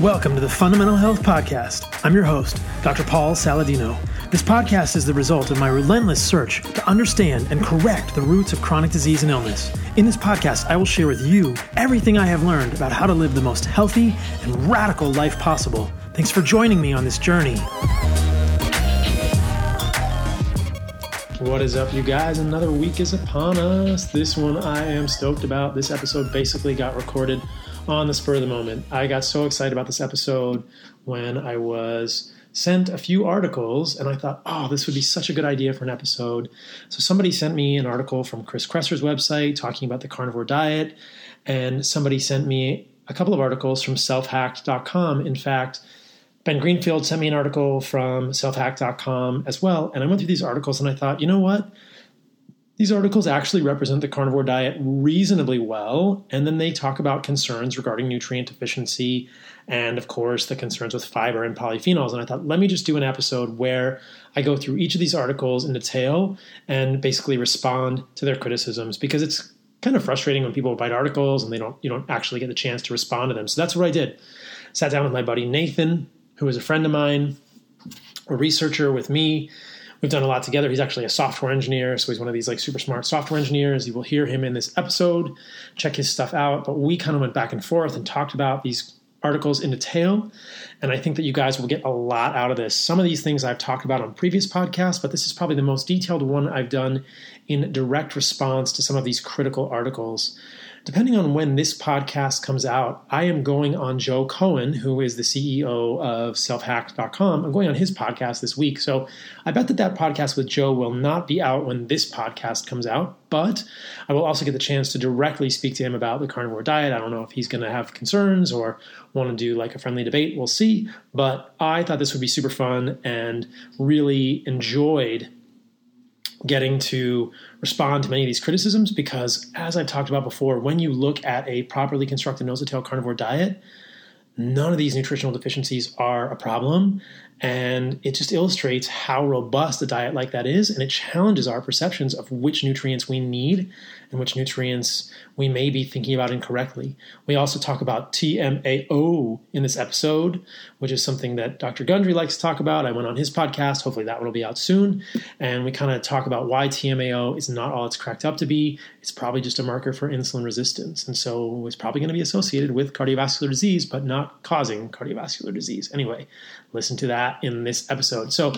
Welcome to the Fundamental Health Podcast. I'm your host, Dr. Paul Saladino. This podcast is the result of my relentless search to understand and correct the roots of chronic disease and illness. In this podcast, I will share with you everything I have learned about how to live the most healthy and radical life possible. Thanks for joining me on this journey. What is up, you guys? Another week is upon us. This one I am stoked about. This episode basically got recorded on the spur of the moment. I got so excited about this episode when I was sent a few articles and I thought, oh, this would be such a good idea for an episode. So somebody sent me an article from Chris Kresser's website talking about the carnivore diet, and somebody sent me a couple of articles from selfhacked.com. In fact, Ben Greenfield sent me an article from selfhack.com as well. And I went through these articles and I thought, you know what? These articles actually represent the carnivore diet reasonably well, and then they talk about concerns regarding nutrient deficiency and, of course, the concerns with fiber and polyphenols. And I thought, let me just do an episode where I go through each of these articles in detail and basically respond to their criticisms because it's kind of frustrating when people write articles and they don't you don't actually get the chance to respond to them. So that's what I did. Sat down with my buddy Nathan, who is a friend of mine, a researcher with me we've done a lot together. He's actually a software engineer, so he's one of these like super smart software engineers. You will hear him in this episode. Check his stuff out. But we kind of went back and forth and talked about these articles in detail. And I think that you guys will get a lot out of this. Some of these things I've talked about on previous podcasts, but this is probably the most detailed one I've done in direct response to some of these critical articles depending on when this podcast comes out, I am going on Joe Cohen, who is the CEO of selfhacked.com. I'm going on his podcast this week. So I bet that that podcast with Joe will not be out when this podcast comes out, but I will also get the chance to directly speak to him about the carnivore diet. I don't know if he's going to have concerns or want to do like a friendly debate. We'll see. But I thought this would be super fun and really enjoyed getting to respond to many of these criticisms because, as I've talked about before, when you look at a properly constructed nose tail carnivore diet, none of these nutritional deficiencies are a problem. And it just illustrates how robust a diet like that is. And it challenges our perceptions of which nutrients we need and which nutrients we may be thinking about incorrectly. We also talk about TMAO in this episode, which is something that Dr. Gundry likes to talk about. I went on his podcast. Hopefully, that one will be out soon. And we kind of talk about why TMAO is not all it's cracked up to be. It's probably just a marker for insulin resistance. And so it's probably going to be associated with cardiovascular disease, but not causing cardiovascular disease. Anyway, listen to that in this episode. So,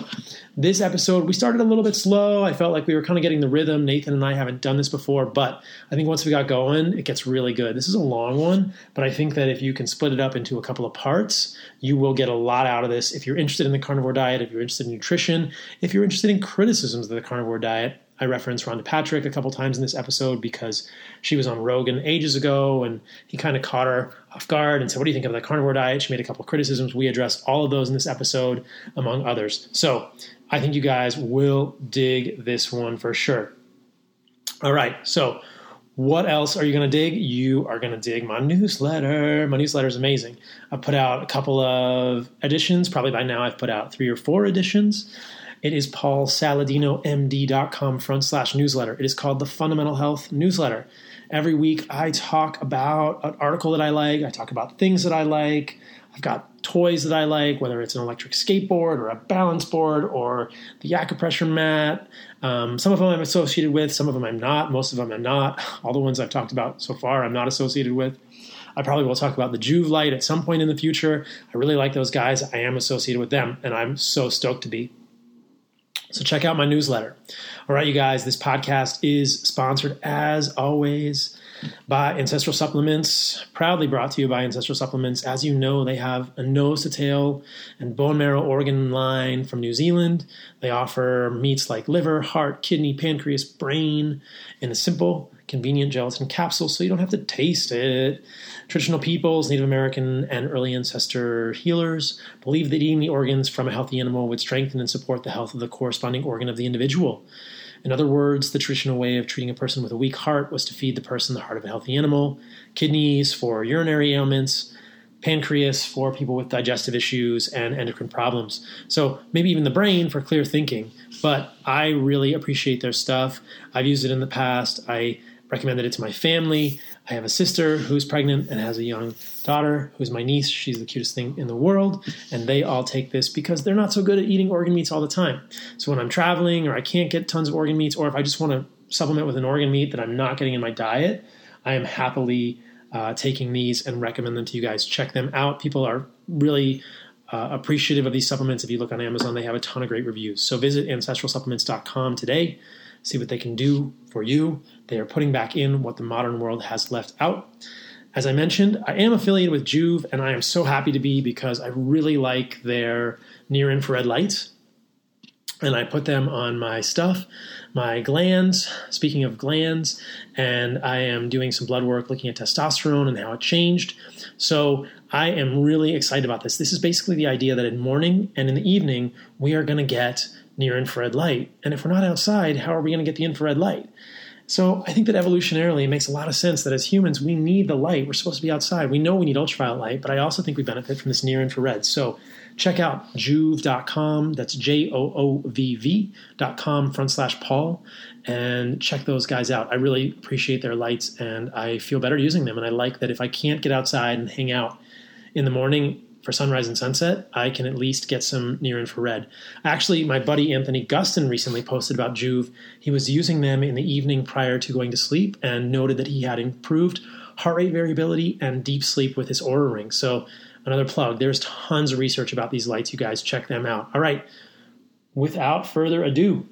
this episode, we started a little bit slow. I felt like we were kind of getting the rhythm. Nathan and I haven't done this before, but I think once we got going, it gets really good. This is a long one, but I think that if you can split it up into a couple of parts, you will get a lot out of this. If you're interested in the carnivore diet, if you're interested in nutrition, if you're interested in criticisms of the carnivore diet, I reference Rhonda Patrick a couple times in this episode because she was on Rogan ages ago and he kind of caught her off guard and said, What do you think of the carnivore diet? She made a couple criticisms. We address all of those in this episode, among others. So I think you guys will dig this one for sure. All right. So, what else are you going to dig? You are going to dig my newsletter. My newsletter is amazing. I've put out a couple of editions. Probably by now, I've put out three or four editions. It is paulsaladinomd.com front slash newsletter. It is called the Fundamental Health Newsletter. Every week, I talk about an article that I like, I talk about things that I like. I've got toys that I like, whether it's an electric skateboard or a balance board or the Yakipressure mat. Um, some of them I'm associated with, some of them I'm not. Most of them I'm not. All the ones I've talked about so far, I'm not associated with. I probably will talk about the Joovv light at some point in the future. I really like those guys. I am associated with them, and I'm so stoked to be. So check out my newsletter. All right, you guys, this podcast is sponsored as always by Ancestral Supplements, proudly brought to you by Ancestral Supplements. As you know, they have a nose to tail and bone marrow organ line from New Zealand. They offer meats like liver, heart, kidney, pancreas, brain in a simple, convenient gelatin capsule so you don't have to taste it. Traditional peoples, Native American, and early ancestor healers believed that eating the organs from a healthy animal would strengthen and support the health of the corresponding organ of the individual. In other words, the traditional way of treating a person with a weak heart was to feed the person the heart of a healthy animal, kidneys for urinary ailments, pancreas for people with digestive issues and endocrine problems. So maybe even the brain for clear thinking. But I really appreciate their stuff. I've used it in the past. I recommended it to my family. I have a sister who's pregnant and has a young daughter who's my niece. She's the cutest thing in the world. And they all take this because they're not so good at eating organ meats all the time. So when I'm traveling or I can't get tons of organ meats, or if I just want to supplement with an organ meat that I'm not getting in my diet, I am happily uh, taking these and recommend them to you guys. Check them out. People are really uh, appreciative of these supplements. If you look on Amazon, they have a ton of great reviews. So visit ancestralsupplements.com today, see what they can do for you. They are putting back in what the modern world has left out. As I mentioned, I am affiliated with Joovv, and I am so happy to be because I really like their near infrared lights. And I put them on my stuff, my glands. Speaking of glands, and I am doing some blood work looking at testosterone and how it changed. So I am really excited about this. This is basically the idea that in morning and in the evening, we are going to get near infrared light. And if we're not outside, how are we going to get the infrared light? So I think that evolutionarily it makes a lot of sense that as humans we need the light. We're supposed to be outside. We know we need ultraviolet light, but I also think we benefit from this near infrared. So check out joovv.com. That's J O O V V.com front slash Paul and check those guys out. I really appreciate their lights and I feel better using them. And I like that if I can't get outside and hang out in the morning for sunrise and sunset, I can at least get some near infrared. Actually, my buddy Anthony Gustin recently posted about Joovv. He was using them in the evening prior to going to sleep and noted that he had improved heart rate variability and deep sleep with his Oura ring. So, another plug. There's tons of research about these lights. You guys check them out. All right. Without further ado,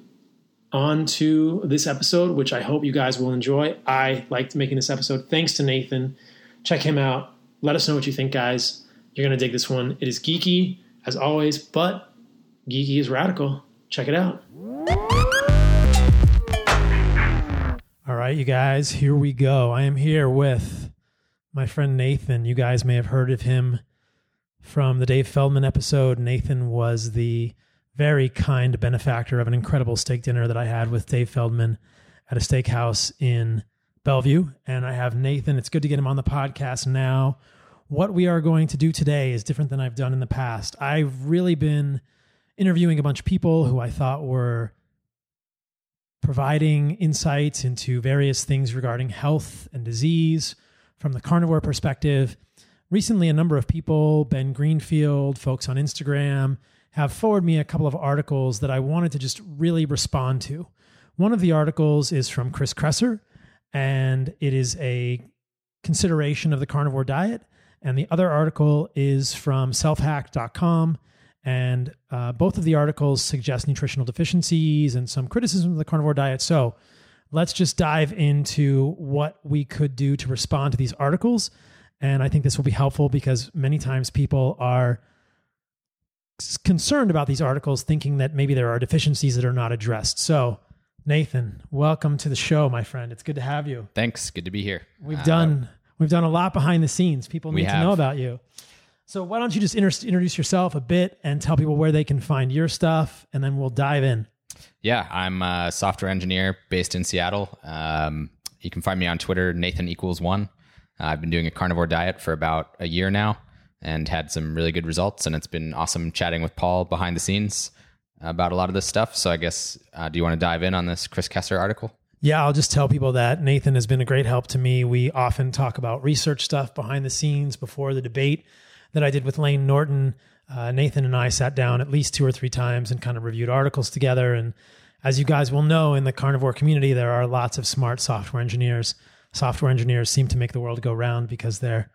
on to this episode, which I hope you guys will enjoy. I liked making this episode. Thanks to Nathan. Check him out. Let us know what you think, guys. You're going to dig this one. It is geeky, as always, but geeky is radical. Check it out. All right, you guys, here we go. I am here with my friend Nathan. You guys may have heard of him from the Dave Feldman episode. Nathan was the very kind benefactor of an incredible steak dinner that I had with Dave Feldman at a steakhouse in Bellevue. And I have Nathan. It's good to get him on the podcast now what we are going to do today is different than I've done in the past. I've really been interviewing a bunch of people who I thought were providing insights into various things regarding health and disease from the carnivore perspective. Recently, a number of people, Ben Greenfield, folks on Instagram, have forwarded me a couple of articles that I wanted to just really respond to. One of the articles is from Chris Kresser, and it is a consideration of the carnivore diet. And the other article is from selfhack.com. And uh, both of the articles suggest nutritional deficiencies and some criticism of the carnivore diet. So let's just dive into what we could do to respond to these articles. And I think this will be helpful because many times people are concerned about these articles, thinking that maybe there are deficiencies that are not addressed. So, Nathan, welcome to the show, my friend. It's good to have you. Thanks. Good to be here. We've uh, done We've done a lot behind the scenes. People need to know about you. So why don't you just inter- introduce yourself a bit and tell people where they can find your stuff, and then we'll dive in. Yeah, I'm a software engineer based in Seattle. Um, you can find me on Twitter, Nathan equals one. Uh, I've been doing a carnivore diet for about a year now and had some really good results. And it's been awesome chatting with Paul behind the scenes about a lot of this stuff. So I guess, uh, do you want to dive in on this Chris Kresser article? Yeah, I'll just tell people that Nathan has been a great help to me. We often talk about research stuff behind the scenes before the debate that I did with Layne Norton. Uh, Nathan and I sat down at least two or three times and kind of reviewed articles together. And as you guys will know, in the carnivore community, there are lots of smart software engineers. Software engineers seem to make the world go round because they're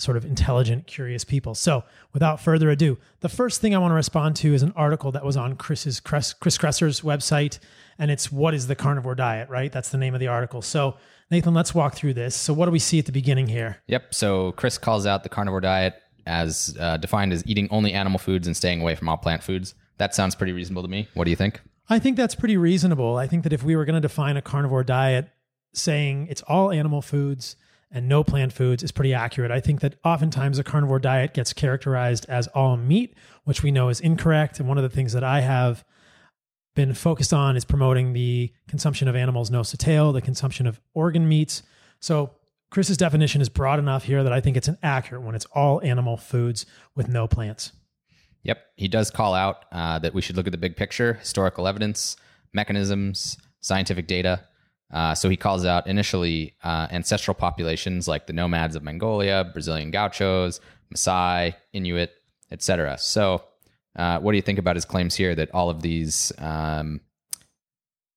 sort of intelligent, curious people. So, without further ado, the first thing I want to respond to is an article that was on Chris's Chris Kresser's website, and it's "What is the carnivore diet?" Right? That's the name of the article. So, Nathan, let's walk through this. So, what do we see at the beginning here? Yep. So, Chris calls out the carnivore diet as uh, defined as eating only animal foods and staying away from all plant foods. That sounds pretty reasonable to me. What do you think? I think that's pretty reasonable. I think that if we were going to define a carnivore diet saying it's all animal foods and no plant foods is pretty accurate. I think that oftentimes a carnivore diet gets characterized as all meat, which we know is incorrect. And one of the things that I have been focused on is promoting the consumption of animals nose to tail, the consumption of organ meats. So Chris's definition is broad enough here that I think it's an accurate one. It's all animal foods with no plants. Yep. He does call out uh, that we should look at the big picture, historical evidence, mechanisms, scientific data, Uh, so he calls out initially uh, ancestral populations like the nomads of Mongolia, Brazilian gauchos, Maasai, Inuit, etc. So, uh, what do you think about his claims here that all of these, um,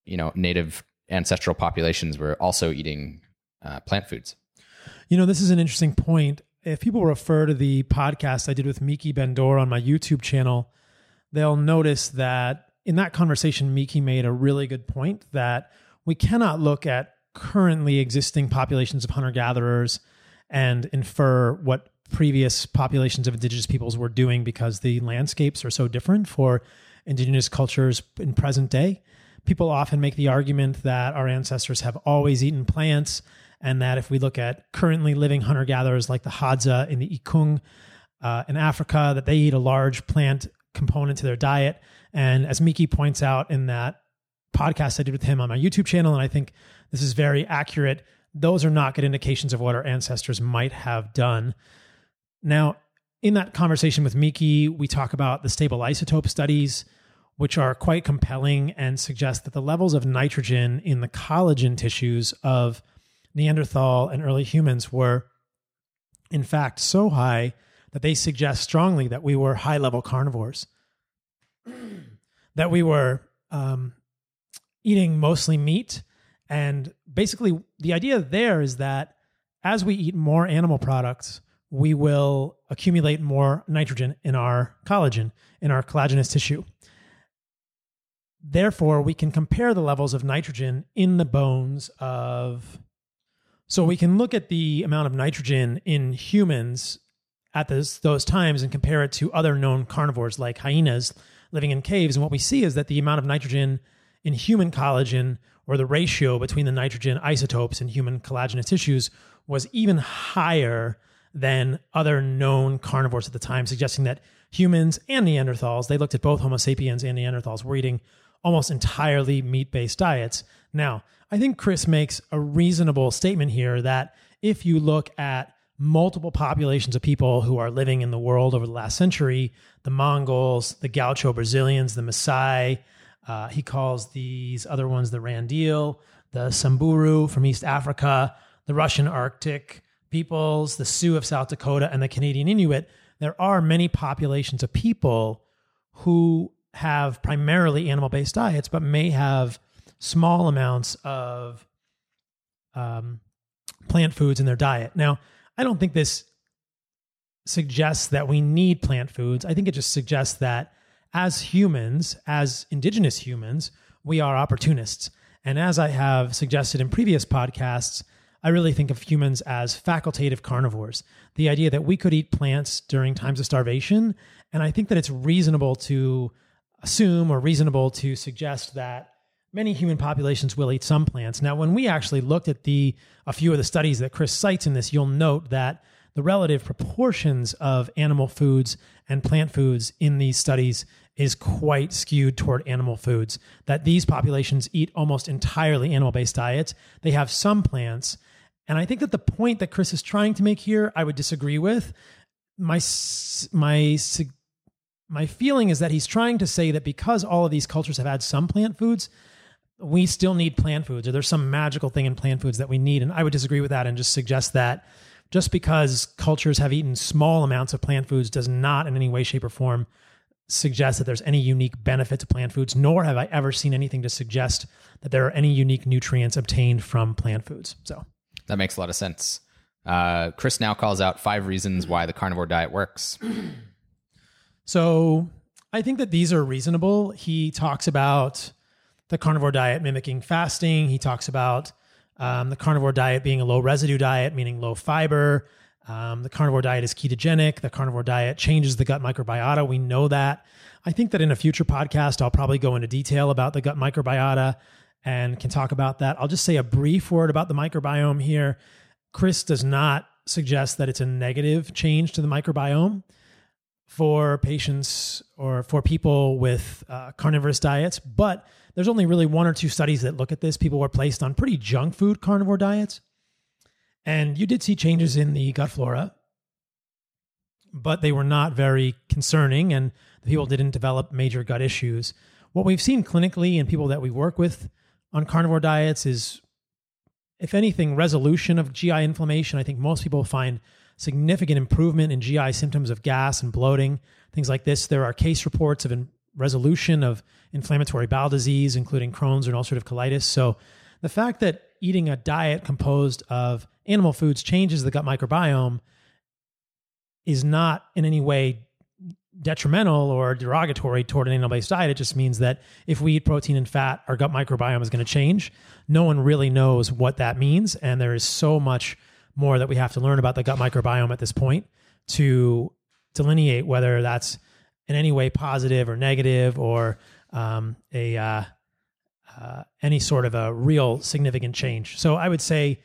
you know, native ancestral populations were also eating uh, plant foods? You know, this is an interesting point. If people refer to the podcast I did with Miki Ben-Dor on my YouTube channel, they'll notice that in that conversation, Miki made a really good point that we cannot look at currently existing populations of hunter gatherers and infer what previous populations of indigenous peoples were doing because the landscapes are so different for indigenous cultures in present day. People often make the argument that our ancestors have always eaten plants and that if we look at currently living hunter gatherers like the Hadza in the Ikung uh, in Africa, that they eat a large plant component to their diet. And as Miki points out in that podcast I did with him on my YouTube channel, and I think this is very accurate, those are not good indications of what our ancestors might have done. Now, in that conversation with Miki, we talk about the stable isotope studies, which are quite compelling and suggest that the levels of nitrogen in the collagen tissues of Neanderthal and early humans were, in fact, so high that they suggest strongly that we were high level carnivores, that we were um, eating mostly meat. And basically, the idea there is that as we eat more animal products, we will accumulate more nitrogen in our collagen, in our collagenous tissue. Therefore, we can compare the levels of nitrogen in the bones of so we can look at the amount of nitrogen in humans at those, those times and compare it to other known carnivores like hyenas living in caves. And what we see is that the amount of nitrogen in human collagen or the ratio between the nitrogen isotopes in human collagenous tissues was even higher than other known carnivores at the time, suggesting that humans and Neanderthals, they looked at both Homo sapiens and Neanderthals, were eating almost entirely meat based diets. Now, I think Chris makes a reasonable statement here that if you look at multiple populations of people who are living in the world over the last century the Mongols, the Gaucho Brazilians, the Maasai, uh, he calls these other ones the Rendille, the Samburu from East Africa, the Russian Arctic peoples, the Sioux of South Dakota, and the Canadian Inuit. There are many populations of people who have primarily animal based diets, but may have small amounts of um, plant foods in their diet. Now, I don't think this suggests that we need plant foods. I think it just suggests that as humans, as indigenous humans, we are opportunists. And as I have suggested in previous podcasts, I really think of humans as facultative carnivores. The idea that we could eat plants during times of starvation. And I think that it's reasonable to assume or reasonable to suggest that many human populations will eat some plants. Now, when we actually looked at the a few of the studies that Chris cites in this, you'll note that the relative proportions of animal foods and plant foods in these studies is quite skewed toward animal foods. That these populations eat almost entirely animal based diets. They have some plants. And I think that the point that Chris is trying to make here, I would disagree with. My, my my feeling is that he's trying to say that because all of these cultures have had some plant foods, we still need plant foods, or there's some magical thing in plant foods that we need. And I would disagree with that and just suggest that just because cultures have eaten small amounts of plant foods does not in any way, shape, or form suggest that there's any unique benefit to plant foods, nor have I ever seen anything to suggest that there are any unique nutrients obtained from plant foods. So that makes a lot of sense. Uh, Chris now calls out five reasons why the carnivore diet works. So I think that these are reasonable. He talks about the carnivore diet mimicking fasting. He talks about um, the carnivore diet being a low residue diet, meaning low fiber. Um, the carnivore diet is ketogenic. The carnivore diet changes the gut microbiota. We know that. I think that in a future podcast, I'll probably go into detail about the gut microbiota and can talk about that. I'll just say a brief word about the microbiome here. Chris does not suggest that it's a negative change to the microbiome for patients or for people with uh, carnivorous diets, but there's only really one or two studies that look at this. People were placed on pretty junk food carnivore diets, and you did see changes in the gut flora, but they were not very concerning, and the people didn't develop major gut issues. What we've seen clinically in people that we work with on carnivore diets is if anything, resolution of GI inflammation. I think most people find significant improvement in GI symptoms of gas and bloating, things like this. There are case reports of in resolution of inflammatory bowel disease, including Crohn's and ulcerative colitis. So the fact that eating a diet composed of animal foods changes the gut microbiome is not in any way detrimental or derogatory toward an animal based diet. It just means that if we eat protein and fat, our gut microbiome is going to change. No one really knows what that means. And there is so much more that we have to learn about the gut microbiome at this point to delineate whether that's in any way positive or negative or um, a uh, uh, any sort of a real significant change. So I would say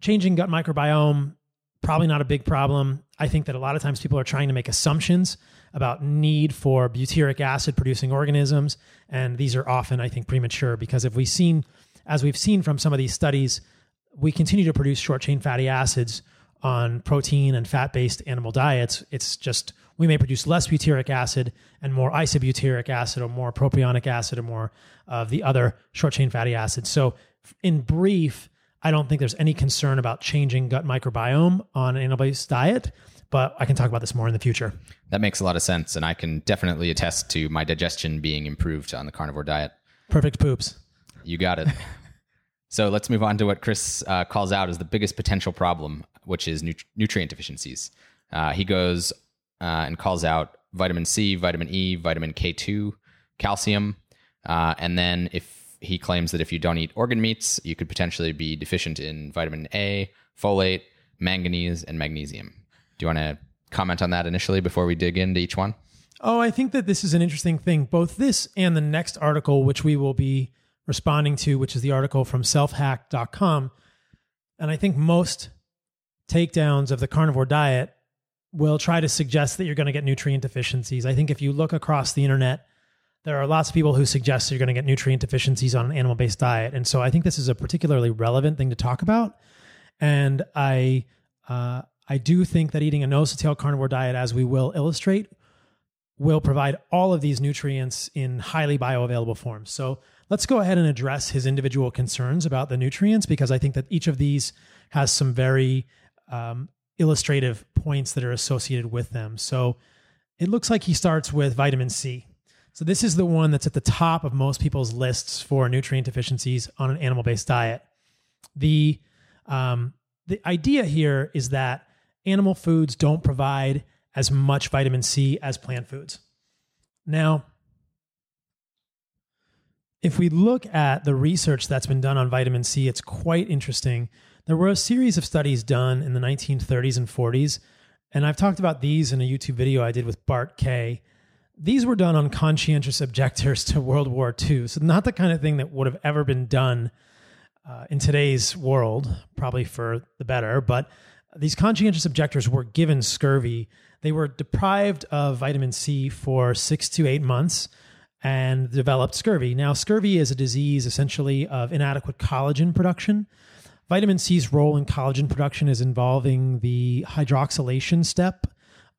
changing gut microbiome probably not a big problem. I think that a lot of times people are trying to make assumptions about need for butyric acid producing organisms and these are often I think premature because if we've seen as we've seen from some of these studies we continue to produce short chain fatty acids on protein and fat based animal diets. It's just we may produce less butyric acid and more isobutyric acid or more propionic acid or more of the other short chain fatty acids. So, in brief, I don't think there's any concern about changing gut microbiome on an animal based diet, but I can talk about this more in the future. That makes a lot of sense. And I can definitely attest to my digestion being improved on the carnivore diet. Perfect poops. You got it. So let's move on to what Chris uh, calls out as the biggest potential problem, which is nut- nutrient deficiencies. Uh, he goes uh, and calls out vitamin C, vitamin E, vitamin K2, calcium, uh, and then if he claims that if you don't eat organ meats, you could potentially be deficient in vitamin A, folate, manganese, and magnesium. Do you want to comment on that initially before we dig into each one? Oh, I think that this is an interesting thing. Both this and the next article, which we will be responding to, which is the article from selfhack.com. And I think most takedowns of the carnivore diet will try to suggest that you're going to get nutrient deficiencies. I think if you look across the internet, there are lots of people who suggest you're going to get nutrient deficiencies on an animal based diet. And so I think this is a particularly relevant thing to talk about. And I, uh, I do think that eating a nose to tail carnivore diet, as we will illustrate, will provide all of these nutrients in highly bioavailable forms. So let's go ahead and address his individual concerns about the nutrients because I think that each of these has some very um, illustrative points that are associated with them. So it looks like he starts with vitamin C. So this is the one that's at the top of most people's lists for nutrient deficiencies on an animal-based diet. The um, the idea here is that animal foods don't provide as much vitamin C as plant foods. Now, if we look at the research that's been done on vitamin C, it's quite interesting. There were a series of studies done in the 1930s and 40s, and I've talked about these in a YouTube video I did with Bart Kay. These were done on conscientious objectors to World War II, so not the kind of thing that would have ever been done uh, in today's world, probably for the better. But these conscientious objectors were given scurvy. They were deprived of vitamin C for six to eight months and developed scurvy. Now, scurvy is a disease essentially of inadequate collagen production. Vitamin C's role in collagen production is involving the hydroxylation step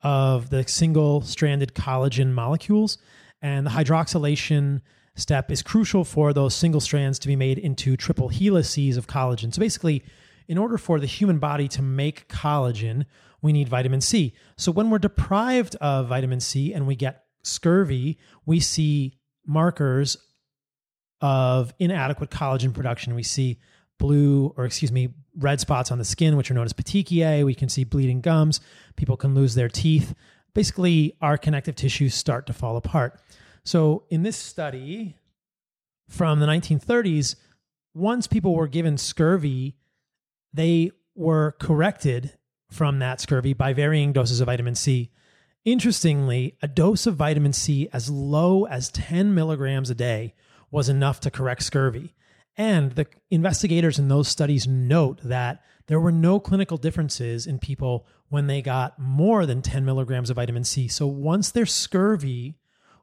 of the single stranded collagen molecules. And the hydroxylation step is crucial for those single strands to be made into triple helices of collagen. So basically, in order for the human body to make collagen, we need vitamin C. So when we're deprived of vitamin C and we get scurvy, we see markers of inadequate collagen production. We see blue, or excuse me, red spots on the skin, which are known as petechiae. We can see bleeding gums. People can lose their teeth. Basically, our connective tissues start to fall apart. So, in this study from the 1930s, once people were given scurvy, they were corrected from that scurvy by varying doses of vitamin C. Interestingly, a dose of vitamin C as low as 10 milligrams a day was enough to correct scurvy. And the investigators in those studies note that there were no clinical differences in people when they got more than 10 milligrams of vitamin C. So once their scurvy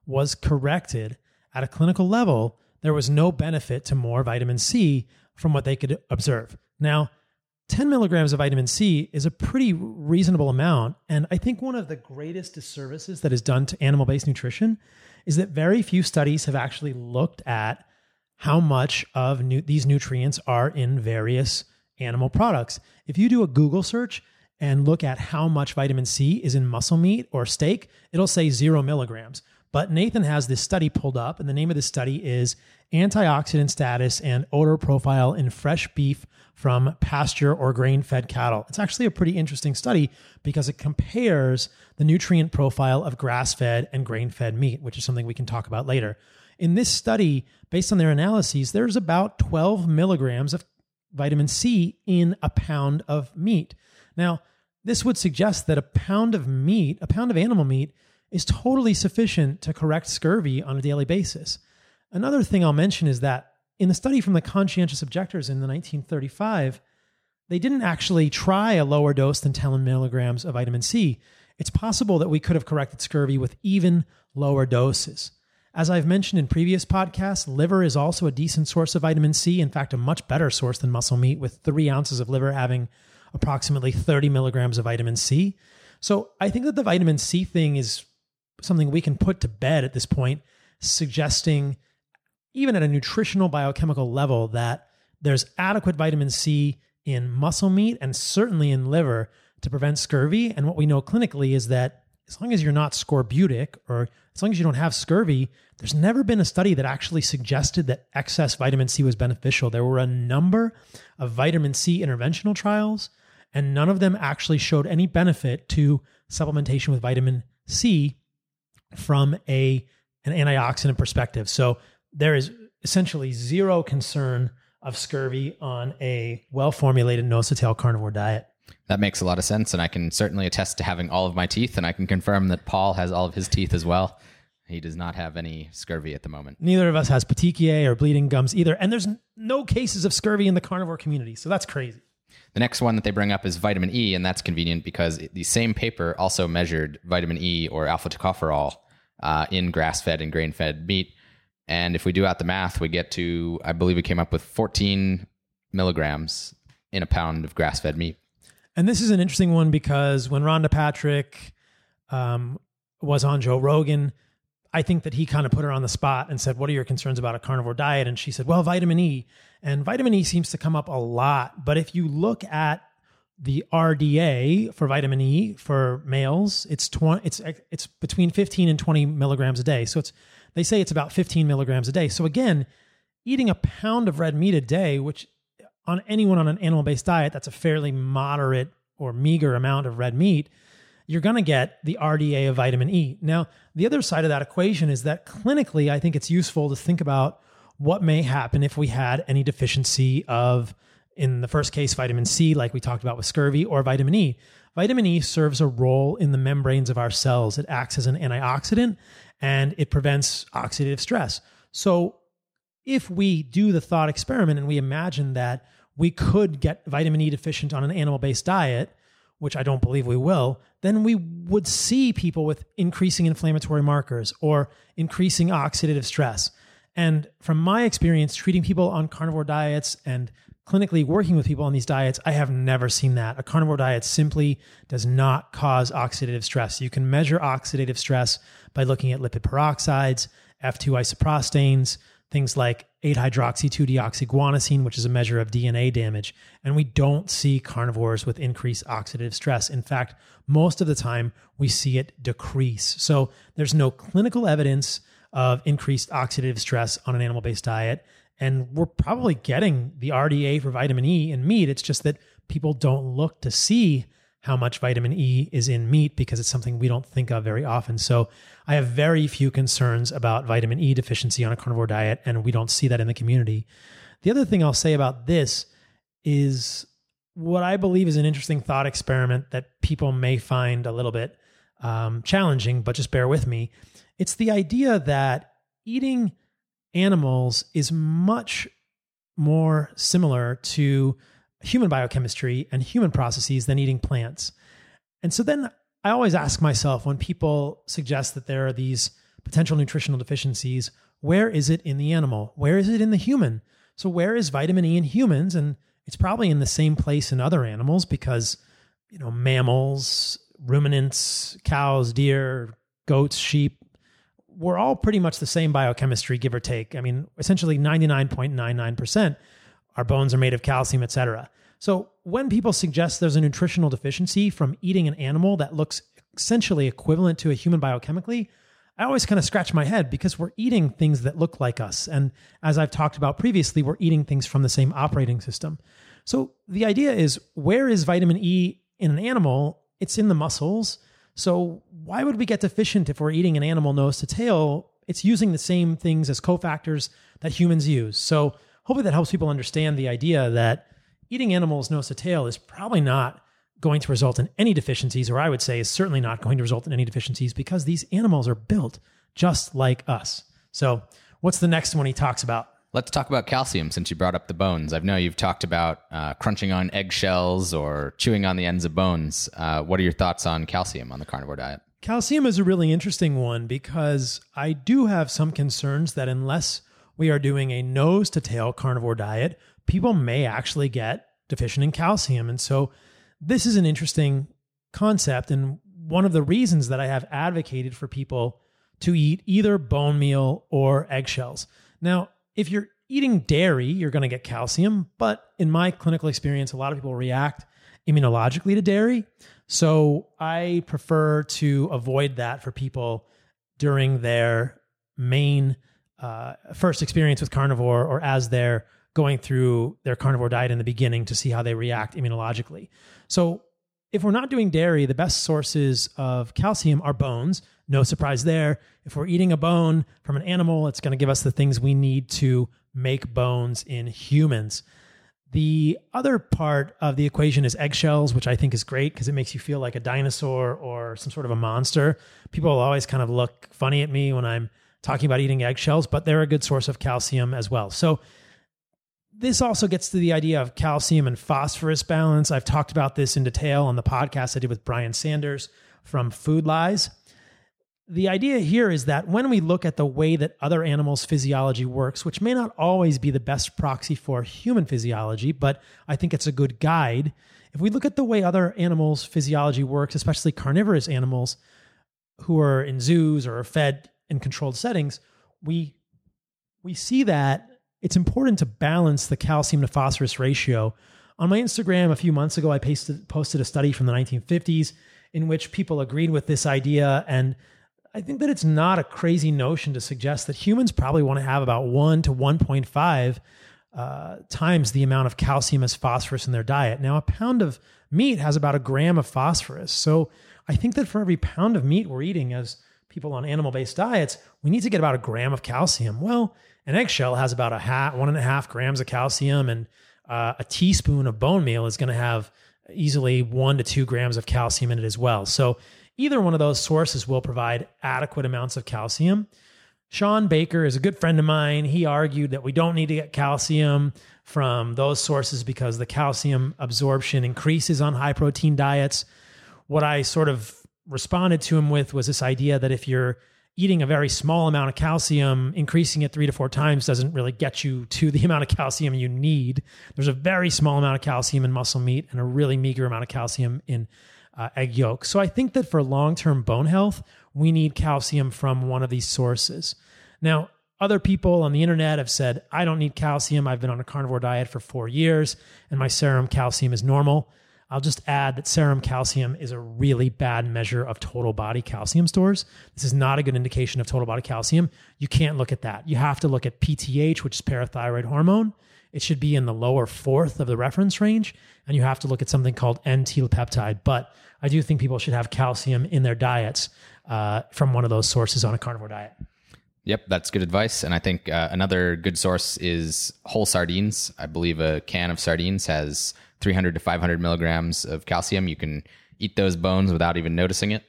was corrected at a clinical level, there was no benefit to more vitamin C from what they could observe. Now, 10 milligrams of vitamin C is a pretty reasonable amount. And I think one of the greatest disservices that is done to animal based nutrition is that very few studies have actually looked at how much of these nutrients are in various animal products. If you do a Google search and look at how much vitamin C is in muscle meat or steak, it'll say zero milligrams. But Nathan has this study pulled up, and the name of the study is Antioxidant Status and Odor Profile in Fresh Beef from Pasture or Grain Fed Cattle. It's actually a pretty interesting study because it compares the nutrient profile of grass fed and grain fed meat, which is something we can talk about later. In this study, based on their analyses, there's about 12 milligrams of vitamin C in a pound of meat. Now, this would suggest that a pound of meat, a pound of animal meat, is totally sufficient to correct scurvy on a daily basis. Another thing I'll mention is that in the study from the conscientious objectors in the 1935, they didn't actually try a lower dose than 10 milligrams of vitamin C. It's possible that we could have corrected scurvy with even lower doses. As I've mentioned in previous podcasts, liver is also a decent source of vitamin C. In fact, a much better source than muscle meat, with three ounces of liver having approximately 30 milligrams of vitamin C. So I think that the vitamin C thing is something we can put to bed at this point, suggesting, even at a nutritional biochemical level, that there's adequate vitamin C in muscle meat and certainly in liver to prevent scurvy. And what we know clinically is that as long as you're not scorbutic or as long as you don't have scurvy, there's never been a study that actually suggested that excess vitamin C was beneficial. There were a number of vitamin C interventional trials, and none of them actually showed any benefit to supplementation with vitamin C from a an antioxidant perspective. So there is essentially zero concern of scurvy on a well formulated nose to tail carnivore diet. That makes a lot of sense, and I can certainly attest to having all of my teeth, and I can confirm that Paul has all of his teeth as well. He does not have any scurvy at the moment. Neither of us has petechiae or bleeding gums either, and there's no cases of scurvy in the carnivore community, so that's crazy. The next one that they bring up is vitamin E, and that's convenient because the same paper also measured vitamin E or alpha tocopherol uh, in grass fed and grain fed meat. And if we do out the math, we get to, I believe we came up with 14 milligrams in a pound of grass fed meat. And this is an interesting one because when Rhonda Patrick um, was on Joe Rogan, I think that he kind of put her on the spot and said, What are your concerns about a carnivore diet? And she said, Well, vitamin E. And vitamin E seems to come up a lot. But if you look at the RDA for vitamin E for males, it's 20, it's it's between 15 and 20 milligrams a day. So it's they say it's about 15 milligrams a day. So again, eating a pound of red meat a day, which on anyone on an animal based diet, that's a fairly moderate or meager amount of red meat, you're going to get the RDA of vitamin E. Now, the other side of that equation is that clinically, I think it's useful to think about what may happen if we had any deficiency of, in the first case, vitamin C, like we talked about with scurvy, or vitamin E. Vitamin E serves a role in the membranes of our cells. It acts as an antioxidant and it prevents oxidative stress. So, if we do the thought experiment and we imagine that we could get vitamin E deficient on an animal based diet, which I don't believe we will, then we would see people with increasing inflammatory markers or increasing oxidative stress. And from my experience treating people on carnivore diets and clinically working with people on these diets, I have never seen that. A carnivore diet simply does not cause oxidative stress. You can measure oxidative stress by looking at lipid peroxides, F2 isoprostanes, things like 8 hydroxy 2 deoxyguanosine, which is a measure of DNA damage. And we don't see carnivores with increased oxidative stress. In fact, most of the time we see it decrease. So there's no clinical evidence of increased oxidative stress on an animal based diet. And we're probably getting the RDA for vitamin E in meat. It's just that people don't look to see how much vitamin E is in meat because it's something we don't think of very often. So I have very few concerns about vitamin E deficiency on a carnivore diet, and we don't see that in the community. The other thing I'll say about this is what I believe is an interesting thought experiment that people may find a little bit um, challenging, but just bear with me. It's the idea that eating animals is much more similar to human biochemistry and human processes than eating plants. And so then I always ask myself when people suggest that there are these potential nutritional deficiencies, where is it in the animal? Where is it in the human? So, where is vitamin E in humans? And it's probably in the same place in other animals because, you know, mammals, ruminants, cows, deer, goats, sheep, we're all pretty much the same biochemistry, give or take. I mean, essentially 99.99%. Our bones are made of calcium, et cetera. So when people suggest there's a nutritional deficiency from eating an animal that looks essentially equivalent to a human biochemically, I always kind of scratch my head because we're eating things that look like us. And as I've talked about previously, we're eating things from the same operating system. So the idea is where is vitamin E in an animal? It's in the muscles. So why would we get deficient if we're eating an animal nose to tail? It's using the same things as cofactors that humans use. So hopefully that helps people understand the idea that eating animals nose to tail is probably not going to result in any deficiencies, or I would say is certainly not going to result in any deficiencies because these animals are built just like us. So, what's the next one he talks about? Let's talk about calcium since you brought up the bones. I know you've talked about uh, crunching on eggshells or chewing on the ends of bones. Uh, what are your thoughts on calcium on the carnivore diet? Calcium is a really interesting one because I do have some concerns that unless we are doing a nose to tail carnivore diet, people may actually get deficient in calcium. And so this is an interesting concept. And one of the reasons that I have advocated for people to eat either bone meal or eggshells. Now, if you're eating dairy, you're going to get calcium. But in my clinical experience, a lot of people react immunologically to dairy. So I prefer to avoid that for people during their main uh, first experience with carnivore or as they're going through their carnivore diet in the beginning to see how they react immunologically. So, if we're not doing dairy, the best sources of calcium are bones. No surprise there. If we're eating a bone from an animal, it's going to give us the things we need to make bones in humans. The other part of the equation is eggshells, which I think is great because it makes you feel like a dinosaur or some sort of a monster. People always kind of look funny at me when I'm talking about eating eggshells, but they're a good source of calcium as well. So, this also gets to the idea of calcium and phosphorus balance. I've talked about this in detail on the podcast I did with Brian Sanders from Food Lies. The idea here is that when we look at the way that other animals' physiology works, which may not always be the best proxy for human physiology, but I think it's a good guide. If we look at the way other animals' physiology works, especially carnivorous animals who are in zoos or are fed in controlled settings, we we see that it's important to balance the calcium to phosphorus ratio. On my Instagram a few months ago, I pasted, posted a study from the 1950s in which people agreed with this idea. And I think that it's not a crazy notion to suggest that humans probably want to have about 1 to 1.5 uh, times the amount of calcium as phosphorus in their diet. Now, a pound of meat has about a gram of phosphorus. So I think that for every pound of meat we're eating as people on animal based diets, we need to get about a gram of calcium. Well, an eggshell has about a half, one and a half grams of calcium, and uh, a teaspoon of bone meal is going to have easily one to two grams of calcium in it as well. So either one of those sources will provide adequate amounts of calcium. Shawn Baker is a good friend of mine. He argued that we don't need to get calcium from those sources because the calcium absorption increases on high protein diets. What I sort of responded to him with was this idea that if you're eating a very small amount of calcium, increasing it three to four times doesn't really get you to the amount of calcium you need. There's a very small amount of calcium in muscle meat and a really meager amount of calcium in uh, egg yolk. So I think that for long term bone health, we need calcium from one of these sources. Now, other people on the internet have said, I don't need calcium. I've been on a carnivore diet for four years and my serum calcium is normal. I'll just add that serum calcium is a really bad measure of total body calcium stores. This is not a good indication of total body calcium. You can't look at that. You have to look at PTH, which is parathyroid hormone. It should be in the lower fourth of the reference range. And you have to look at something called N telopeptide. But I do think people should have calcium in their diets uh, from one of those sources on a carnivore diet. Yep, that's good advice. And I think uh, another good source is whole sardines. I believe a can of sardines has 300 to 500 milligrams of calcium. You can eat those bones without even noticing it.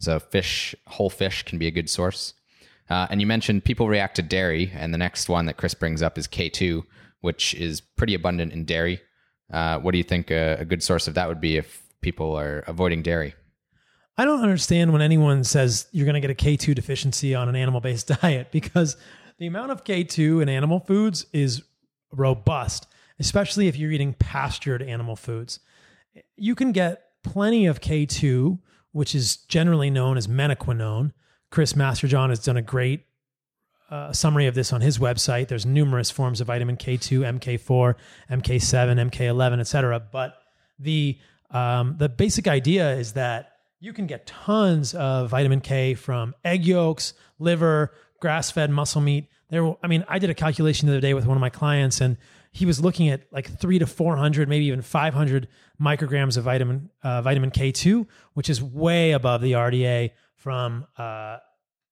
So, fish, whole fish can be a good source. Uh, and you mentioned people react to dairy, and the next one that Chris brings up is K2, which is pretty abundant in dairy. Uh, what do you think a, a good source of that would be if people are avoiding dairy? I don't understand when anyone says you're going to get a K2 deficiency on an animal based diet because the amount of K2 in animal foods is robust especially if you're eating pastured animal foods. You can get plenty of K2, which is generally known as menaquinone, Chris Masterjohn has done a great uh, summary of this on his website. There's numerous forms of vitamin K2, MK4, MK7, MK11, etc. But the um, the basic idea is that you can get tons of vitamin K from egg yolks, liver, grass-fed muscle meat. There, I mean, I did a calculation the other day with one of my clients, and he was looking at like three to four hundred, maybe even five hundred micrograms of vitamin uh, vitamin K two, which is way above the RDA from uh,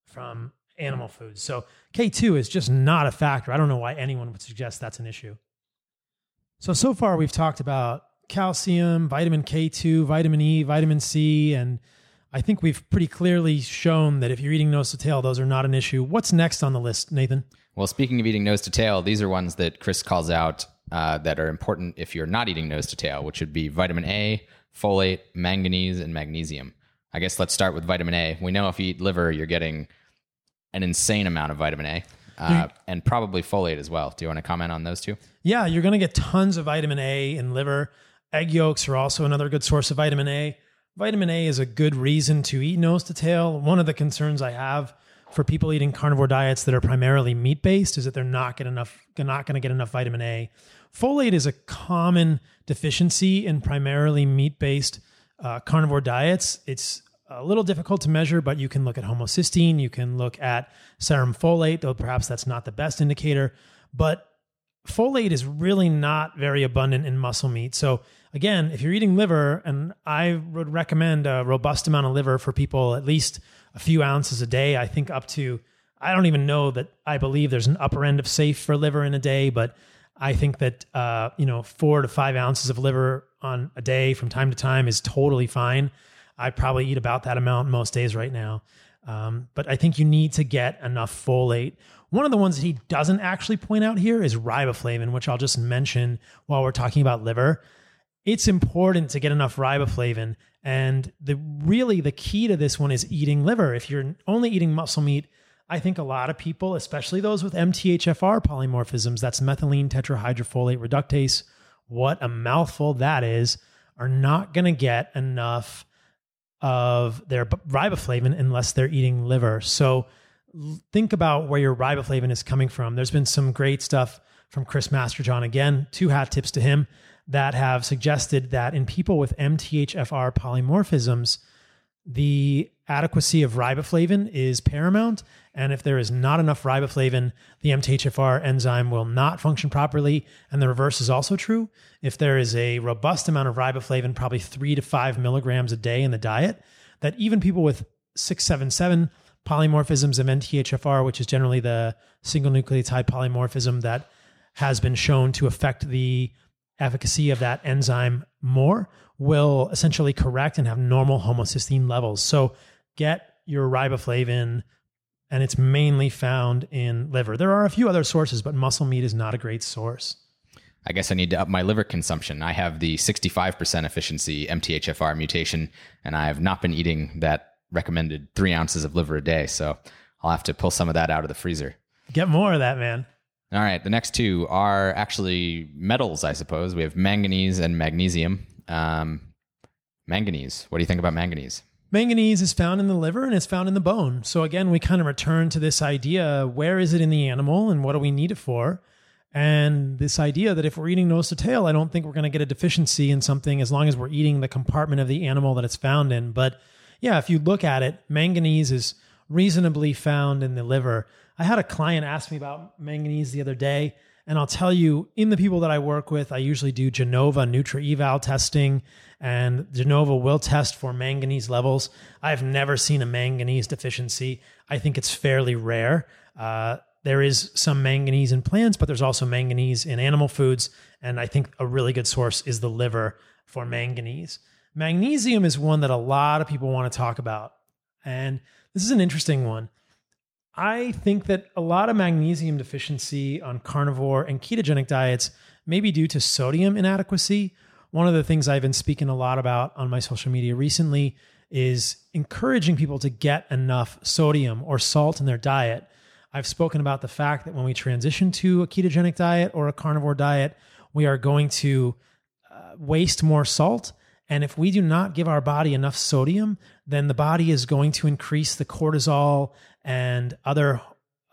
from animal foods. So K two is just not a factor. I don't know why anyone would suggest that's an issue. So so far we've talked about calcium, vitamin K two, vitamin E, vitamin C, and I think we've pretty clearly shown that if you're eating nose to tail, those are not an issue. What's next on the list, Nathan? Well, speaking of eating nose to tail, these are ones that Chris calls out uh, that are important if you're not eating nose to tail, which would be vitamin A, folate, manganese, and magnesium. I guess let's start with vitamin A. We know if you eat liver, you're getting an insane amount of vitamin A. Uh, and probably folate as well. Do you want to comment on those two? Yeah, you're going to get tons of vitamin A in liver. Egg yolks are also another good source of vitamin A. Vitamin A is a good reason to eat nose to tail. One of the concerns I have for people eating carnivore diets that are primarily meat based is that they're not get enough not going to get enough vitamin A. Folate is a common deficiency in primarily meat based uh, carnivore diets. It's a little difficult to measure, but you can look at homocysteine, you can look at serum folate, though perhaps that's not the best indicator. But folate is really not very abundant in muscle meat. So again, if you're eating liver, and I would recommend a robust amount of liver for people, at least a few ounces a day. I think up to I don't even know that I believe there's an upper end of safe for liver in a day, but I think that uh, you know four to five ounces of liver on a day from time to time is totally fine. I probably eat about that amount most days right now. Um, but I think you need to get enough folate. One of the ones that he doesn't actually point out here is riboflavin, which I'll just mention while we're talking about liver. It's important to get enough riboflavin. And the really the key to this one is eating liver. If you're only eating muscle meat, I think a lot of people, especially those with MTHFR polymorphisms, that's methylene tetrahydrofolate reductase, what a mouthful that is, are not going to get enough of their riboflavin unless they're eating liver. So think about where your riboflavin is coming from. There's been some great stuff from Chris Masterjohn. Again, two hat tips to him that have suggested that in people with MTHFR polymorphisms, the adequacy of riboflavin is paramount. And if there is not enough riboflavin, the MTHFR enzyme will not function properly. And the reverse is also true. If there is a robust amount of riboflavin, probably three to five milligrams a day in the diet, that even people with 677 polymorphisms of MTHFR, which is generally the single nucleotide polymorphism that has been shown to affect the efficacy of that enzyme more will essentially correct and have normal homocysteine levels. So get your riboflavin, and it's mainly found in liver. There are a few other sources, but muscle meat is not a great source. I guess I need to up my liver consumption. I have the 65% efficiency MTHFR mutation, and I have not been eating that recommended three ounces of liver a day. So I'll have to pull some of that out of the freezer. Get more of that, man. All right. The next two are actually metals, I suppose. We have manganese and magnesium. Um, manganese. What do you think about manganese? Manganese is found in the liver and it's found in the bone. So again, we kind of return to this idea where is it in the animal and what do we need it for? And this idea that if we're eating nose to tail, I don't think we're going to get a deficiency in something as long as we're eating the compartment of the animal that it's found in. But yeah, if you look at it, manganese is reasonably found in the liver. I had a client ask me about manganese the other day, and I'll tell you, in the people that I work with, I usually do Genova NutrEval testing, and Genova will test for manganese levels. I've never seen a manganese deficiency. I think it's fairly rare. Uh, there is some manganese in plants, but there's also manganese in animal foods, and I think a really good source is the liver for manganese. Magnesium is one that a lot of people want to talk about, and this is an interesting one. I think that a lot of magnesium deficiency on carnivore and ketogenic diets may be due to sodium inadequacy. One of the things I've been speaking a lot about on my social media recently is encouraging people to get enough sodium or salt in their diet. I've spoken about the fact that when we transition to a ketogenic diet or a carnivore diet, we are going to uh, waste more salt And if we do not give our body enough sodium, then the body is going to increase the cortisol and other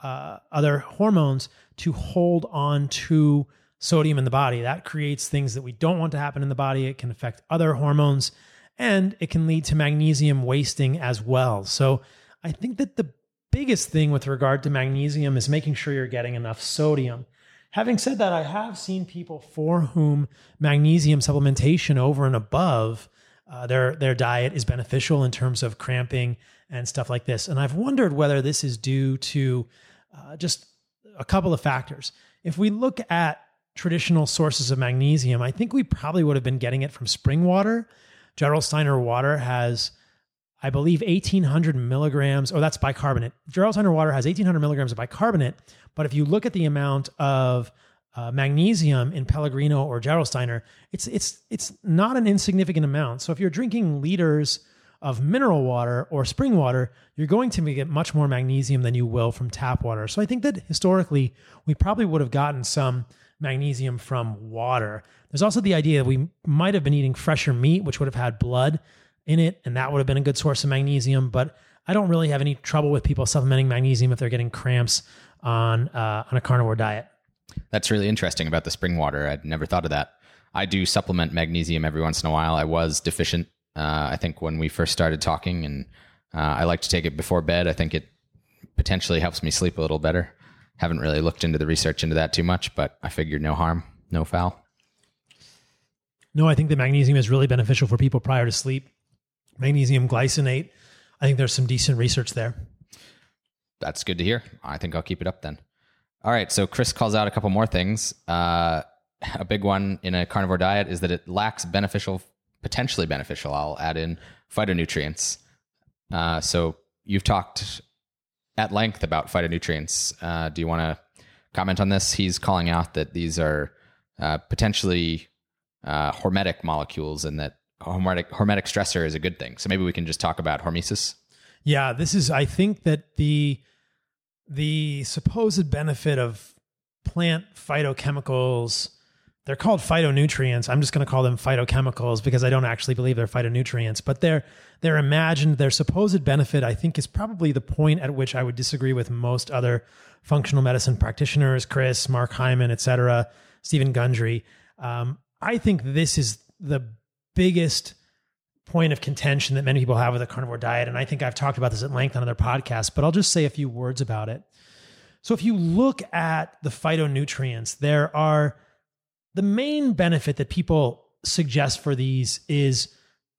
uh, other hormones to hold on to sodium in the body. That creates things that we don't want to happen in the body. It can affect other hormones and it can lead to magnesium wasting as well. So I think that the biggest thing with regard to magnesium is making sure you're getting enough sodium. Having said that, I have seen people for whom magnesium supplementation over and above uh, their their diet is beneficial in terms of cramping and stuff like this. And I've wondered whether this is due to uh, just a couple of factors. If we look at traditional sources of magnesium, I think we probably would have been getting it from spring water. Gerolsteiner water has, I believe, 1800 milligrams, oh, that's bicarbonate. Gerolsteiner water has 1800 milligrams of bicarbonate. But if you look at the amount of uh, magnesium in Pellegrino or Gerolsteiner, it's it's it's not an insignificant amount. So if you're drinking liters of mineral water or spring water, you're going to get much more magnesium than you will from tap water. So I think that historically we probably would have gotten some magnesium from water. There's also the idea that we might have been eating fresher meat, which would have had blood in it, and that would have been a good source of magnesium. But I don't really have any trouble with people supplementing magnesium if they're getting cramps on uh, on a carnivore diet. That's really interesting about the spring water. I'd never thought of that. I do supplement magnesium every once in a while. I was deficient, uh, I think, when we first started talking, and uh, I like to take it before bed. I think it potentially helps me sleep a little better. Haven't really looked into the research into that too much, but I figured no harm, no foul. No, I think the magnesium is really beneficial for people prior to sleep. Magnesium glycinate. I think there's some decent research there. That's good to hear. I think I'll keep it up then. All right. So Chris calls out a couple more things. Uh, a big one in a carnivore diet is that it lacks beneficial, potentially beneficial. I'll add in phytonutrients. Uh, so you've talked at length about phytonutrients. Uh, do you want to comment on this? He's calling out that these are uh, potentially uh, hormetic molecules and that hormetic, hormetic stressor is a good thing. So maybe we can just talk about hormesis. Yeah, this is, I think that the the supposed benefit of plant phytochemicals they're called phytonutrients. I'm just going to call them phytochemicals because I don't actually believe they're phytonutrients, but they're they're imagined their supposed benefit I think is probably the point at which I would disagree with most other functional medicine practitioners, Chris, Mark Hyman, etc., Steven Gundry. Um, I think this is the biggest point of contention that many people have with a carnivore diet. And I think I've talked about this at length on other podcasts, but I'll just say a few words about it. So if you look at the phytonutrients, there are the main benefit that people suggest for these is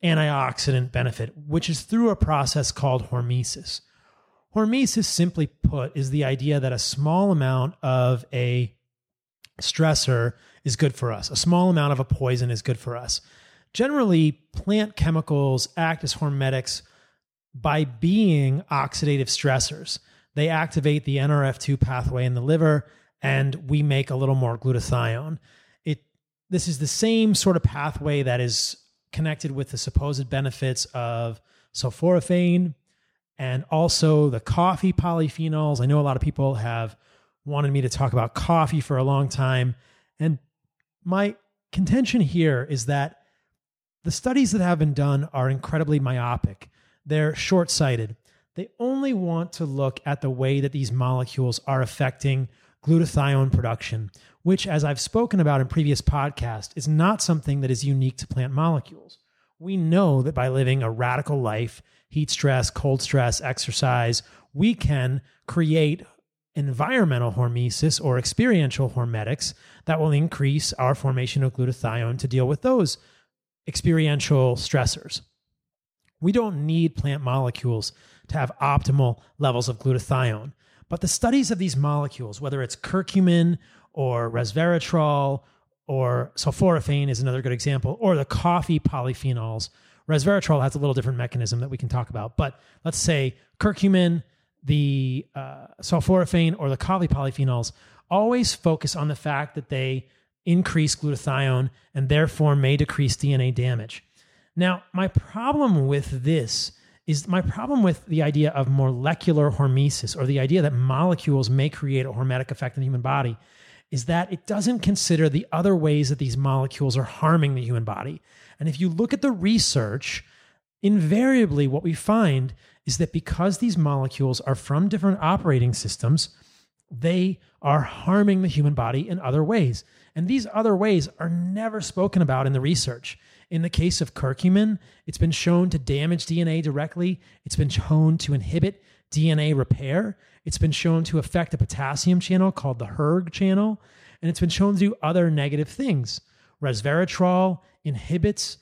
antioxidant benefit, which is through a process called hormesis. Hormesis, simply put, is the idea that a small amount of a stressor is good for us. A small amount of a poison is good for us. Generally, plant chemicals act as hormetics by being oxidative stressors. They activate the NRF2 pathway in the liver, and we make a little more glutathione. This is the same sort of pathway that is connected with the supposed benefits of sulforaphane and also the coffee polyphenols. I know a lot of people have wanted me to talk about coffee for a long time, and my contention here is that the studies that have been done are incredibly myopic. They're short sighted. They only want to look at the way that these molecules are affecting glutathione production, which, as I've spoken about in previous podcasts, is not something that is unique to plant molecules. We know that by living a radical life, heat stress, cold stress, exercise, we can create environmental hormesis or experiential hormetics that will increase our formation of glutathione to deal with those experiential stressors. We don't need plant molecules to have optimal levels of glutathione. But the studies of these molecules, whether it's curcumin or resveratrol or sulforaphane is another good example, or the coffee polyphenols, resveratrol has a little different mechanism that we can talk about. But let's say curcumin, the uh, sulforaphane, or the coffee polyphenols always focus on the fact that they increase glutathione and therefore may decrease DNA damage. Now, my problem with this is my problem with the idea of molecular hormesis or the idea that molecules may create a hormetic effect in the human body is that it doesn't consider the other ways that these molecules are harming the human body. And if you look at the research, invariably what we find is that because these molecules are from different operating systems, they are harming the human body in other ways. And these other ways are never spoken about in the research. In the case of curcumin, it's been shown to damage DNA directly, it's been shown to inhibit DNA repair, it's been shown to affect a potassium channel called the hERG channel, and it's been shown to do other negative things. Resveratrol inhibits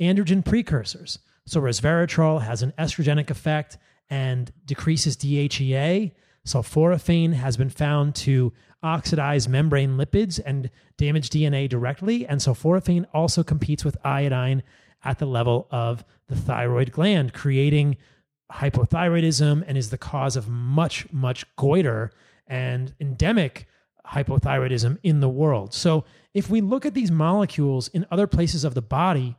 androgen precursors. So resveratrol has an estrogenic effect and decreases DHEA. Sulforaphane has been found to oxidize membrane lipids and damage DNA directly. And sulforaphane also competes with iodine at the level of the thyroid gland, creating hypothyroidism and is the cause of much, much goiter and endemic hypothyroidism in the world. So, if we look at these molecules in other places of the body,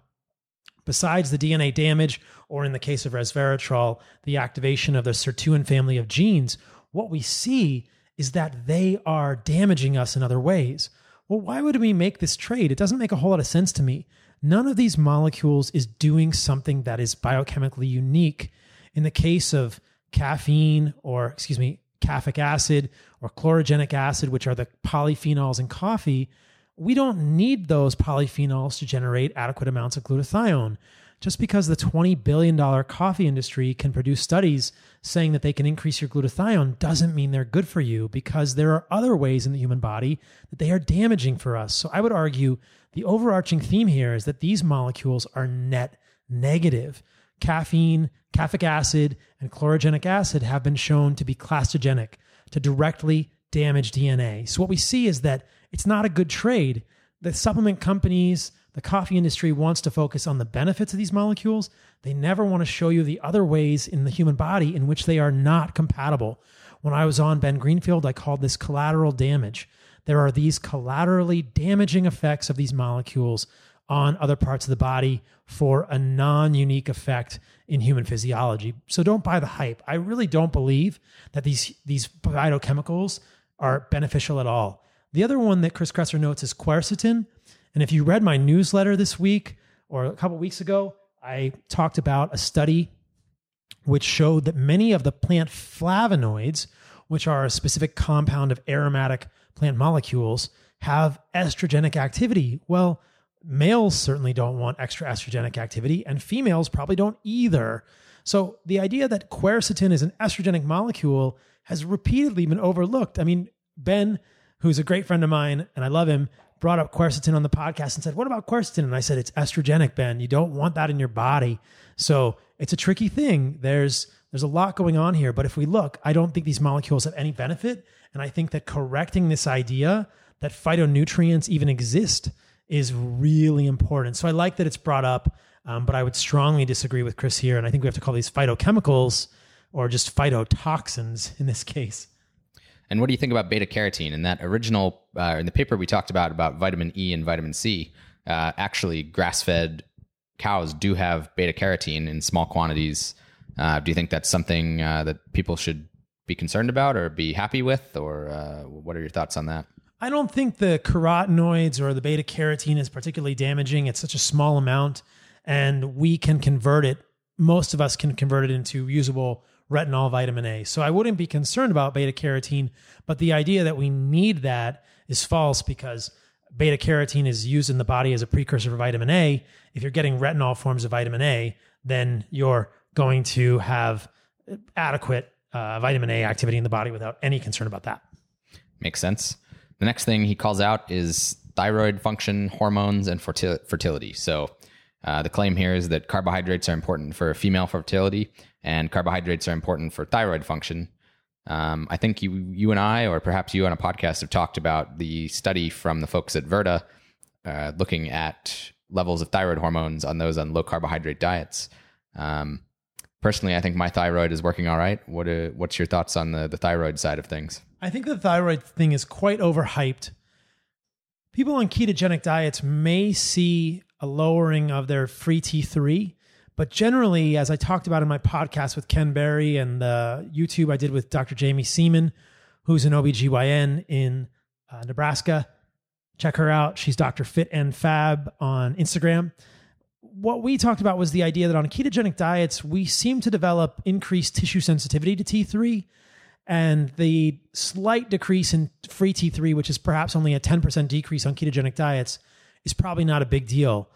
besides the DNA damage, or in the case of resveratrol, the activation of the sirtuin family of genes, what we see is that they are damaging us in other ways. Well, why would we make this trade? It doesn't make a whole lot of sense to me. None of these molecules is doing something that is biochemically unique. In the case of caffeine, or excuse me, caffeic acid or chlorogenic acid, which are the polyphenols in coffee, we don't need those polyphenols to generate adequate amounts of glutathione. Just because the $20 billion coffee industry can produce studies saying that they can increase your glutathione doesn't mean they're good for you because there are other ways in the human body that they are damaging for us. So I would argue the overarching theme here is that these molecules are net negative. Caffeine, caffeic acid, and chlorogenic acid have been shown to be clastogenic, to directly damage DNA. So what we see is that it's not a good trade. The supplement companies, the coffee industry wants to focus on the benefits of these molecules. They never want to show you the other ways in the human body in which they are not compatible. When I was on Ben Greenfield, I called this collateral damage. There are these collaterally damaging effects of these molecules on other parts of the body for a non unique effect in human physiology. So don't buy the hype. I really don't believe that these, these phytochemicals are beneficial at all. The other one that Chris Kresser notes is quercetin. And if you read my newsletter this week or a couple weeks ago, I talked about a study which showed that many of the plant flavonoids, which are a specific compound of aromatic plant molecules, have estrogenic activity. Well, males certainly don't want extra estrogenic activity, and females probably don't either. So the idea that quercetin is an estrogenic molecule has repeatedly been overlooked. I mean, Ben, who's a great friend of mine, and I love him, brought up quercetin on the podcast and said, What about quercetin? And I said, It's estrogenic, Ben. You don't want that in your body. So it's a tricky thing. There's there's a lot going on here. But if we look, I don't think these molecules have any benefit. And I think that correcting this idea that phytonutrients even exist is really important. So I like that it's brought up, um, but I would strongly disagree with Chris here. And I think we have to call these phytochemicals or just phytotoxins in this case. And what do you think about beta carotene? In that original, uh, in the paper we talked about about vitamin E and vitamin C, uh, actually grass fed cows do have beta carotene in small quantities. Uh, do you think that's something uh, that people should be concerned about or be happy with, or uh, what are your thoughts on that? I don't think the carotenoids or the beta carotene is particularly damaging. It's such a small amount, and we can convert it. Most of us can convert it into usable retinol vitamin A. So I wouldn't be concerned about beta carotene, but the idea that we need that is false because beta carotene is used in the body as a precursor for vitamin A. If you're getting retinol forms of vitamin A, then you're going to have adequate uh, vitamin A activity in the body without any concern about that. Makes sense. The next thing he calls out is thyroid function, hormones, and fertility. So uh, the claim here is that carbohydrates are important for female fertility, and carbohydrates are important for thyroid function. Um, I think you, you and I, or perhaps you on a podcast, have talked about the study from the folks at Virta uh, looking at levels of thyroid hormones on those on low carbohydrate diets. Um, personally, I think my thyroid is working all right. What uh, what's your thoughts on the the thyroid side of things? I think the thyroid thing is quite overhyped. People on ketogenic diets may see a lowering of their free T3, but generally, as I talked about in my podcast with Ken Berry and the YouTube I did with Dr. Jaime Seeman, who's an OBGYN in uh, Nebraska, check her out. She's Dr. Fit and Fab on Instagram. what we talked about was the idea that on ketogenic diets, we seem to develop increased tissue sensitivity to T3 and the slight decrease in free T3, which is perhaps only a 10% decrease on ketogenic diets, is probably not a big deal.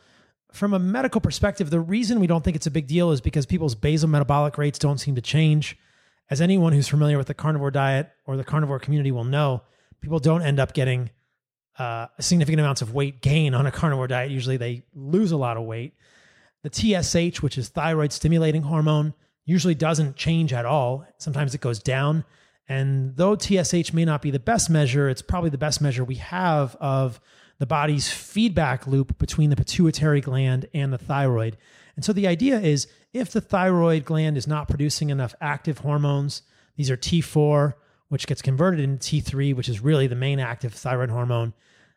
From a medical perspective, the reason we don't think it's a big deal is because people's basal metabolic rates don't seem to change. As anyone who's familiar with the carnivore diet or the carnivore community will know, people don't end up getting uh, significant amounts of weight gain on a carnivore diet. Usually they lose a lot of weight. The TSH, which is thyroid stimulating hormone, usually doesn't change at all. Sometimes it goes down. And though TSH may not be the best measure, it's probably the best measure we have of the body's feedback loop between the pituitary gland and the thyroid. And so the idea is if the thyroid gland is not producing enough active hormones, these are T4, which gets converted into T3, which is really the main active thyroid hormone,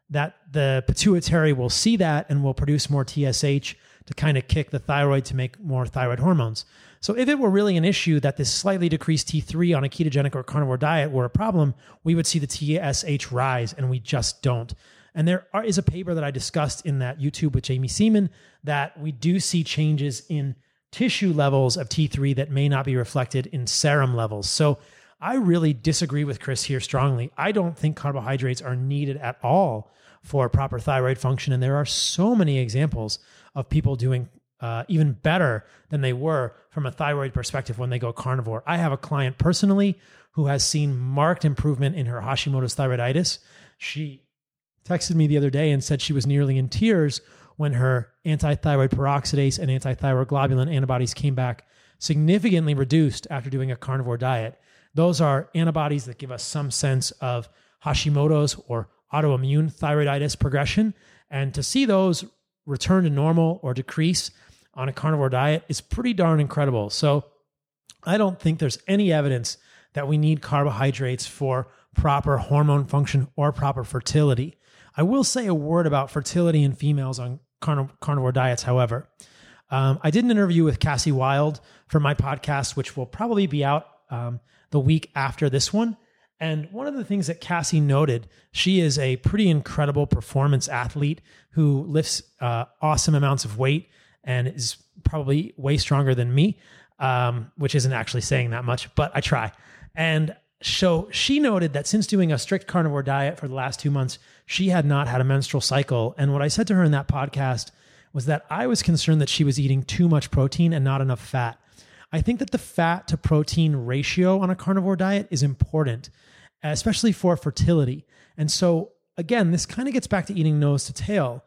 that the pituitary will see that and will produce more TSH to kind of kick the thyroid to make more thyroid hormones. So if it were really an issue that this slightly decreased T3 on a ketogenic or carnivore diet were a problem, we would see the TSH rise, and we just don't. And there are, is a paper that I discussed in that YouTube with Jaime Seeman that we do see changes in tissue levels of T3 that may not be reflected in serum levels. So I really disagree with Chris here strongly. I don't think carbohydrates are needed at all for proper thyroid function. And there are so many examples of people doing uh, even better than they were from a thyroid perspective when they go carnivore. I have a client personally who has seen marked improvement in her Hashimoto's thyroiditis. She texted me the other day and said she was nearly in tears when her anti-thyroid peroxidase and anti-thyroid globulin antibodies came back significantly reduced after doing a carnivore diet. Those are antibodies that give us some sense of Hashimoto's or autoimmune thyroiditis progression. And to see those return to normal or decrease on a carnivore diet is pretty darn incredible. So I don't think there's any evidence that we need carbohydrates for proper hormone function or proper fertility. I will say a word about fertility in females on carn- carnivore diets, however. Um, I did an interview with Cassie Wild for my podcast, which will probably be out um, the week after this one. And one of the things that Cassie noted, she is a pretty incredible performance athlete who lifts uh, awesome amounts of weight and is probably way stronger than me, um, which isn't actually saying that much, but I try. And so she noted that since doing a strict carnivore diet for the last two months, she had not had a menstrual cycle. And what I said to her in that podcast was that I was concerned that she was eating too much protein and not enough fat. I think that the fat to protein ratio on a carnivore diet is important, especially for fertility. And so, again, this kind of gets back to eating nose to tail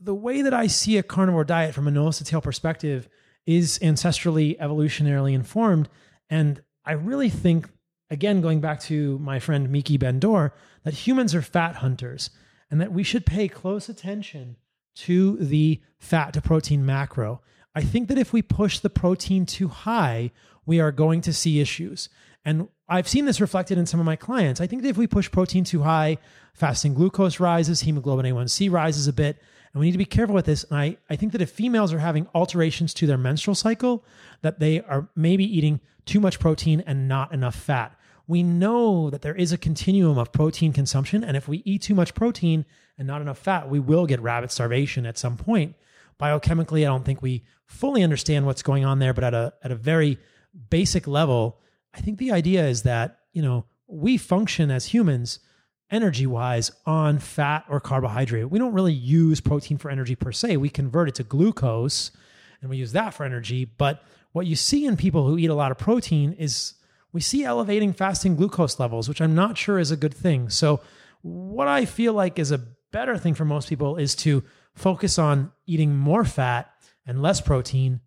the way that I see a carnivore diet from a nose to tail perspective is ancestrally, evolutionarily informed. And I really think, again, going back to my friend Miki Ben-Dor, that humans are fat hunters and that we should pay close attention to the fat to protein macro. I think that if we push the protein too high, we are going to see issues. And I've seen this reflected in some of my clients. I think that if we push protein too high, fasting glucose rises, hemoglobin A1C rises a bit, and we need to be careful with this. And I, I think that if females are having alterations to their menstrual cycle, that they are maybe eating too much protein and not enough fat. We know that there is a continuum of protein consumption. And if we eat too much protein and not enough fat, we will get rabbit starvation at some point. Biochemically, I don't think we fully understand what's going on there, but at a, at a very basic level, I think the idea is that, you know, we function as humans energy wise on fat or carbohydrate. We don't really use protein for energy per se. We convert it to glucose and we use that for energy. But what you see in people who eat a lot of protein is we see elevating fasting glucose levels, which I'm not sure is a good thing. So, what I feel like is a better thing for most people is to focus on eating more fat and less protein.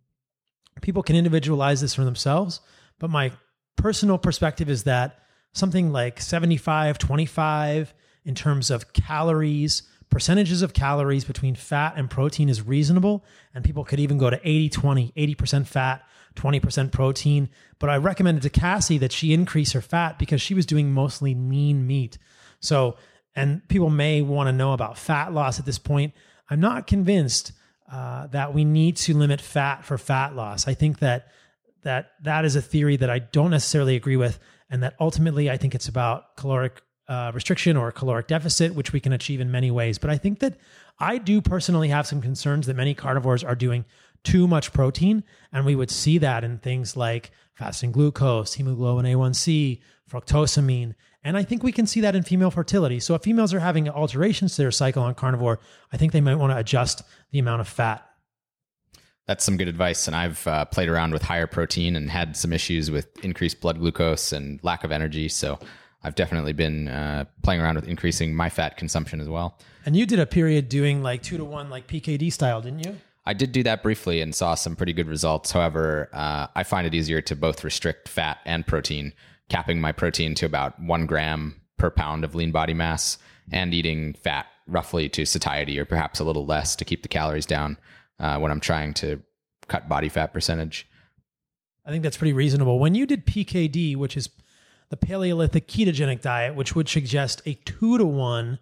People can individualize this for themselves, but my personal perspective is that something like 75 25 in terms of calories percentages of calories between fat and protein is reasonable and people could even go to 80 20 80% fat 20% protein but i recommended to cassie that she increase her fat because she was doing mostly lean meat. So and people may want to know about fat loss at this point. I'm not convinced uh, that we need to limit fat for fat loss. I think that that that is a theory that i don't necessarily agree with and that ultimately I think it's about caloric uh, restriction or caloric deficit, which we can achieve in many ways. But I think that I do personally have some concerns that many carnivores are doing too much protein. And we would see that in things like fasting glucose, hemoglobin A1C, fructosamine. And I think we can see that in female fertility. So if females are having alterations to their cycle on carnivore, I think they might want to adjust the amount of fat. That's some good advice. And I've uh, played around with higher protein and had some issues with increased blood glucose and lack of energy. So I've definitely been uh, playing around with increasing my fat consumption as well. And you did a period doing like two to one, like PKD style, didn't you? I did do that briefly and saw some pretty good results. However, uh, I find it easier to both restrict fat and protein, capping my protein to about one gram per pound of lean body mass and eating fat roughly to satiety or perhaps a little less to keep the calories down uh, when I'm trying to cut body fat percentage. I think that's pretty reasonable. When you did PKD, which is the Paleolithic ketogenic diet, which would suggest a two to one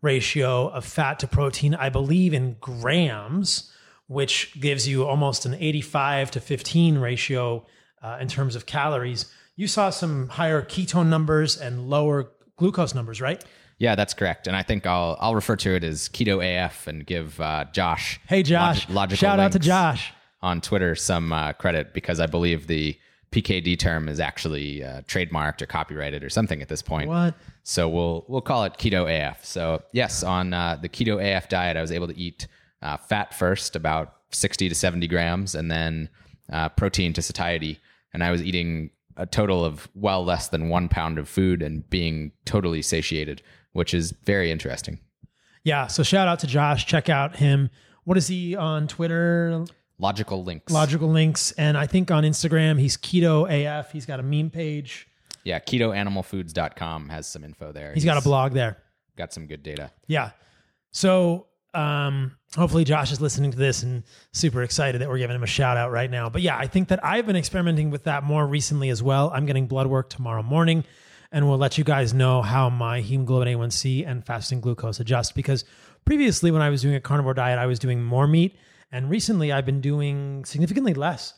ratio of fat to protein, I believe in grams, which gives you almost an 85 to 15 ratio uh, in terms of calories. You saw some higher ketone numbers and lower glucose numbers, right? Yeah, that's correct. And I think I'll I'll refer to it as Keto AF and give uh, Josh. Hey, Josh! Log- shout out to Josh on Twitter some uh, credit because I believe the PKD term is actually uh, trademarked or copyrighted or something at this point. What? So we'll we'll call it keto AF. So yes, on uh, the keto AF diet, I was able to eat uh, fat first, about sixty to seventy grams, and then uh, protein to satiety. And I was eating a total of well less than one pound of food and being totally satiated, which is very interesting. Yeah. So shout out to Josh. Check out him. What is he on Twitter? Logical links. Logical links. And I think on Instagram, he's keto AF. He's got a meme page. Yeah, ketoanimalfoods.com has some info there. he's got a blog there. Got some good data. Yeah. So um, hopefully Josh is listening to this and super excited that we're giving him a shout out right now. But yeah, I think that I've been experimenting with that more recently as well. I'm getting blood work tomorrow morning and we'll let you guys know how my hemoglobin A1C and fasting glucose adjust because previously when I was doing a carnivore diet, I was doing more meat and recently I've been doing significantly less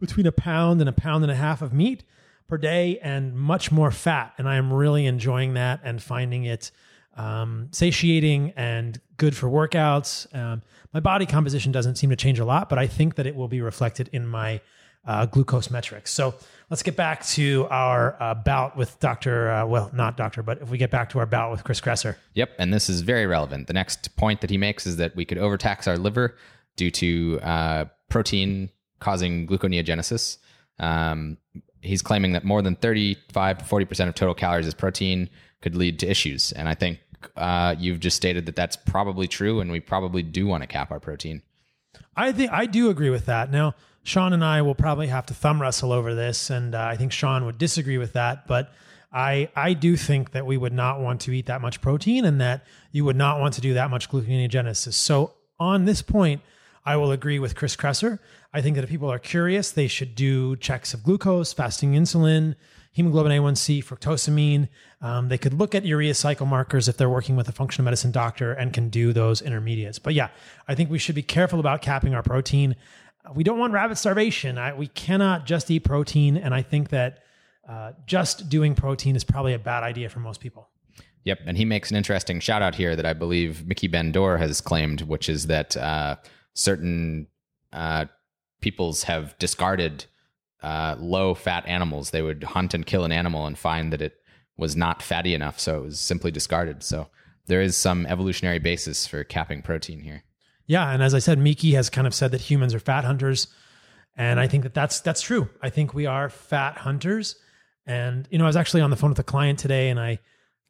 between a pound and a pound and a half of meat per day and much more fat. And I am really enjoying that and finding it um, satiating and good for workouts. Um, my body composition doesn't seem to change a lot, but I think that it will be reflected in my uh, glucose metrics. So let's get back to our uh, bout with Dr. Uh, well, not Doctor, but if we get back to our bout with Chris Kresser. Yep. And this is very relevant. The next point that he makes is that we could overtax our liver due to uh, protein causing gluconeogenesis. Um, he's claiming that more than 35 to 40% of total calories is protein could lead to issues. And I think uh, you've just stated that that's probably true, and we probably do want to cap our protein. I think I do agree with that. Now, Shawn and I will probably have to thumb wrestle over this, and uh, I think Shawn would disagree with that. But I I do think that we would not want to eat that much protein, and that you would not want to do that much gluconeogenesis. So on this point, I will agree with Chris Kresser. I think that if people are curious, they should do checks of glucose, fasting insulin, hemoglobin A1C, fructosamine. Um, they could look at urea cycle markers if they're working with a functional medicine doctor and can do those intermediates. But yeah, I think we should be careful about capping our protein. We don't want rabbit starvation. I, we cannot just eat protein. And I think that uh, just doing protein is probably a bad idea for most people. Yep. And he makes an interesting shout out here that I believe Miki Ben-Dor has claimed, which is that uh, certain uh, peoples have discarded uh, low fat animals. They would hunt and kill an animal and find that it was not fatty enough, so it was simply discarded. So there is some evolutionary basis for capping protein here. Yeah, and as I said, Miki has kind of said that humans are fat hunters, and I think that that's that's true. I think we are fat hunters, and you know, I was actually on the phone with a client today, and I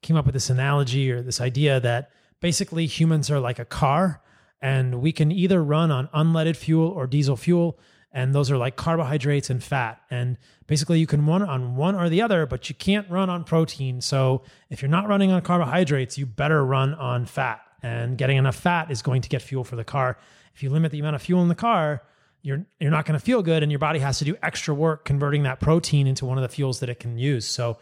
came up with this analogy or this idea that basically humans are like a car, and we can either run on unleaded fuel or diesel fuel and those are like carbohydrates and fat. And basically you can run on one or the other but you can't run on protein. So if you're not running on carbohydrates you better run on fat. And getting enough fat is going to get fuel for the car. If you limit the amount of fuel in the car you're you're not going to feel good and your body has to do extra work converting that protein into one of the fuels that it can use. So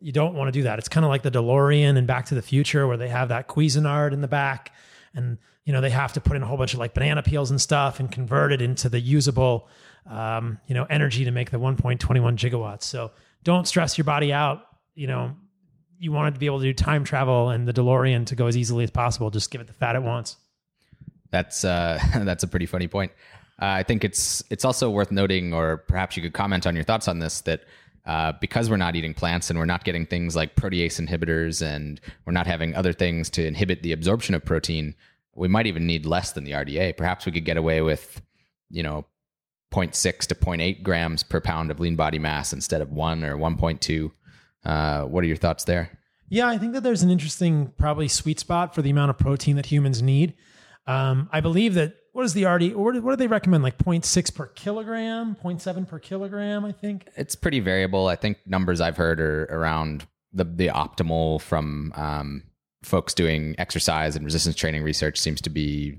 you don't want to do that. It's kind of like the DeLorean and Back to the Future where they have that Cuisinart in the back and you know they have to put in a whole bunch of like banana peels and stuff and convert it into the usable um, you know energy to make the 1.21 gigawatts so don't stress your body out you know you wanted to be able to do time travel and the DeLorean to go as easily as possible. Just give it the fat it wants. That's uh, that's a pretty funny point. Uh, I think it's it's also worth noting, or perhaps you could comment on your thoughts on this, that uh, because we're not eating plants and we're not getting things like protease inhibitors and we're not having other things to inhibit the absorption of protein, we might even need less than the RDA. Perhaps we could get away with, you know, 0.6 to 0.8 grams per pound of lean body mass instead of one or 1.2. Uh, what are your thoughts there? Yeah, I think that there's an interesting, probably sweet spot for the amount of protein that humans need. Um, I believe that what is the RD? What do, what do they recommend? Like 0.6 per kilogram, 0.7 per kilogram. I think it's pretty variable. I think numbers I've heard are around the the optimal from um, folks doing exercise and resistance training research seems to be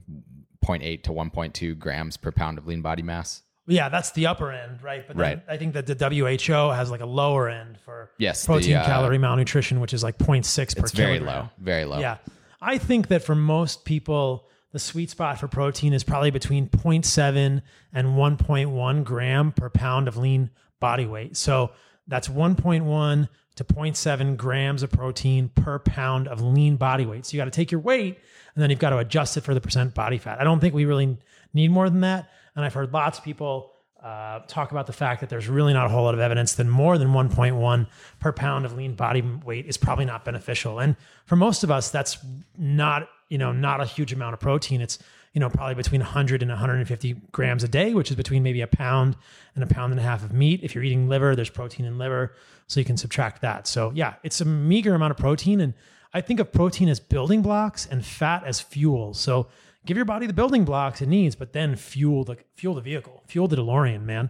0.8 to 1.2 grams per pound of lean body mass. Yeah, that's the upper end, right? But right. I think that the WHO has like a lower end for yes, protein the, uh, calorie malnutrition, which is like 0.6 per it's kilogram. very low, very low. Yeah, I think that for most people, the sweet spot for protein is probably between 0.7 and 1.1 gram per pound of lean body weight. So that's 1.1 to 0.7 grams of protein per pound of lean body weight. So you got to take your weight and then you've got to adjust it for the percent body fat. I don't think we really need more than that. And I've heard lots of people uh, talk about the fact that there's really not a whole lot of evidence that more than 1.1 per pound of lean body weight is probably not beneficial. And for most of us, that's not you know not a huge amount of protein. It's you know probably between 100 and 150 grams a day, which is between maybe a pound and a pound and a half of meat. If you're eating liver, there's protein in liver, so you can subtract that. So yeah, it's a meager amount of protein, and I think of protein as building blocks and fat as fuel. So give your body the building blocks it needs, but then fuel the fuel the vehicle, fuel the DeLorean, man.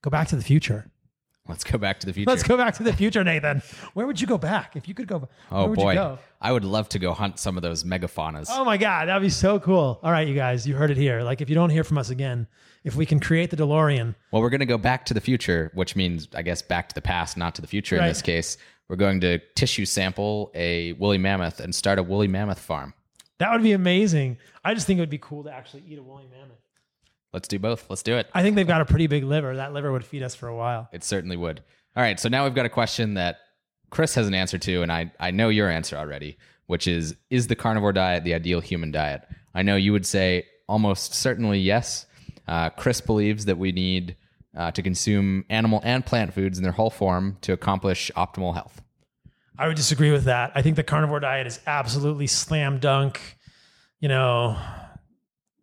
Go back to the future. Let's go back to the future. Let's go back to the future, Nathan. Where would you go back if you could go? Oh would boy, you go? I would love to go hunt some of those megafaunas. Oh my god, that'd be so cool. All right, you guys, you heard it here. Like if you don't hear from us again, if we can create the DeLorean, Well, we're going to go back to the future, which means, I guess, back to the past, not to the future in this case. We're going to tissue sample a woolly mammoth and start a woolly mammoth farm. that would be amazing. I just think it would be cool to actually eat a woolly mammoth. Let's do both. Let's do it. I think they've got a pretty big liver. That liver would feed us for a while. It certainly would. All right. So now we've got a question that Chris has an answer to, and I, I know your answer already, which is Is the carnivore diet the ideal human diet? I know you would say almost certainly yes. Uh, Chris believes that we need uh, to consume animal and plant foods in their whole form to accomplish optimal health. I would disagree with that. I think the carnivore diet is absolutely slam dunk, you know,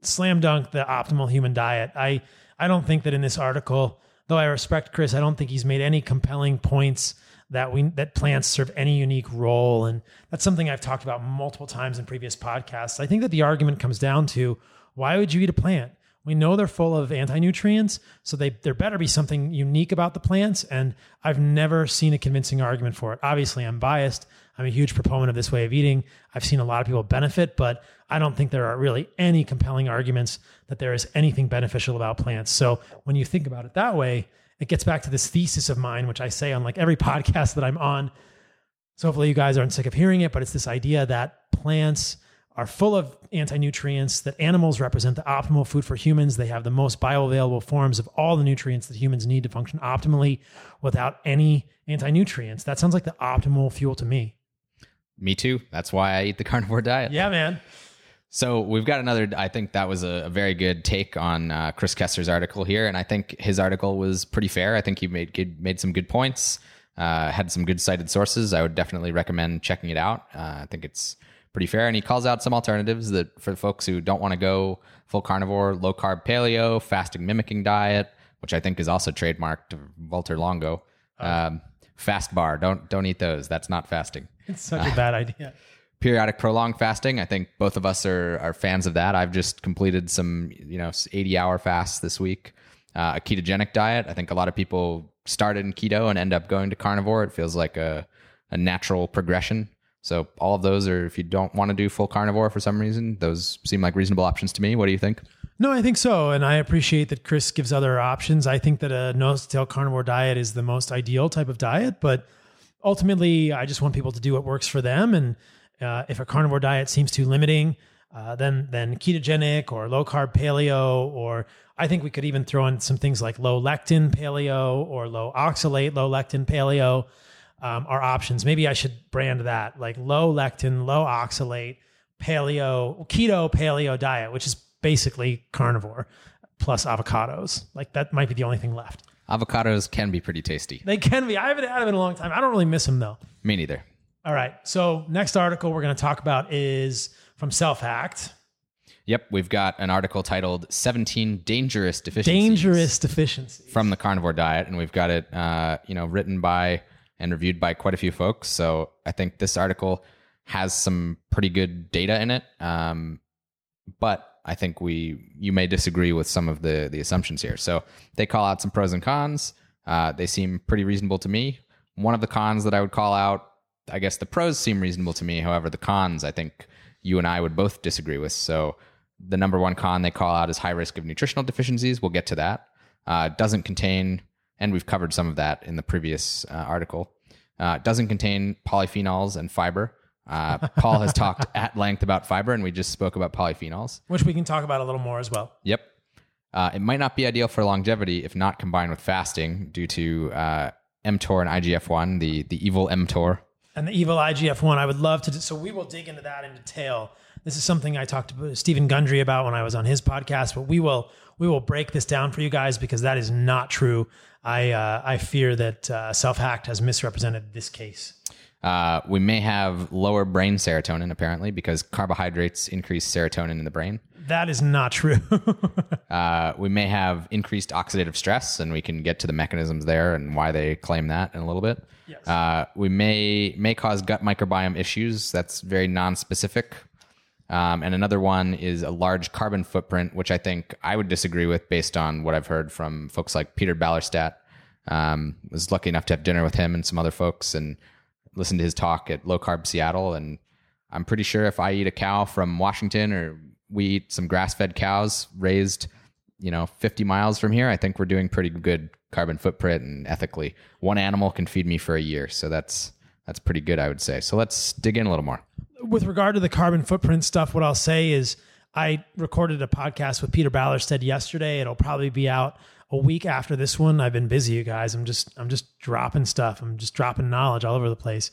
slam dunk the optimal human diet. I I don't think that in this article, though I respect Chris, I don't think he's made any compelling points that we that plants serve any unique role and that's something I've talked about multiple times in previous podcasts. I think that the argument comes down to why would you eat a plant? We know they're full of anti-nutrients, so they there better be something unique about the plants and I've never seen a convincing argument for it. Obviously, I'm biased. I'm a huge proponent of this way of eating. I've seen a lot of people benefit, but I don't think there are really any compelling arguments that there is anything beneficial about plants. So, when you think about it that way, it gets back to this thesis of mine which I say on like every podcast that I'm on. So hopefully you guys aren't sick of hearing it, but it's this idea that plants are full of anti-nutrients, that animals represent the optimal food for humans. They have the most bioavailable forms of all the nutrients that humans need to function optimally without any anti-nutrients. That sounds like the optimal fuel to me. Me too. That's why I eat the carnivore diet. Yeah, man. So we've got another. I think that was a, a very good take on uh, Chris Kresser's article here, and I think his article was pretty fair. I think he made good, made some good points, uh, had some good cited sources. I would definitely recommend checking it out. Uh, I think it's pretty fair, and he calls out some alternatives that for folks who don't want to go full carnivore, low carb paleo, fasting mimicking diet, which I think is also trademarked to Walter Longo. Um, fast bar, don't don't eat those. That's not fasting It's such a bad idea. periodic prolonged fasting. I think both of us are are fans of that. I've just completed some you know 80 hour fasts this week. Uh, a ketogenic diet. I think a lot of people start in keto and end up going to carnivore. It feels like a a natural progression. So all of those are if you don't want to do full carnivore for some reason, those seem like reasonable options to me. What do you think? No, I think so. And I appreciate that Chris gives other options. I think that a nose to tail carnivore diet is the most ideal type of diet, but ultimately, I just want people to do what works for them. And uh, if a carnivore diet seems too limiting, uh, then then ketogenic or low carb paleo, or I think we could even throw in some things like low lectin paleo or low oxalate low lectin paleo. um, are options. Maybe I should brand that like low lectin, low oxalate, paleo, keto paleo diet, which is basically carnivore plus avocados. Like that might be the only thing left. Avocados can be pretty tasty. They can be. I haven't had them in a long time. I don't really miss them though. Me neither. All right. So next article we're going to talk about is from Self Hacked. Yep, we've got an article titled 17 Dangerous Deficiencies Dangerous deficiencies. from the carnivore diet, and we've got it, uh, you know, written by and reviewed by quite a few folks. So I think this article has some pretty good data in it. Um, but I think we you may disagree with some of the the assumptions here. So they call out some pros and cons. Uh, they seem pretty reasonable to me. One of the cons that I would call out, I guess the pros seem reasonable to me. However, the cons I think you and I would both disagree with. So the number one con they call out is high risk of nutritional deficiencies. We'll get to that. Uh, doesn't contain, and we've covered some of that in the previous uh, article. Uh, doesn't contain polyphenols and fiber. Uh, Paul has talked at length about fiber, and we just spoke about polyphenols. which we can talk about a little more as well. Yep. Uh, it might not be ideal for longevity if not combined with fasting due to uh, mTOR and IGF-1, the the evil mTOR. And the evil IGF one, I would love to. Do, so we will dig into that in detail. This is something I talked to Steven Gundry about when I was on his podcast, but we will we will break this down for you guys because that is not true. I uh, I fear that uh, SelfHacked has misrepresented this case. Uh, we may have lower brain serotonin apparently because carbohydrates increase serotonin in the brain. That is not true. Uh, we may have increased oxidative stress, and we can get to the mechanisms there and why they claim that in a little bit. Yes. Uh, we may may cause gut microbiome issues. That's very non-specific. Um, and another one is a large carbon footprint, which I think I would disagree with based on what I've heard from folks like Peter Ballerstedt. Um, was lucky enough to have dinner with him and some other folks and listen to his talk at Low Carb Seattle. And I'm pretty sure if I eat a cow from Washington or we eat some grass fed cows raised, you know, 50 miles from here, I think we're doing pretty good carbon footprint and ethically. One animal can feed me for a year. So that's, that's pretty good, I would say. So let's dig in a little more. With regard to the carbon footprint stuff, what I'll say is I recorded a podcast with Peter Ballerstedt yesterday. It'll probably be out a week after this one. I've been busy, you guys. I'm just I'm just dropping stuff. I'm just dropping knowledge all over the place.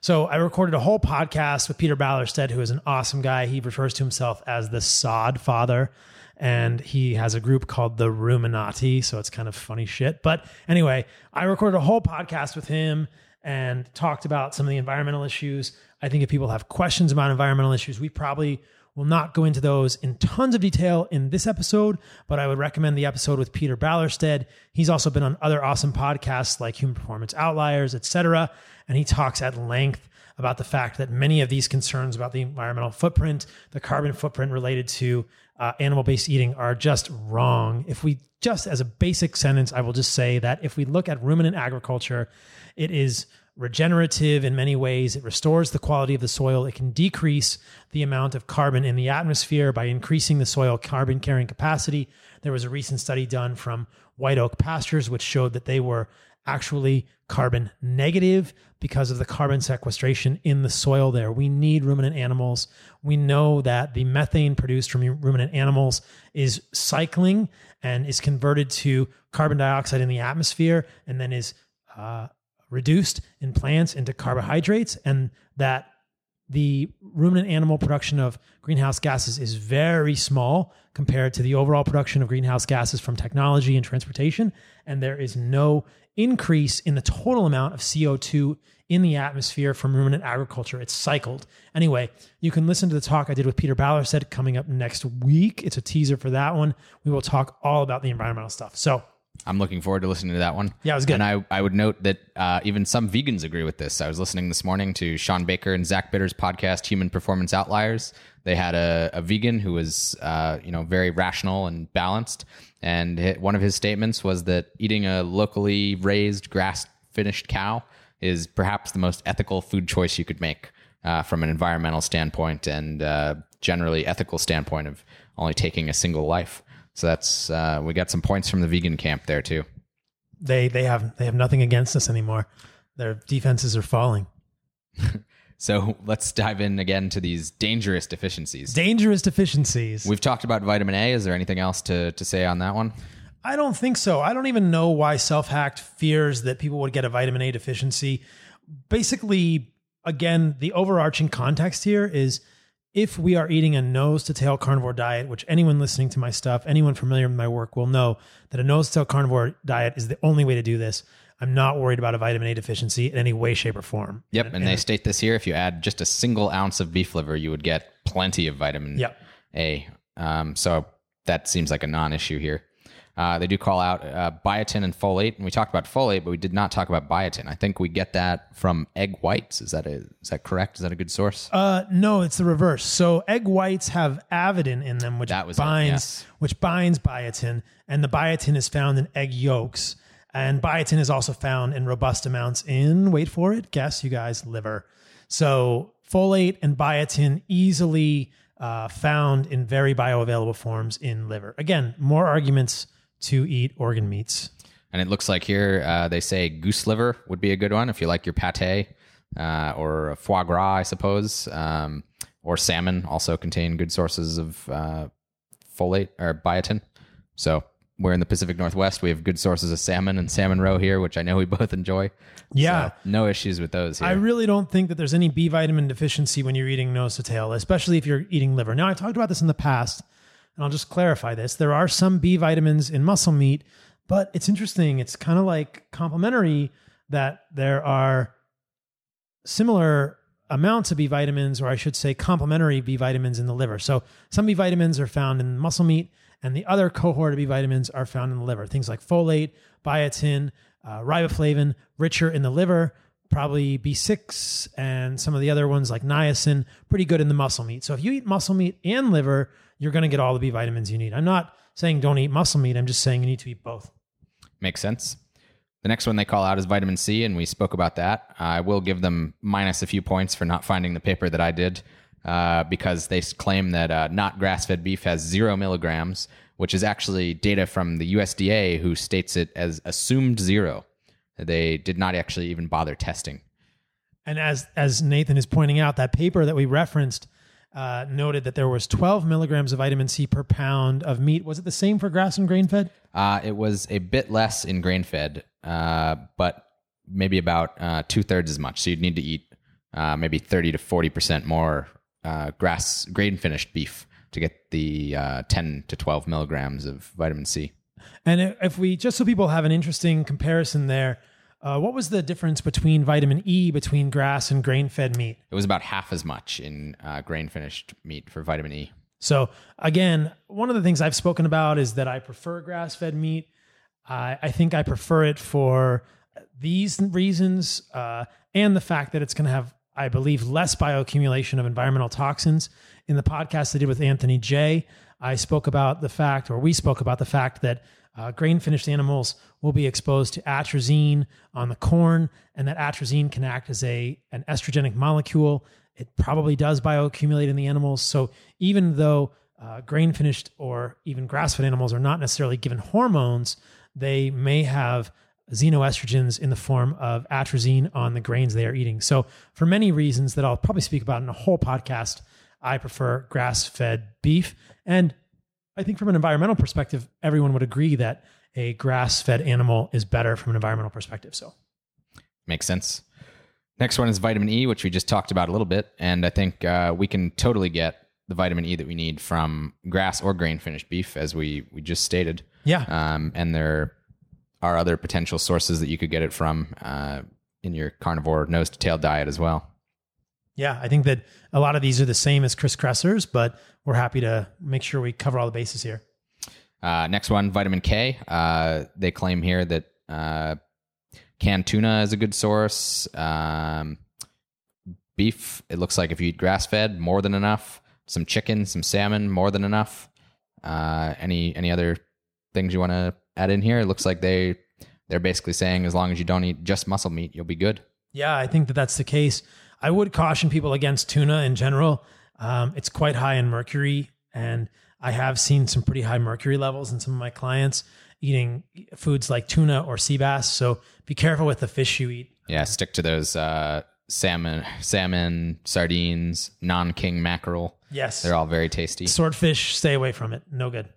So I recorded a whole podcast with Peter Ballerstedt, who is an awesome guy. He refers to himself as the Sod Father, and he has a group called the Ruminati. So it's kind of funny shit. But anyway, I recorded a whole podcast with him and talked about some of the environmental issues. I think if people have questions about environmental issues, we probably will not go into those in tons of detail in this episode, but I would recommend the episode with Peter Ballerstedt. He's also been on other awesome podcasts like Human Performance Outliers, etc. And he talks at length about the fact that many of these concerns about the environmental footprint, the carbon footprint related to uh, animal based eating are just wrong. If we just, as a basic sentence, I will just say that if we look at ruminant agriculture, it is regenerative in many ways. It restores the quality of the soil. It can decrease the amount of carbon in the atmosphere by increasing the soil carbon carrying capacity. There was a recent study done from White Oak Pastures, which showed that they were actually carbon negative because of the carbon sequestration in the soil there. We need ruminant animals. We know that the methane produced from ruminant animals is cycling and is converted to carbon dioxide in the atmosphere and then is uh, reduced in plants into carbohydrates, and that the ruminant animal production of greenhouse gases is very small compared to the overall production of greenhouse gases from technology and transportation. And there is no increase in the total amount of CO2 in the atmosphere from ruminant agriculture. It's cycled. Anyway, you can listen to the talk I did with Peter Ballerstedt coming up next week. It's a teaser for that one. We will talk all about the environmental stuff. So, I'm looking forward to listening to that one. Yeah, it was good. And I, I would note that uh, even some vegans agree with this. I was listening this morning to Shawn Baker and Zach Bitter's podcast, Human Performance Outliers. They had a, a vegan who was, uh, you know, very rational and balanced. And one of his statements was that eating a locally raised, grass finished cow is perhaps the most ethical food choice you could make uh, from an environmental standpoint and uh, generally ethical standpoint of only taking a single life. So that's uh, we got some points from the vegan camp there too. they they have they have nothing against us anymore. Their defenses are falling. So let's dive in again to these dangerous deficiencies. Dangerous deficiencies. We've talked about vitamin A. Is there anything else to, to say on that one? I don't think so. I don't even know why SelfHacked fears that people would get a vitamin A deficiency. basically, again, the overarching context here is if we are eating a nose to tail carnivore diet, which anyone listening to my stuff, anyone familiar with my work will know that a nose to tail carnivore diet is the only way to do this. I'm not worried about a vitamin A deficiency in any way, shape, or form. Yep, and, they state this here: if you add just a single ounce of beef liver, you would get plenty of vitamin Yep. A. Um, so that seems like a non-issue here. Uh, they do call out uh, biotin and folate, and we talked about folate, but we did not talk about biotin. I think we get that from egg whites. Is that a, is that correct? Is that a good source? Uh, no, it's the reverse. So egg whites have avidin in them, which it, binds yes. which binds biotin, and the biotin is found in egg yolks. And biotin is also found in robust amounts in wait for it, guess you guys, liver. So folate and biotin easily uh, found in very bioavailable forms in liver. Again, more arguments to eat organ meats. And it looks like here uh, they say goose liver would be a good one if you like your pate uh, or foie gras, I suppose, um, or salmon also contain good sources of uh, folate or biotin. So we're in the Pacific Northwest. We have good sources of salmon and salmon roe here, which I know we both enjoy. Yeah. So no issues with those here. I really don't think that there's any B vitamin deficiency when you're eating nose to tail, especially if you're eating liver. Now, I've talked about this in the past, and I'll just clarify this. There are some B vitamins in muscle meat, but it's interesting. It's kind of like complementary that there are similar amounts of B vitamins, or I should say complementary B vitamins in the liver. So some B vitamins are found in muscle meat, and the other cohort of B vitamins are found in the liver. Things like folate, biotin, uh, riboflavin, richer in the liver, probably B6, and some of the other ones like niacin, pretty good in the muscle meat. So if you eat muscle meat and liver, you're going to get all the B vitamins you need. I'm not saying don't eat muscle meat, I'm just saying you need to eat both. Makes sense. The next one they call out is vitamin C, and we spoke about that. I will give them minus a few points for not finding the paper that I did uh, because they claim that uh, not grass fed beef has zero milligrams, which is actually data from the USDA, who states it as assumed zero. They did not actually even bother testing. And as as Nathan is pointing out, that paper that we referenced uh, noted that there was 12 milligrams of vitamin C per pound of meat. Was it the same for grass and grain fed? Uh, it was a bit less in grain fed, uh, but maybe about uh, two thirds as much. So you'd need to eat uh, maybe 30 to 40% more uh, grass grain finished beef to get the uh, 10 to 12 milligrams of vitamin C. And if we just so people have an interesting comparison there, uh, what was the difference between vitamin E between grass and grain fed meat? It was about half as much in uh, grain finished meat for vitamin E. So again, one of the things I've spoken about is that I prefer grass-fed meat. I, I think I prefer it for these reasons, uh, and the fact that it's going to have, I believe, less bioaccumulation of environmental toxins. In the podcast I did with Anthony Jay, I spoke about the fact, or we spoke about the fact that uh, grain-finished animals will be exposed to atrazine on the corn, and that atrazine can act as a an estrogenic molecule. It probably does bioaccumulate in the animals. So even though uh, grain finished or even grass fed animals are not necessarily given hormones, they may have xenoestrogens in the form of atrazine on the grains they are eating. So, for many reasons that I'll probably speak about in a whole podcast, I prefer grass fed beef. And I think from an environmental perspective, everyone would agree that a grass fed animal is better from an environmental perspective. So, Makes sense. Next one is vitamin E, which we just talked about a little bit. And I think uh, we can totally get the vitamin E that we need from grass or grain finished beef, as we, we just stated. yeah. Um, and there are other potential sources that you could get it from uh, in your carnivore nose to tail diet as well. Yeah, I think that a lot of these are the same as Chris Kresser's, but we're happy to make sure we cover all the bases here. Uh, next one, vitamin K. Uh, they claim here that uh, canned tuna is a good source. Um, beef, it looks like if you eat grass fed, more than enough. Some chicken, some salmon, more than enough. Uh, any any other things you want to add in here? It looks like they they're basically saying as long as you don't eat just muscle meat, you'll be good. Yeah, I think that that's the case. I would caution people against tuna in general. Um, it's quite high in mercury, and I have seen some pretty high mercury levels in some of my clients eating foods like tuna or sea bass. So be careful with the fish you eat. Yeah, stick to those uh, salmon, salmon, sardines, non-king mackerel. Yes, They're all very tasty. swordfish. Stay away from it. No good.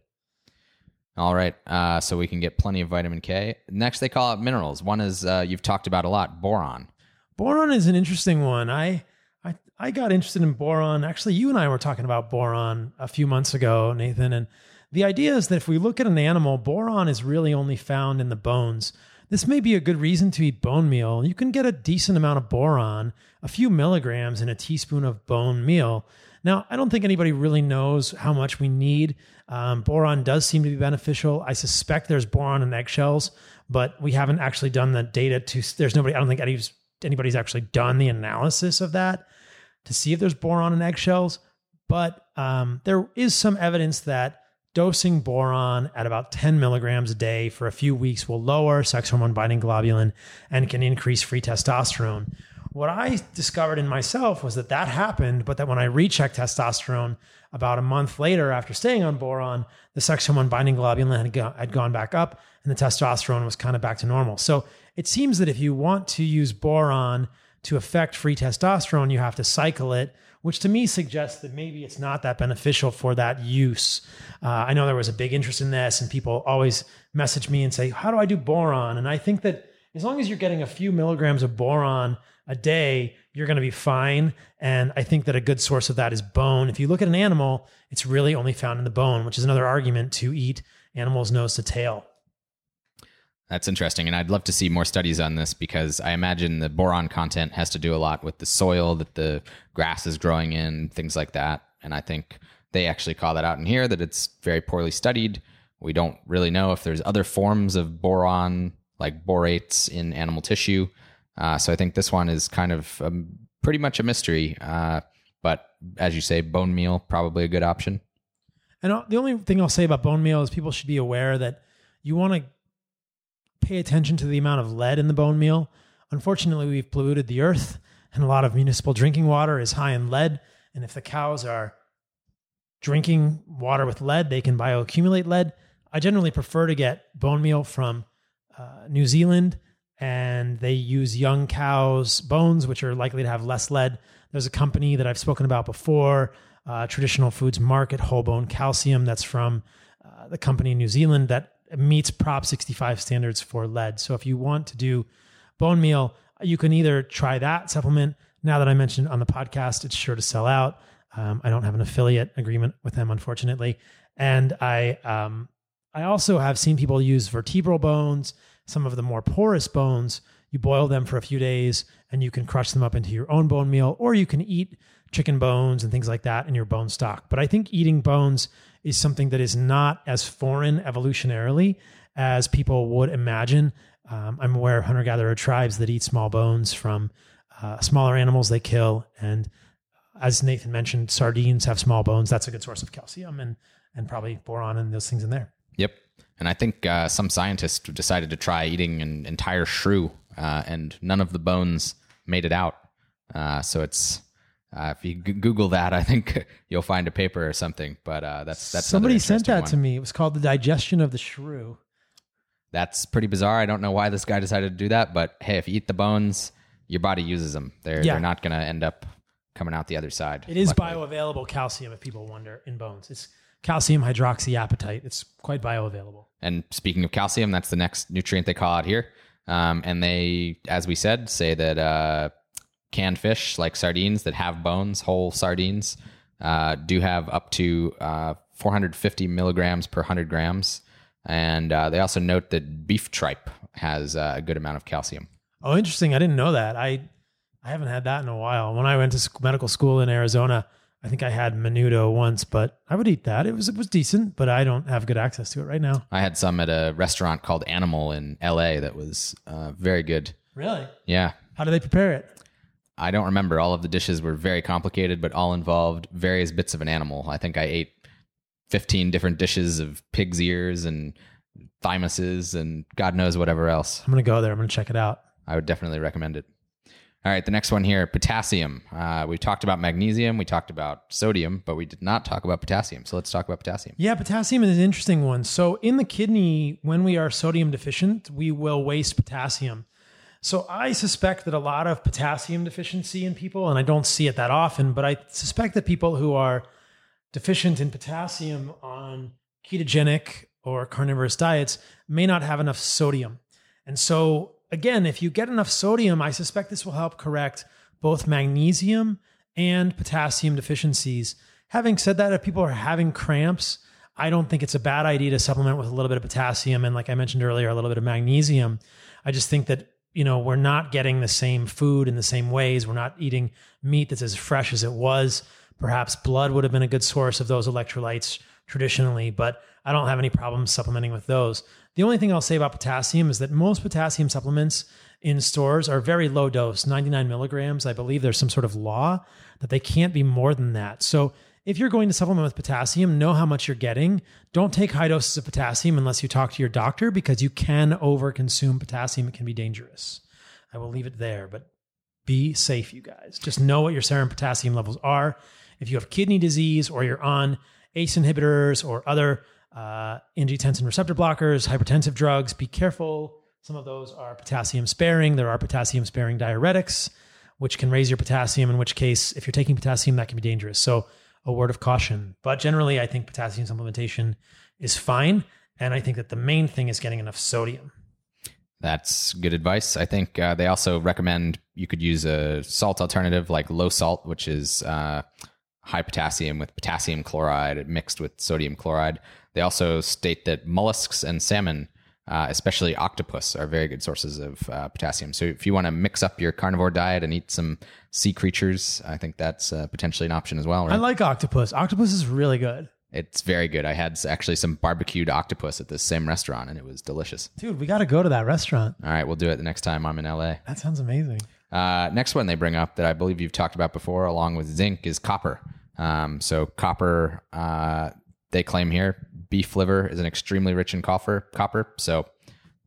All right, uh, so we can get plenty of vitamin K. Next, they call out minerals. One is uh, you've talked about a lot, boron. Boron is an interesting one. I, I I got interested in boron. Actually, you and I were talking about boron a few months ago, Nathan. And the idea is that if we look at an animal, boron is really only found in the bones. This may be a good reason to eat bone meal. You can get a decent amount of boron, a few milligrams in a teaspoon of bone meal. Now, I don't think anybody really knows how much we need. Um, boron does seem to be beneficial. I suspect there's boron in eggshells, but we haven't actually done the data to. There's nobody. I don't think anybody's, anybody's actually done the analysis of that to see if there's boron in eggshells. But um, there is some evidence that dosing boron at about 10 milligrams a day for a few weeks will lower sex hormone binding globulin and can increase free testosterone. What I discovered in myself was that that happened, but that when I rechecked testosterone about a month later after staying on boron, the sex hormone binding globulin had, go, had gone back up and the testosterone was kind of back to normal. So it seems that if you want to use boron to affect free testosterone, you have to cycle it, which to me suggests that maybe it's not that beneficial for that use. Uh, I know there was a big interest in this, and people always message me and say, How do I do boron? And I think that as long as you're getting a few milligrams of boron a day, you're going to be fine. And I think that a good source of that is bone. If you look at an animal, it's really only found in the bone, which is another argument to eat animals nose to tail. That's interesting. And I'd love to see more studies on this because I imagine the boron content has to do a lot with the soil that the grass is growing in, things like that. And I think they actually call that out in here that it's very poorly studied. We don't really know if there's other forms of boron, like borates in animal tissue. Uh, so I think this one is kind of um, pretty much a mystery. Uh, but as you say, bone meal probably a good option. And the only thing I'll say about bone meal is people should be aware that you want to pay attention to the amount of lead in the bone meal. Unfortunately, we've polluted the earth, and a lot of municipal drinking water is high in lead. And if the cows are drinking water with lead, they can bioaccumulate lead. I generally prefer to get bone meal from uh, New Zealand and they use young cows' bones, which are likely to have less lead. There's a company that I've spoken about before, uh, Traditional Foods Market Whole Bone Calcium, that's from uh, the company in New Zealand that meets Prop 65 standards for lead. So if you want to do bone meal, you can either try that supplement. Now that I mentioned on the podcast, it's sure to sell out. Um, I don't have an affiliate agreement with them, unfortunately, and I um, I also have seen people use vertebral bones some of the more porous bones, you boil them for a few days and you can crush them up into your own bone meal, or you can eat chicken bones and things like that in your bone stock. But I think eating bones is something that is not as foreign evolutionarily as people would imagine. Um, I'm aware of hunter gatherer tribes that eat small bones from uh, smaller animals they kill. And as Nathan mentioned, sardines have small bones. That's a good source of calcium and, and probably boron and those things in there. Yep. And I think uh, some scientists decided to try eating an entire shrew, uh, and none of the bones made it out. Uh, so it's uh, if you g- Google that, I think you'll find a paper or something. But uh, that's that's somebody sent that one. to me. It was called the digestion of the shrew. That's pretty bizarre. I don't know why this guy decided to do that, but hey, if you eat the bones, your body uses them. They're yeah. they're not going to end up coming out the other side. It is luckily. bioavailable calcium, if people wonder, in bones. It's calcium hydroxyapatite. It's quite bioavailable. And speaking of calcium, that's the next nutrient they call out here. Um, and they, as we said, say that uh, canned fish like sardines that have bones, whole sardines, uh, do have up to uh, 450 milligrams per 100 grams. And uh, they also note that beef tripe has uh, a good amount of calcium. Oh, interesting. I didn't know that. I I haven't had that in a while. When I went to medical school in Arizona, I think I had menudo once, but I would eat that. It was it was decent, but I don't have good access to it right now. I had some at a restaurant called Animal in L.A. that was uh, very good. Really? Yeah. How do they prepare it? I don't remember. All of the dishes were very complicated, but all involved various bits of an animal. I think I ate fifteen different dishes of pig's ears and thymuses and God knows whatever else. I'm gonna go there. I'm gonna check it out. I would definitely recommend it. All right, the next one here potassium. Uh, we talked about magnesium, we talked about sodium, but we did not talk about potassium. So let's talk about potassium. Yeah, potassium is an interesting one. So in the kidney, when we are sodium deficient, we will waste potassium. So I suspect that a lot of potassium deficiency in people, and I don't see it that often, but I suspect that people who are deficient in potassium on ketogenic or carnivorous diets may not have enough sodium. And so again, if you get enough sodium, I suspect this will help correct both magnesium and potassium deficiencies. Having said that, if people are having cramps, I don't think it's a bad idea to supplement with a little bit of potassium and, like I mentioned earlier, a little bit of magnesium. I just think that you know we're not getting the same food in the same ways. We're not eating meat that's as fresh as it was. Perhaps blood would have been a good source of those electrolytes traditionally, but I don't have any problems supplementing with those. The only thing I'll say about potassium is that most potassium supplements in stores are very low dose, 99 milligrams. I believe there's some sort of law that they can't be more than that. So if you're going to supplement with potassium, know how much you're getting. Don't take high doses of potassium unless you talk to your doctor because you can overconsume potassium. It can be dangerous. I will leave it there, but be safe, you guys. Just know what your serum potassium levels are. If you have kidney disease or you're on ACE inhibitors or other uh, angiotensin receptor blockers, hypertensive drugs, be careful. Some of those are potassium sparing. There are potassium sparing diuretics, which can raise your potassium, in which case, if you're taking potassium, that can be dangerous. So, a word of caution. But generally, I think potassium supplementation is fine. And I think that the main thing is getting enough sodium. That's good advice. I think uh, they also recommend you could use a salt alternative like low salt, which is uh, high potassium with potassium chloride mixed with sodium chloride. They also state that mollusks and salmon, uh, especially octopus, are very good sources of uh, potassium. So if you want to mix up your carnivore diet and eat some sea creatures, I think that's uh, potentially an option as well. Right? I like octopus. Octopus is really good. It's very good. I had actually some barbecued octopus at this same restaurant, and it was delicious. Dude, we got to go to that restaurant. All right, we'll do it the next time I'm in LA. That sounds amazing. Uh, next one they bring up that I believe you've talked about before, along with zinc, is copper. Um, so copper, uh, they claim here, beef liver is an extremely rich in copper. Copper. So,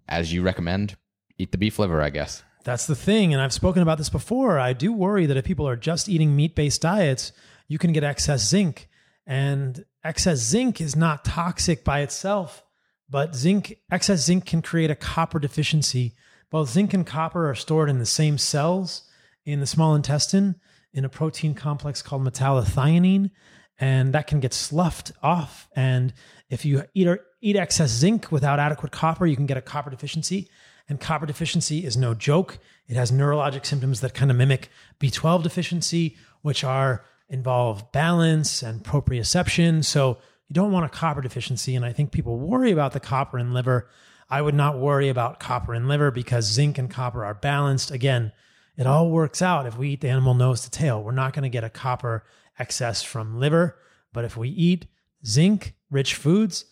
as you recommend, eat the beef liver, I guess. That's the thing, and I've spoken about this before. I do worry that if people are just eating meat-based diets, you can get excess zinc, and excess zinc is not toxic by itself, but zinc excess zinc can create a copper deficiency. Both zinc and copper are stored in the same cells in the small intestine in a protein complex called metallothionein, and that can get sloughed off. And if you eat, eat excess zinc without adequate copper, you can get a copper deficiency. And copper deficiency is no joke. It has neurologic symptoms that kind of mimic B12 deficiency, which are involve balance and proprioception. So you don't want a copper deficiency. And I think people worry about the copper in liver. I would not worry about copper in liver because zinc and copper are balanced. Again, it all works out if we eat the animal nose to tail. We're not going to get a copper excess from liver. But if we eat zinc rich foods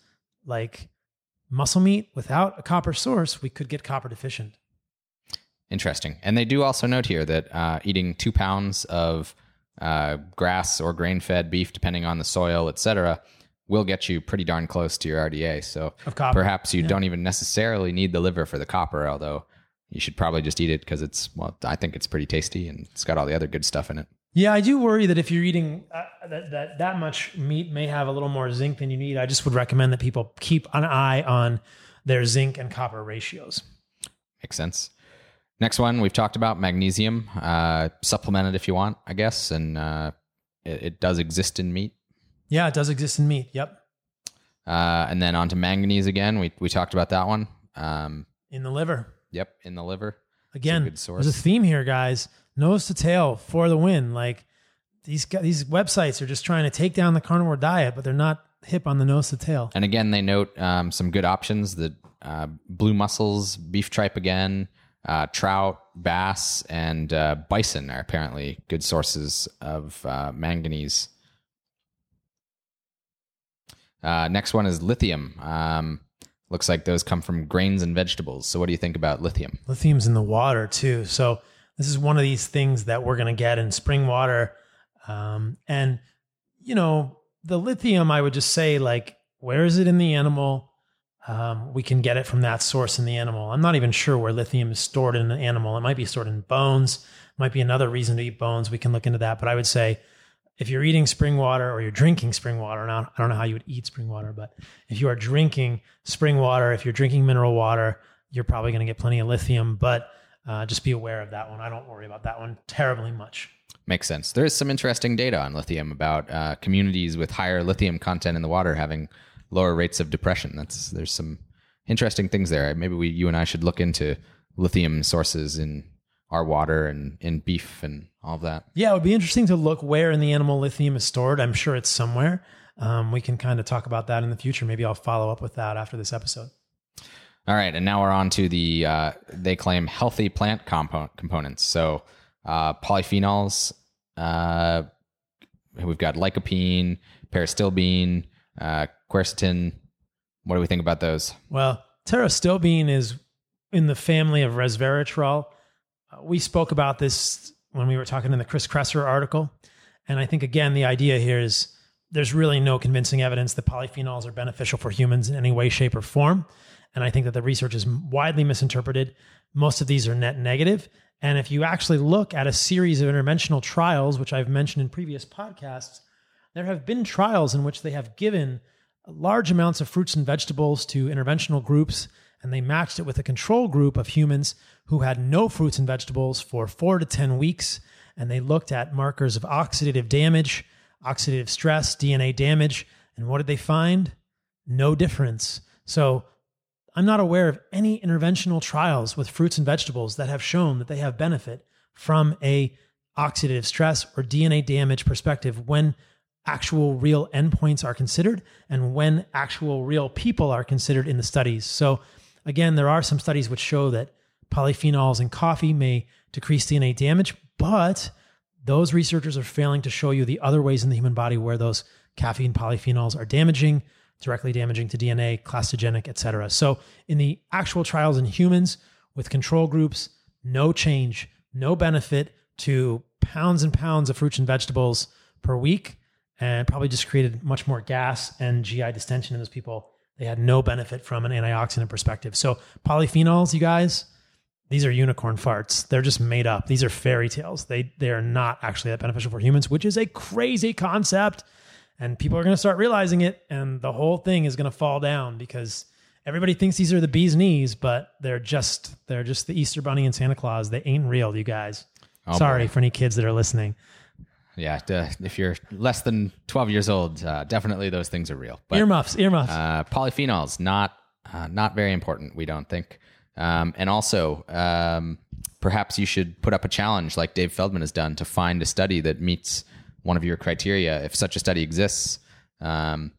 like muscle meat without a copper source, we could get copper deficient. Interesting. And they do also note here that uh, eating two pounds of uh, grass or grain fed beef, depending on the soil, etc., will get you pretty darn close to your RDA. So perhaps you yeah. don't even necessarily need the liver for the copper, although you should probably just eat it because it's, well, I think it's pretty tasty and it's got all the other good stuff in it. Yeah, I do worry that if you're eating uh, that, that that much meat may have a little more zinc than you need. I just would recommend that people keep an eye on their zinc and copper ratios. Makes sense. Next one we've talked about magnesium. Uh, supplement it if you want, I guess, and uh, it, it, does exist in meat. Yeah, it does exist in meat. Yep. Uh, and then on to manganese again. We we talked about that one. Um, in the liver. Yep, in the liver. Again, a there's a theme here, guys. Nose to tail for the win. Like these these websites are just trying to take down the carnivore diet, but they're not hip on the nose to tail. And again, they note um, some good options: the uh, blue mussels, beef tripe again, uh, trout, bass, and uh, bison are apparently good sources of uh, manganese. Uh, next one is lithium. Um, looks like those come from grains and vegetables. So, what do you think about lithium? Lithium's in the water too. So, this is one of these things that we're going to get in spring water. Um, and, you know, the lithium, I would just say, like, where is it in the animal? um, we can get it from that source in the animal. I'm not even sure where lithium is stored in an animal. It might be stored in bones. Might be another reason to eat bones. We can look into that. But I would say if you're eating spring water or you're drinking spring water, now I don't know how you would eat spring water, but if you are drinking spring water, if you're drinking mineral water, you're probably going to get plenty of lithium. But uh, just be aware of that one. I don't worry about that one terribly much. Makes sense. There is some interesting data on lithium about uh, communities with higher lithium content in the water having lower rates of depression. That's there's some interesting things there. Maybe we, you and I should look into lithium sources in our water and in beef and all of that. Yeah, it would be interesting to look where in the animal lithium is stored. I'm sure it's somewhere. Um, we can kind of talk about that in the future. Maybe I'll follow up with that after this episode. All right, and now we're on to the uh, they claim healthy plant compo- components. So uh, polyphenols. Uh, we've got lycopene, pterostilbene, uh, quercetin. What do we think about those? Well, pterostilbene is in the family of resveratrol. Uh, we spoke about this when we were talking in the Chris Kresser article. And I think, again, the idea here is there's really no convincing evidence that polyphenols are beneficial for humans in any way, shape, or form. And I think that the research is widely misinterpreted. Most of these are net negative. And if you actually look at a series of interventional trials, which I've mentioned in previous podcasts, there have been trials in which they have given large amounts of fruits and vegetables to interventional groups, and they matched it with a control group of humans who had no fruits and vegetables for four to 10 weeks. And they looked at markers of oxidative damage, oxidative stress, DNA damage. And what did they find? No difference. So I'm not aware of any interventional trials with fruits and vegetables that have shown that they have benefit from a oxidative stress or DNA damage perspective when actual real endpoints are considered and when actual real people are considered in the studies. So again, there are some studies which show that polyphenols in coffee may decrease DNA damage, but those researchers are failing to show you the other ways in the human body where those caffeine polyphenols are damaging, directly damaging to DNA, clastogenic, etc. So in the actual trials in humans with control groups, no change, no benefit to pounds and pounds of fruits and vegetables per week and probably just created much more gas and GI distension in those people. They had no benefit from an antioxidant perspective. So polyphenols, you guys, these are unicorn farts. They're just made up. These are fairy tales. They they are not actually that beneficial for humans, which is a crazy concept. And people are going to start realizing it, and the whole thing is going to fall down because everybody thinks these are the bee's knees, but they're just they're just the Easter Bunny and Santa Claus. They ain't real, you guys. Oh, Sorry boy. for any kids that are listening. Yeah, if you're less than 12 years old, uh, definitely those things are real. But earmuffs, earmuffs. uh, polyphenols not uh, not very important, we don't think. Um, and also, um, perhaps you should put up a challenge like Dave Feldman has done to find a study that meets one of your criteria, if such a study exists. Um,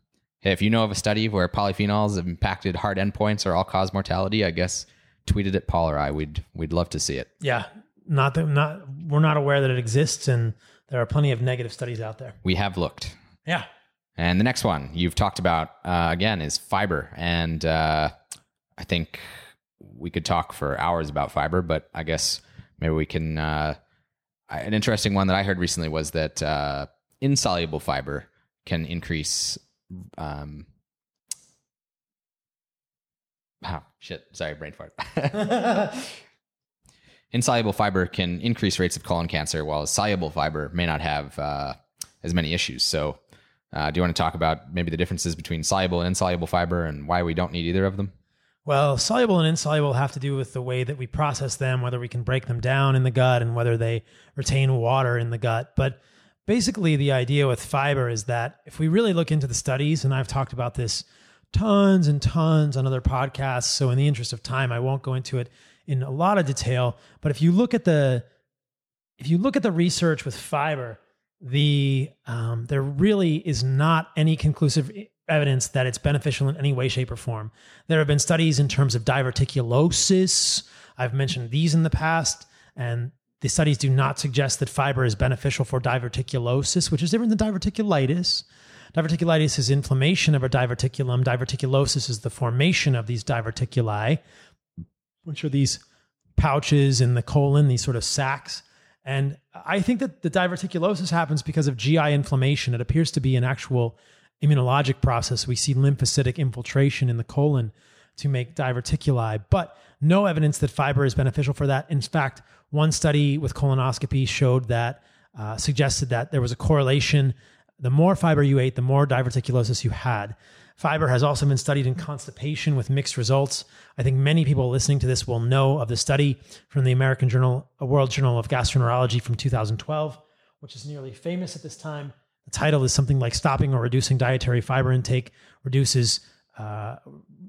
if you know of a study where polyphenols have impacted hard endpoints or all cause mortality, I guess tweet it at Paul or I. We'd we'd love to see it. yeah, not that not we're not aware that it exists, and there are plenty of negative studies out there. We have looked. Yeah. And the next one you've talked about uh, again is fiber, and uh, I think we could talk for hours about fiber, but I guess maybe we can. Uh, an interesting one that I heard recently was that uh, insoluble fiber can increase. Um, oh, shit! Sorry, brain fart. insoluble fiber can increase rates of colon cancer, while soluble fiber may not have uh, as many issues. So, uh, do you want to talk about maybe the differences between soluble and insoluble fiber and why we don't need either of them? Well, soluble and insoluble have to do with the way that we process them, whether we can break them down in the gut, and whether they retain water in the gut. But basically, the idea with fiber is that if we really look into the studies, and I've talked about this tons and tons on other podcasts, so in the interest of time, I won't go into it in a lot of detail. But if you look at the if you look at the research with fiber, the um, there really is not any conclusive evidence that it's beneficial in any way, shape, or form. There have been studies in terms of diverticulosis. I've mentioned these in the past, and the studies do not suggest that fiber is beneficial for diverticulosis, which is different than diverticulitis. Diverticulitis is inflammation of a diverticulum. Diverticulosis is the formation of these diverticuli, which are these pouches in the colon, these sort of sacs. And I think that the diverticulosis happens because of GI inflammation. It appears to be an actual immunologic process. We see lymphocytic infiltration in the colon to make diverticuli, but no evidence that fiber is beneficial for that. In fact, one study with colonoscopy showed that, uh, suggested that there was a correlation. The more fiber you ate, the more diverticulosis you had. Fiber has also been studied in constipation with mixed results. I think many people listening to this will know of the study from the American Journal, a World Journal of Gastroenterology from 2012, which is nearly famous at this time. The title is something like "Stopping or Reducing Dietary Fiber Intake Reduces uh,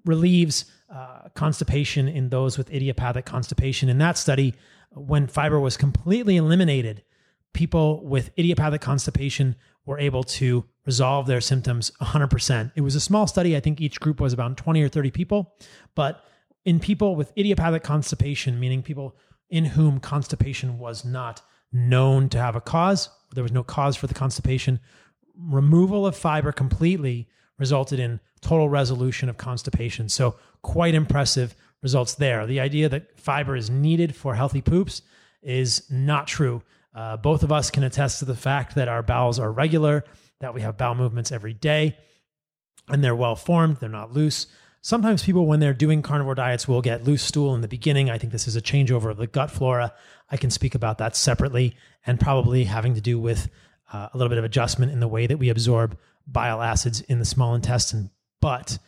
Relieves uh, constipation in those with idiopathic constipation. In that study, when fiber was completely eliminated, people with idiopathic constipation were able to resolve their symptoms 100%. It was a small study. I think each group was about 20 or 30 people. But in people with idiopathic constipation, meaning people in whom constipation was not known to have a cause, there was no cause for the constipation, removal of fiber completely resulted in total resolution of constipation. So, quite impressive results there. The idea that fiber is needed for healthy poops is not true. Uh, both of us can attest to the fact that our bowels are regular, that we have bowel movements every day, and they're well formed, they're not loose. Sometimes people, when they're doing carnivore diets, will get loose stool in the beginning. I think this is a changeover of the gut flora. I can speak about that separately and probably having to do with uh, a little bit of adjustment in the way that we absorb bile acids in the small intestine. But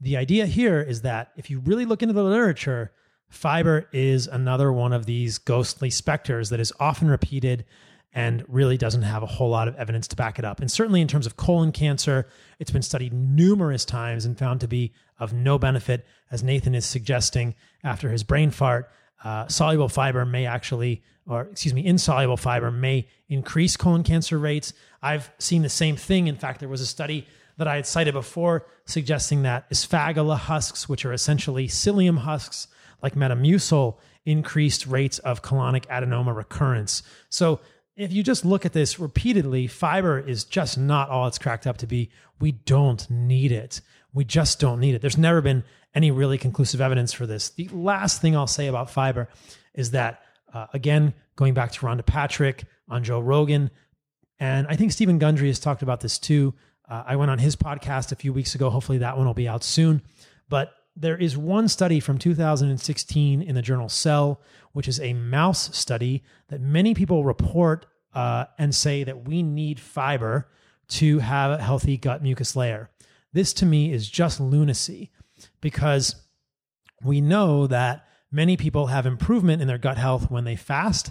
the idea here is that if you really look into the literature, fiber is another one of these ghostly specters that is often repeated and really doesn't have a whole lot of evidence to back it up. And certainly in terms of colon cancer, it's been studied numerous times and found to be of no benefit, as Nathan is suggesting after his brain fart. Uh, soluble fiber may actually, or excuse me, insoluble fiber may increase colon cancer rates. I've seen the same thing. In fact, there was a study that I had cited before suggesting that ispaghula husks, which are essentially psyllium husks like Metamucil, increased rates of colonic adenoma recurrence. So if you just look at this repeatedly, fiber is just not all it's cracked up to be. We don't need it. We just don't need it. There's never been any really conclusive evidence for this. The last thing I'll say about fiber is that, uh, again, going back to Rhonda Patrick on Joe Rogan, and I think Steven Gundry has talked about this too. Uh, I went on his podcast a few weeks ago. Hopefully, that one will be out soon. But there is one study from 2016 in the journal Cell, which is a mouse study that many people report uh, and say that we need fiber to have a healthy gut mucus layer. This to me is just lunacy because we know that many people have improvement in their gut health when they fast.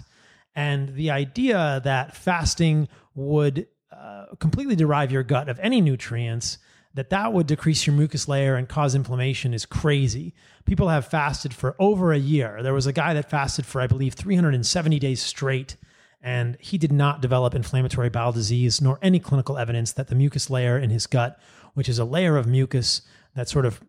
And the idea that fasting would uh, completely derive your gut of any nutrients that that would decrease your mucus layer and cause inflammation is crazy. People have fasted for over a year. There was a guy that fasted for, I believe, 370 days straight, and he did not develop inflammatory bowel disease nor any clinical evidence that the mucus layer in his gut, which is a layer of mucus that sort of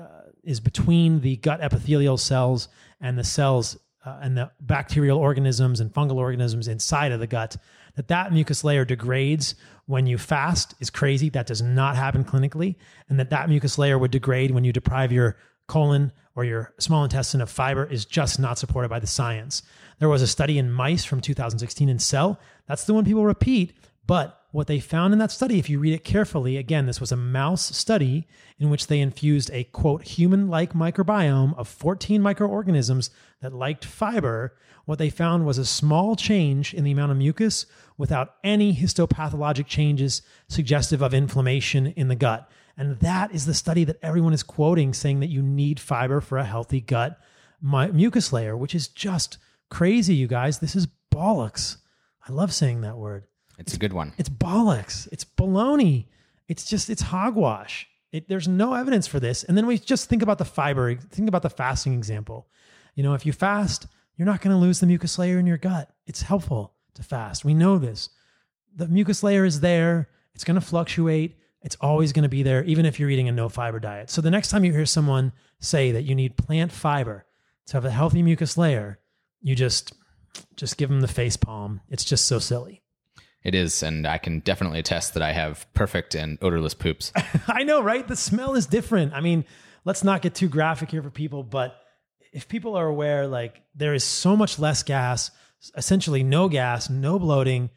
uh, is between the gut epithelial cells and the cells uh, and the bacterial organisms and fungal organisms inside of the gut that that mucus layer degrades when you fast is crazy. That does not happen clinically. And that that mucus layer would degrade when you deprive your colon or your small intestine of fiber is just not supported by the science. There was a study in mice from 2016 in cell. That's the one people repeat but what they found in that study, if you read it carefully, again, this was a mouse study in which they infused a quote, human like microbiome of 14 microorganisms that liked fiber. What they found was a small change in the amount of mucus without any histopathologic changes suggestive of inflammation in the gut. And that is the study that everyone is quoting, saying that you need fiber for a healthy gut mucus layer, which is just crazy, you guys. This is bollocks. I love saying that word. It's a good one. It's bollocks. It's baloney. It's just it's hogwash. It, there's no evidence for this. And then we just think about the fiber. Think about the fasting example. You know, if you fast, you're not going to lose the mucus layer in your gut. It's helpful to fast. We know this. The mucus layer is there. It's going to fluctuate. It's always going to be there, even if you're eating a no fiber diet. So the next time you hear someone say that you need plant fiber to have a healthy mucus layer, you just just give them the face palm. It's just so silly. It is, and I can definitely attest that I have perfect and odorless poops. I know, right? The smell is different. I mean, let's not get too graphic here for people, but if people are aware, like there is so much less gas, essentially no gas, no bloating.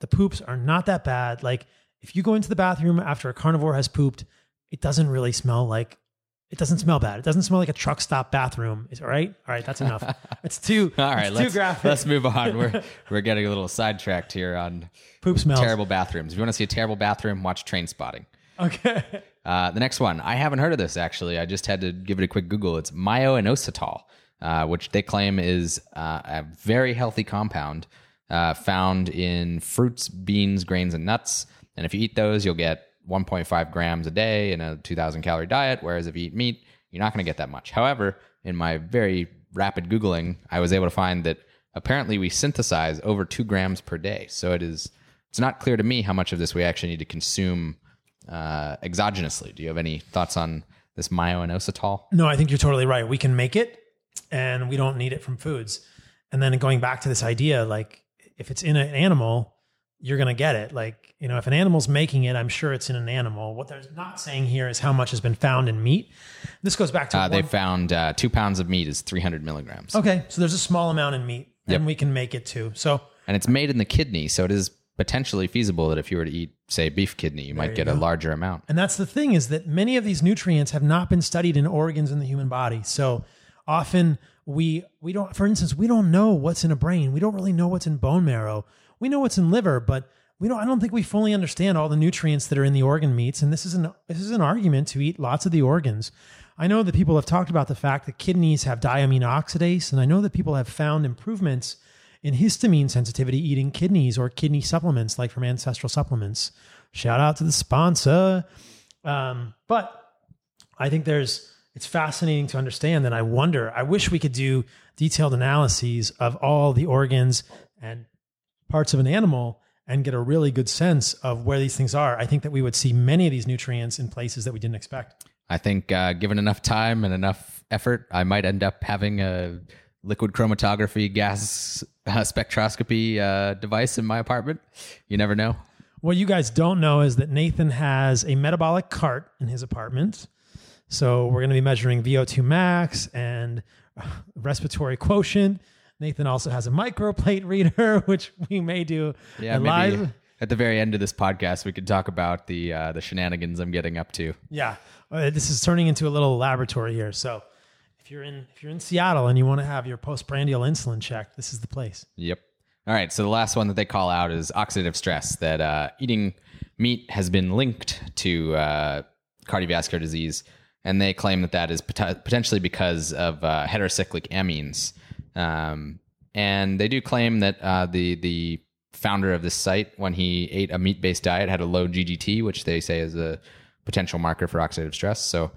The poops are not that bad. Like if you go into the bathroom after a carnivore has pooped, it doesn't really smell like it doesn't smell bad. It doesn't smell like a truck stop bathroom. Is all right? All right, that's enough. It's too all right. let's, too graphic. Let's move on. We're we're getting a little sidetracked here on poop smells. Terrible bathrooms. If you want to see a terrible bathroom, watch Trainspotting. Okay. Uh, the next one, I haven't heard of this actually. I just had to give it a quick Google. It's myo-inositol, uh, which they claim is uh, a very healthy compound uh, found in fruits, beans, grains, and nuts. And if you eat those, you'll get 1.5 grams a day in a 2,000 calorie diet. Whereas if you eat meat, You're not going to get that much. However, in my very rapid Googling, I was able to find that apparently we synthesize over two grams per day. So it is, it's not clear to me how much of this we actually need to consume uh, exogenously. Do you have any thoughts on this myo-inositol? No, I think you're totally right. We can make it and we don't need it from foods. And then going back to this idea, like if it's in an animal, you're going to get it. Like, you know, if an animal's making it, I'm sure it's in an animal. What they're not saying here is how much has been found in meat. This goes back to Uh, they found uh, two pounds of meat is 300 milligrams. okay, so there's a small amount in meat, and we can make it too. So And it's made in the kidney. So it is potentially feasible that if you were to eat, say, beef kidney, you might you get a larger amount. And that's the thing is that many of these nutrients have not been studied in organs in the human body. So often we we don't for instance, we don't know what's in a brain. We don't really know what's in bone marrow. We know what's in liver, but we don't I don't think we fully understand all the nutrients that are in the organ meats and this is an this is an argument to eat lots of the organs. I know that people have talked about the fact that kidneys have diamine oxidase and I know that people have found improvements in histamine sensitivity eating kidneys or kidney supplements like from ancestral supplements. Shout out to the sponsor. Um, but I think there's it's fascinating to understand and I wonder, I wish we could do detailed analyses of all the organs and parts of an animal and get a really good sense of where these things are. I think that we would see many of these nutrients in places that we didn't expect. I think uh, given enough time and enough effort, I might end up having a liquid chromatography gas uh, spectroscopy uh, device in my apartment. You never know. What you guys don't know is that Nathan has a metabolic cart in his apartment. So we're going to be measuring VO2 max and uh, respiratory quotient. Nathan also has a microplate reader, which we may do Yeah, live. at the very end of this podcast, we could talk about the uh, the shenanigans I'm getting up to. Yeah, Uh, this is turning into a little laboratory here. So if you're in if you're in Seattle and you want to have your postprandial insulin checked, this is the place. Yep. All right. So the last one that they call out is oxidative stress. That uh, eating meat has been linked to uh, cardiovascular disease, and they claim that that is pot- potentially because of uh, heterocyclic amines. Um, and they do claim that uh, the the founder of this site, when he ate a meat based diet, had a low GGT, which they say is a potential marker for oxidative stress. So,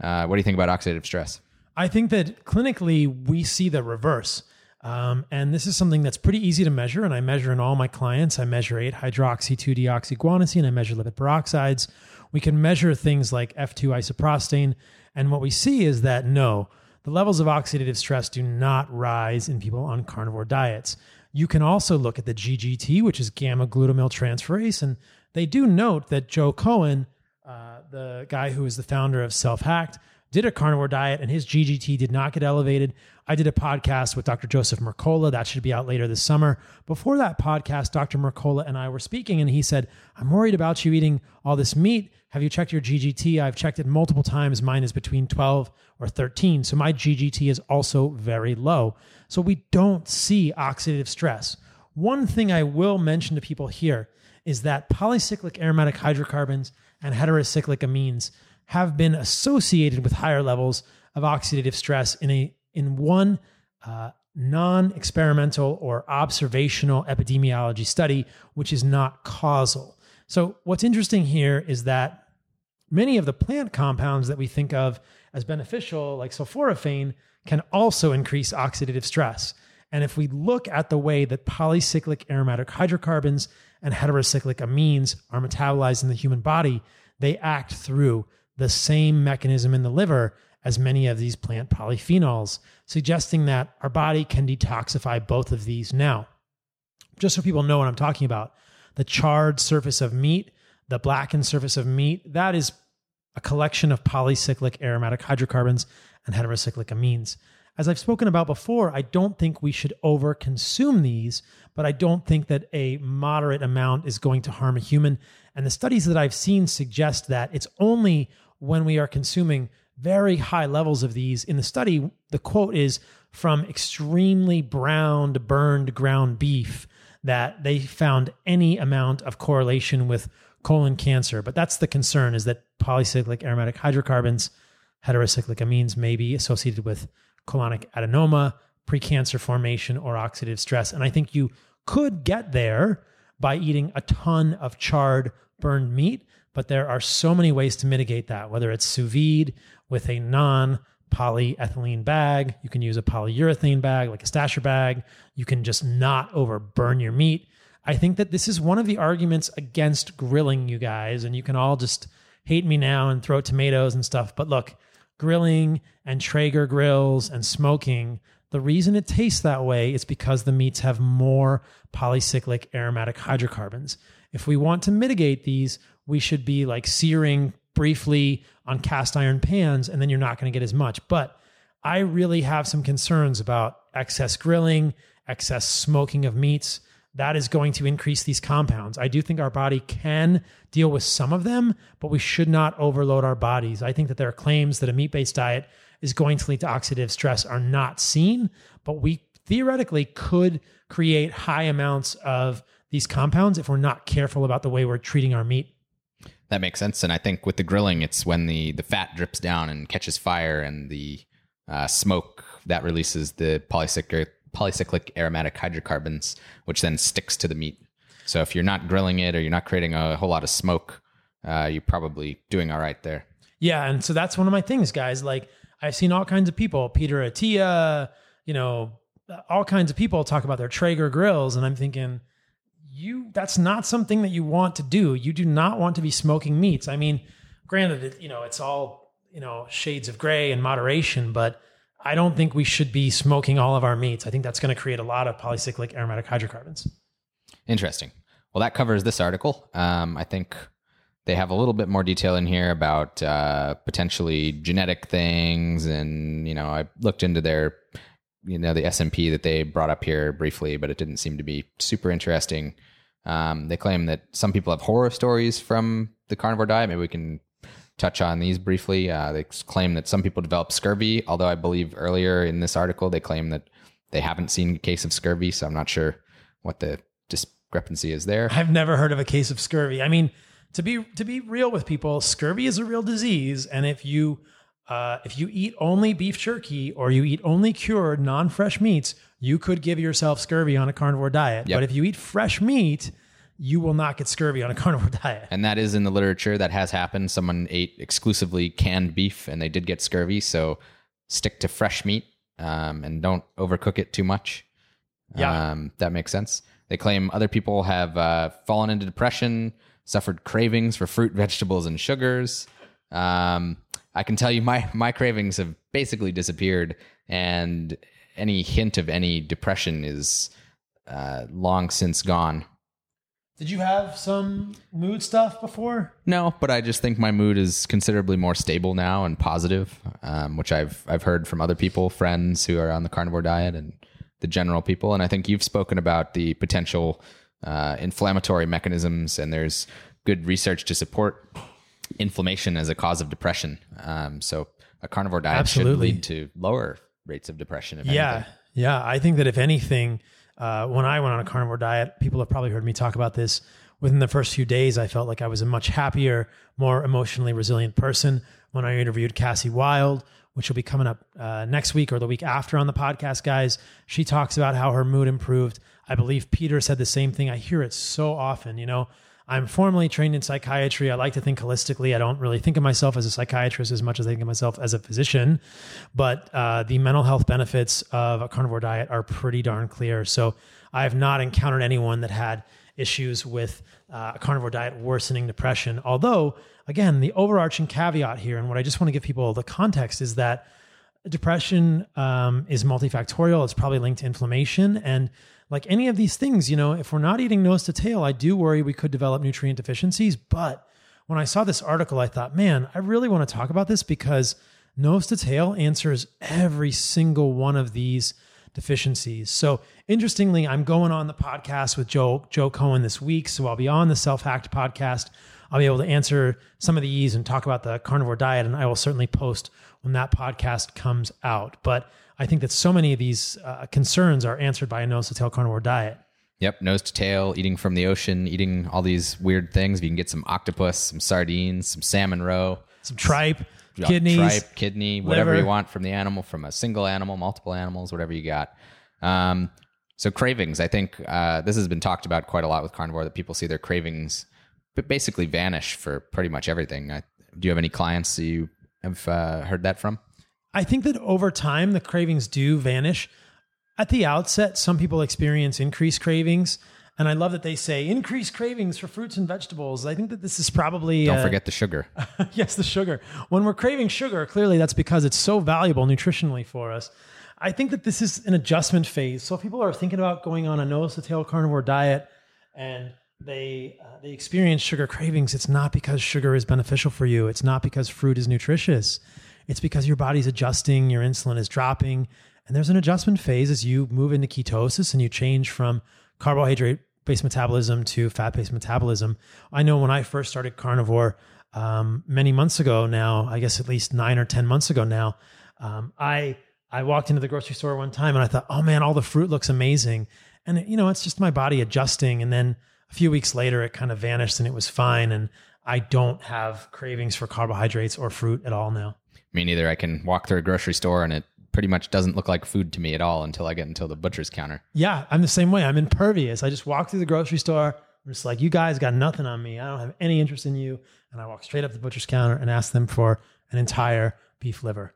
uh, what do you think about oxidative stress? I think that clinically we see the reverse. Um, and this is something that's pretty easy to measure. And I measure in all my clients. I measure 8 hydroxy 2 deoxyguanosine. I measure lipid peroxides. We can measure things like F2 isoprostane. And what we see is that no, the levels of oxidative stress do not rise in people on carnivore diets. You can also look at the GGT, which is gamma glutamyl transferase. And they do note that Joe Cohen, uh, the guy who is the founder of SelfHacked, did a carnivore diet and his GGT did not get elevated. I did a podcast with Dr. Joseph Mercola. That should be out later this summer. Before that podcast, Dr. Mercola and I were speaking, and he said, I'm worried about you eating all this meat. Have you checked your GGT? I've checked it multiple times. Mine is between 12 or 13. So my GGT is also very low. So we don't see oxidative stress. One thing I will mention to people here is that polycyclic aromatic hydrocarbons and heterocyclic amines have been associated with higher levels of oxidative stress in a in one uh, non-experimental or observational epidemiology study, which is not causal. So what's interesting here is that many of the plant compounds that we think of as beneficial, like sulforaphane, can also increase oxidative stress. And if we look at the way that polycyclic aromatic hydrocarbons and heterocyclic amines are metabolized in the human body, they act through the same mechanism in the liver as many of these plant polyphenols, suggesting that our body can detoxify both of these now. Just so people know what I'm talking about, the charred surface of meat, the blackened surface of meat, that is a collection of polycyclic aromatic hydrocarbons and heterocyclic amines. As I've spoken about before, I don't think we should overconsume these, but I don't think that a moderate amount is going to harm a human. And the studies that I've seen suggest that it's only when we are consuming very high levels of these. In the study, the quote is from extremely browned, burned ground beef that they found any amount of correlation with colon cancer. But that's the concern is that polycyclic aromatic hydrocarbons, heterocyclic amines may be associated with colonic adenoma, precancer formation, or oxidative stress. And I think you could get there by eating a ton of charred, burned meat. But there are so many ways to mitigate that, whether it's sous vide, with a non polyethylene bag. You can use a polyurethane bag like a stasher bag. You can just not overburn your meat. I think that this is one of the arguments against grilling, you guys, and you can all just hate me now and throw tomatoes and stuff. But look, grilling and Traeger grills and smoking, the reason it tastes that way is because the meats have more polycyclic aromatic hydrocarbons. If we want to mitigate these, we should be like searing briefly on cast iron pans, and then you're not going to get as much. But I really have some concerns about excess grilling, excess smoking of meats that is going to increase these compounds. I do think our body can deal with some of them, but we should not overload our bodies. I think that there are claims that a meat based diet is going to lead to oxidative stress are not seen, but we theoretically could create high amounts of these compounds if we're not careful about the way we're treating our meat. That makes sense. And I think with the grilling, it's when the, the fat drips down and catches fire and the uh, smoke that releases the polycyclic polycyclic aromatic hydrocarbons, which then sticks to the meat. So if you're not grilling it or you're not creating a whole lot of smoke, uh, you're probably doing all right there. Yeah, and so that's one of my things, guys. Like I've seen all kinds of people, Peter Attia, you know, all kinds of people talk about their Traeger grills, and I'm thinking, you that's not something that you want to do. You do not want to be smoking meats. I mean, granted, you know, it's all you know shades of gray and moderation, but I don't think we should be smoking all of our meats. I think that's going to create a lot of polycyclic aromatic hydrocarbons. Interesting. Well, that covers this article. Um, I think they have a little bit more detail in here about uh, potentially genetic things, and you know, I looked into their, you know, the SNP that they brought up here briefly, but it didn't seem to be super interesting. Um, they claim that some people have horror stories from the carnivore diet. Maybe we can touch on these briefly. Uh, they claim that some people develop scurvy, although I believe earlier in this article they claim that they haven't seen a case of scurvy. So I'm not sure what the discrepancy is there. I've never heard of a case of scurvy. I mean, to be to be real with people, scurvy is a real disease, and if you uh, if you eat only beef jerky or you eat only cured non-fresh meats, you could give yourself scurvy on a carnivore diet. Yep. But if you eat fresh meat, you will not get scurvy on a carnivore diet. And that is in the literature that has happened. Someone ate exclusively canned beef and they did get scurvy. So stick to fresh meat um, and don't overcook it too much. Yeah. Um, that makes sense. They claim other people have uh, fallen into depression, suffered cravings for fruit, vegetables, and sugars. Um, I can tell you my, my cravings have basically disappeared, and any hint of any depression is uh, long since gone. Did you have some mood stuff before? No, but I just think my mood is considerably more stable now and positive, um, which I've I've heard from other people, friends who are on the carnivore diet, and the general people. And I think you've spoken about the potential uh, inflammatory mechanisms, and there's good research to support inflammation as a cause of depression. Um, so a carnivore diet Absolutely. should lead to lower rates of depression. yeah, anything. yeah. I think that if anything uh, when I went on a carnivore diet, people have probably heard me talk about this. Within the first few days, I felt like I was a much happier, more emotionally resilient person. When I interviewed Cassie Wild, which will be coming up uh, next week or the week after on the podcast, guys, she talks about how her mood improved. I believe Peter said the same thing. I hear it so often, you know. I'm formally trained in psychiatry. I like to think holistically. I don't really think of myself as a psychiatrist as much as I think of myself as a physician. But uh, the mental health benefits of a carnivore diet are pretty darn clear. So I have not encountered anyone that had issues with uh, a carnivore diet worsening depression. Although, again, the overarching caveat here, and what I just want to give people the context is that depression um, is multifactorial. It's probably linked to inflammation. And like any of these things, you know, if we're not eating nose to tail, I do worry we could develop nutrient deficiencies. But when I saw this article, I thought, man, I really want to talk about this because nose to tail answers every single one of these deficiencies. So interestingly, I'm going on the podcast with Joe Joe Cohen this week. So I'll be on the SelfHacked podcast. I'll be able to answer some of these and talk about the carnivore diet, and I will certainly post when that podcast comes out. But I think that so many of these uh, concerns are answered by a nose to tail carnivore diet. Yep, nose to tail, eating from the ocean, eating all these weird things. You can get some octopus, some sardines, some salmon roe, some tripe, kidneys, tripe, kidney, whatever liver. you want from the animal, from a single animal, multiple animals, whatever you got. Um, so cravings, I think uh, this has been talked about quite a lot with carnivore. That people see their cravings, but basically vanish for pretty much everything. I, do you have any clients that you have uh, heard that from? I think that over time the cravings do vanish. At the outset, some people experience increased cravings, and I love that they say increased cravings for fruits and vegetables. I think that this is probably Don't uh, forget the sugar. yes, the sugar. When we're craving sugar, clearly that's because it's so valuable nutritionally for us. I think that this is an adjustment phase. So if people are thinking about going on a nose to tail carnivore diet and they uh, they experience sugar cravings, it's not because sugar is beneficial for you. It's not because fruit is nutritious. It's because your body's adjusting, your insulin is dropping, and there's an adjustment phase as you move into ketosis and you change from carbohydrate based metabolism to fat based metabolism. I know when I first started carnivore um, many months ago now, I guess at least nine or 10 months ago now, um, I, I walked into the grocery store one time and I thought, oh man, all the fruit looks amazing. And, you know, it's just my body adjusting. And then a few weeks later, it kind of vanished and it was fine. And I don't have cravings for carbohydrates or fruit at all now. Me neither. I can walk through a grocery store and it pretty much doesn't look like food to me at all until I get until the butcher's counter. Yeah, I'm the same way. I'm impervious. I just walk through the grocery store. I'm just like, you guys got nothing on me. I don't have any interest in you. And I walk straight up the butcher's counter and ask them for an entire beef liver.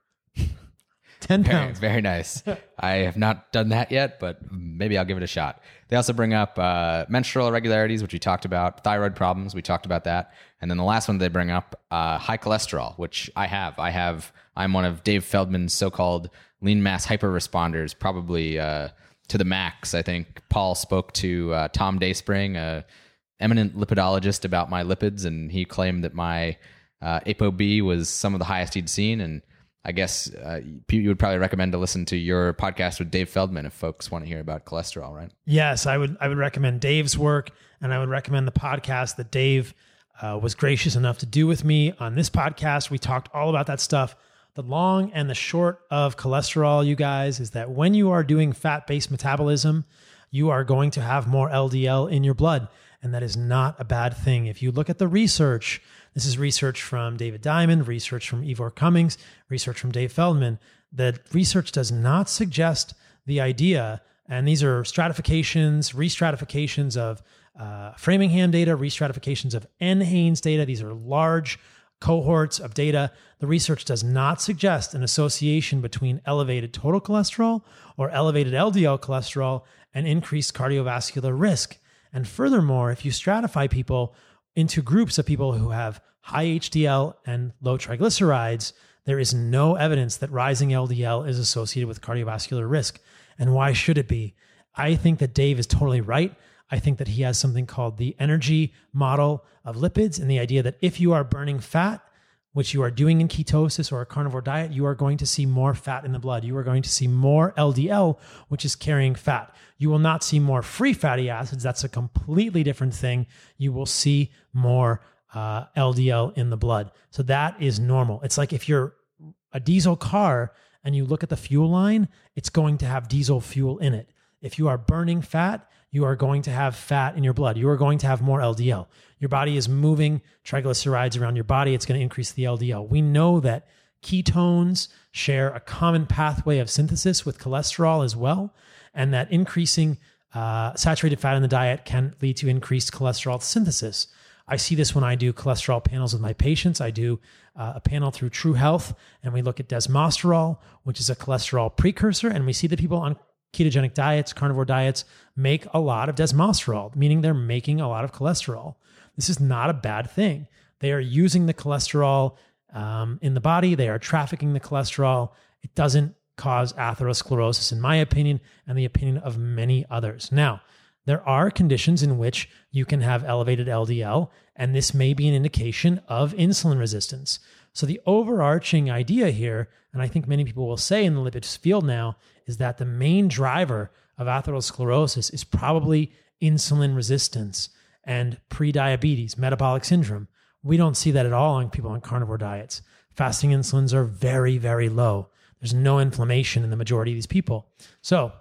10 Very, pounds. very nice. I have not done that yet, but maybe I'll give it a shot. They also bring up uh, menstrual irregularities, which we talked about, thyroid problems, we talked about that, and then the last one they bring up, uh, high cholesterol, which I have. I have. I'm one of Dave Feldman's so-called lean mass hyper responders, probably uh, to the max. I think Paul spoke to uh, Tom Dayspring, a eminent lipidologist, about my lipids, and he claimed that my uh, ApoB was some of the highest he'd seen, and I guess uh, you would probably recommend to listen to your podcast with Dave Feldman if folks want to hear about cholesterol, right? Yes, I would. I would recommend Dave's work, and I would recommend the podcast that Dave uh, was gracious enough to do with me on this podcast. We talked all about that stuff. The long and the short of cholesterol, you guys, is that when you are doing fat based metabolism, you are going to have more LDL in your blood. And that is not a bad thing. If you look at the research, this is research from David Diamond, research from Ivor Cummins, research from Dave Feldman. That research does not suggest the idea, and these are stratifications, re-stratifications of uh, Framingham data, re-stratifications of NHANES data. These are large cohorts of data. The research does not suggest an association between elevated total cholesterol or elevated LDL cholesterol and increased cardiovascular risk. And furthermore, if you stratify people into groups of people who have high HDL and low triglycerides, there is no evidence that rising LDL is associated with cardiovascular risk. And why should it be? I think that Dave is totally right. I think that he has something called the energy model of lipids and the idea that if you are burning fat, which you are doing in ketosis or a carnivore diet, you are going to see more fat in the blood. You are going to see more LDL, which is carrying fat. You will not see more free fatty acids. That's a completely different thing. You will see more uh, LDL in the blood. So that is normal. It's like if you're a diesel car and you look at the fuel line, it's going to have diesel fuel in it. If you are burning fat, you are going to have fat in your blood. You are going to have more LDL. Your body is moving triglycerides around your body. It's going to increase the LDL. We know that ketones share a common pathway of synthesis with cholesterol as well, and that increasing uh, saturated fat in the diet can lead to increased cholesterol synthesis. I see this when I do cholesterol panels with my patients. I do uh, a panel through True Health, and we look at desmosterol, which is a cholesterol precursor, and we see that people on ketogenic diets, carnivore diets, make a lot of desmosterol, meaning they're making a lot of cholesterol. This is not a bad thing. They are using the cholesterol um, in the body, they are trafficking the cholesterol. It doesn't cause atherosclerosis, in my opinion, and the opinion of many others. Now, there are conditions in which you can have elevated LDL, and this may be an indication of insulin resistance. So, the overarching idea here, and I think many people will say in the lipids field now, is that the main driver of atherosclerosis is probably insulin resistance and prediabetes, metabolic syndrome. We don't see that at all on people on carnivore diets. Fasting insulins are very, very low. There's no inflammation in the majority of these people. So,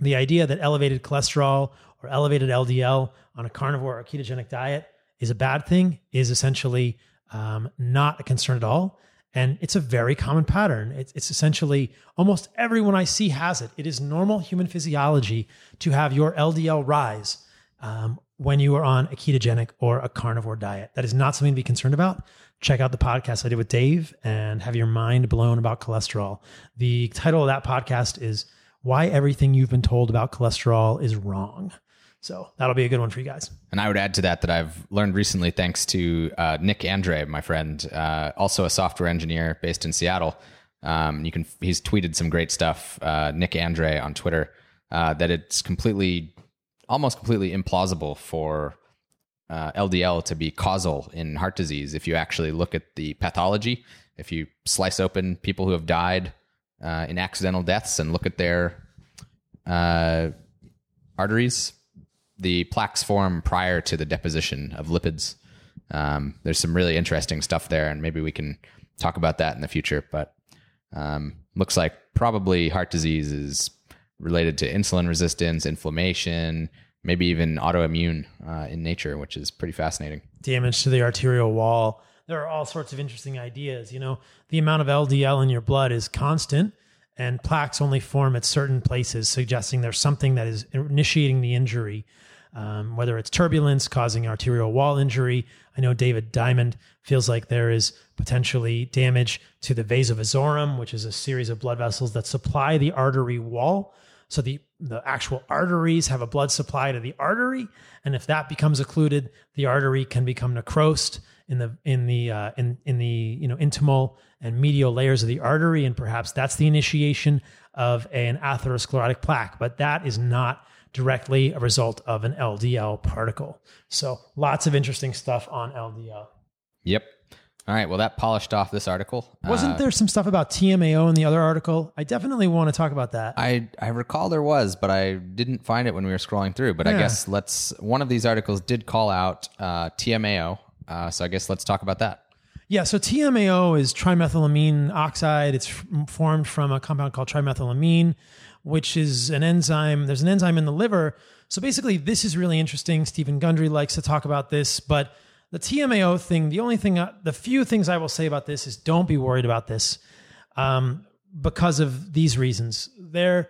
the idea that elevated cholesterol or elevated LDL on a carnivore or ketogenic diet is a bad thing is essentially um, not a concern at all. And it's a very common pattern. It's, it's essentially almost everyone I see has it. It is normal human physiology to have your LDL rise. Um, when you are on a ketogenic or a carnivore diet. That is not something to be concerned about. Check out the podcast I did with Dave and have your mind blown about cholesterol. The title of that podcast is Why Everything You've Been Told About Cholesterol is Wrong. So that'll be a good one for you guys. And I would add to that that I've learned recently, thanks to uh, Nick Andre, my friend, uh, also a software engineer based in Seattle. Um, you can he's tweeted some great stuff. Uh, Nick Andre on Twitter uh, that it's completely, almost completely implausible for LDL uh, to be causal in heart disease. If you actually look at the pathology, if you slice open people who have died uh, in accidental deaths and look at their arteries the plaques form prior to the deposition of lipids. Um, there's some really interesting stuff there, and maybe we can talk about that in the future. But um, looks like probably heart disease is related to insulin resistance, inflammation, maybe even autoimmune uh, in nature, which is pretty fascinating. Damage to the arterial wall. There are all sorts of interesting ideas. You know, the amount of LDL in your blood is constant, and plaques only form at certain places, suggesting there's something that is initiating the injury um, whether it's turbulence causing arterial wall injury. I know David Diamond feels like there is potentially damage to the vasa vasorum, which is a series of blood vessels that supply the artery wall. So the the actual arteries have a blood supply to the artery, and if that becomes occluded, the artery can become necrosed in the in the uh, in in the you know intimal and medial layers of the artery, and perhaps that's the initiation of an atherosclerotic plaque. But that is not directly a result of an LDL particle. So lots of interesting stuff on LDL. Yep. All right. Well, that polished off this article. Wasn't uh, there some stuff about TMAO in the other article? I definitely want to talk about that. I, I recall there was, but I didn't find it when we were scrolling through. But yeah. I guess let's. One of these articles did call out uh, TMAO. Uh, so I guess let's talk about that. Yeah, so TMAO is trimethylamine oxide. It's formed from a compound called trimethylamine which is an enzyme. There's an enzyme in the liver. So basically, this is really interesting. Steven Gundry likes to talk about this, but the TMAO thing, the only thing, uh, the few things I will say about this is don't be worried about this um, because of these reasons. There,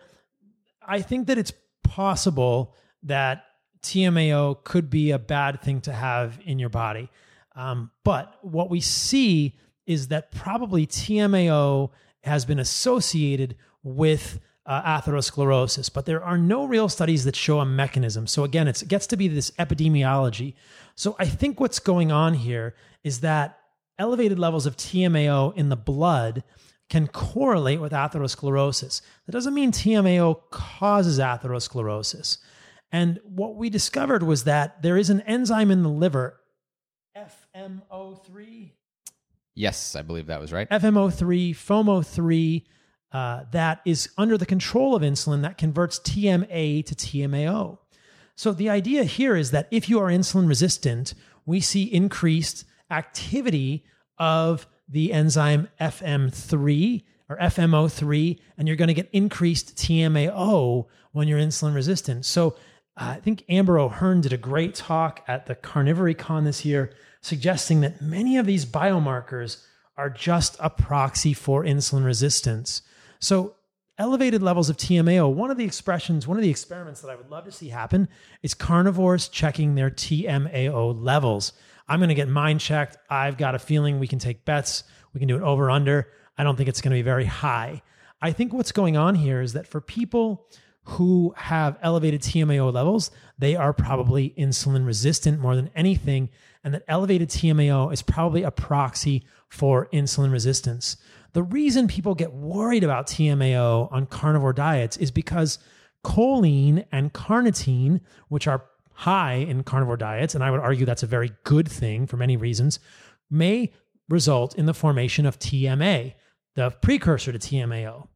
I think that it's possible that TMAO could be a bad thing to have in your body. Um, but what we see is that probably TMAO has been associated with uh, atherosclerosis, but there are no real studies that show a mechanism. So again, it gets to be this epidemiology. So I think what's going on here is that elevated levels of TMAO in the blood can correlate with atherosclerosis. That doesn't mean TMAO causes atherosclerosis. And what we discovered was that there is an enzyme in the liver, FMO3. Yes, I believe that was right. FMO3, FOMO3 uh, that is under the control of insulin that converts TMA to TMAO. So the idea here is that if you are insulin resistant, we see increased activity of the enzyme FM3 or FMO3, and you're going to get increased TMAO when you're insulin resistant. So uh, I think Amber O'Hearn did a great talk at the Carnivory Con this year, suggesting that many of these biomarkers are just a proxy for insulin resistance. So, elevated levels of TMAO, one of the expressions, one of the experiments that I would love to see happen is carnivores checking their TMAO levels. I'm going to get mine checked. I've got a feeling we can take bets. We can do it over under. I don't think it's going to be very high. I think what's going on here is that for people who have elevated TMAO levels, they are probably insulin resistant more than anything. And that elevated TMAO is probably a proxy for insulin resistance. The reason people get worried about TMAO on carnivore diets is because choline and carnitine, which are high in carnivore diets, and I would argue that's a very good thing for many reasons, may result in the formation of TMA, the precursor to TMAO.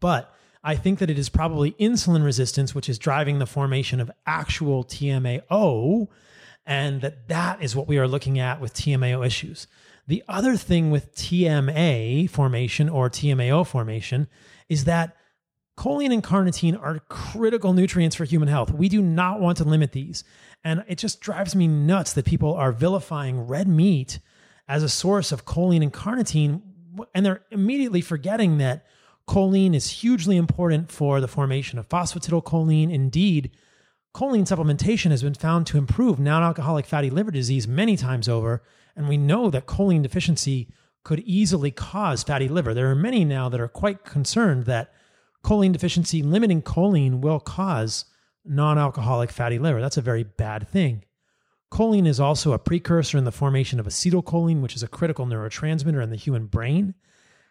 But I think that it is probably insulin resistance which is driving the formation of actual TMAO, and that that is what we are looking at with TMAO issues. The other thing with TMA formation or TMAO formation is that choline and carnitine are critical nutrients for human health. We do not want to limit these. And it just drives me nuts that people are vilifying red meat as a source of choline and carnitine. And they're immediately forgetting that choline is hugely important for the formation of phosphatidylcholine. Indeed, choline supplementation has been found to improve non alcoholic fatty liver disease many times over. And we know that choline deficiency could easily cause fatty liver. There are many now that are quite concerned that choline deficiency, limiting choline, will cause non alcoholic fatty liver. That's a very bad thing. Choline is also a precursor in the formation of acetylcholine, which is a critical neurotransmitter in the human brain.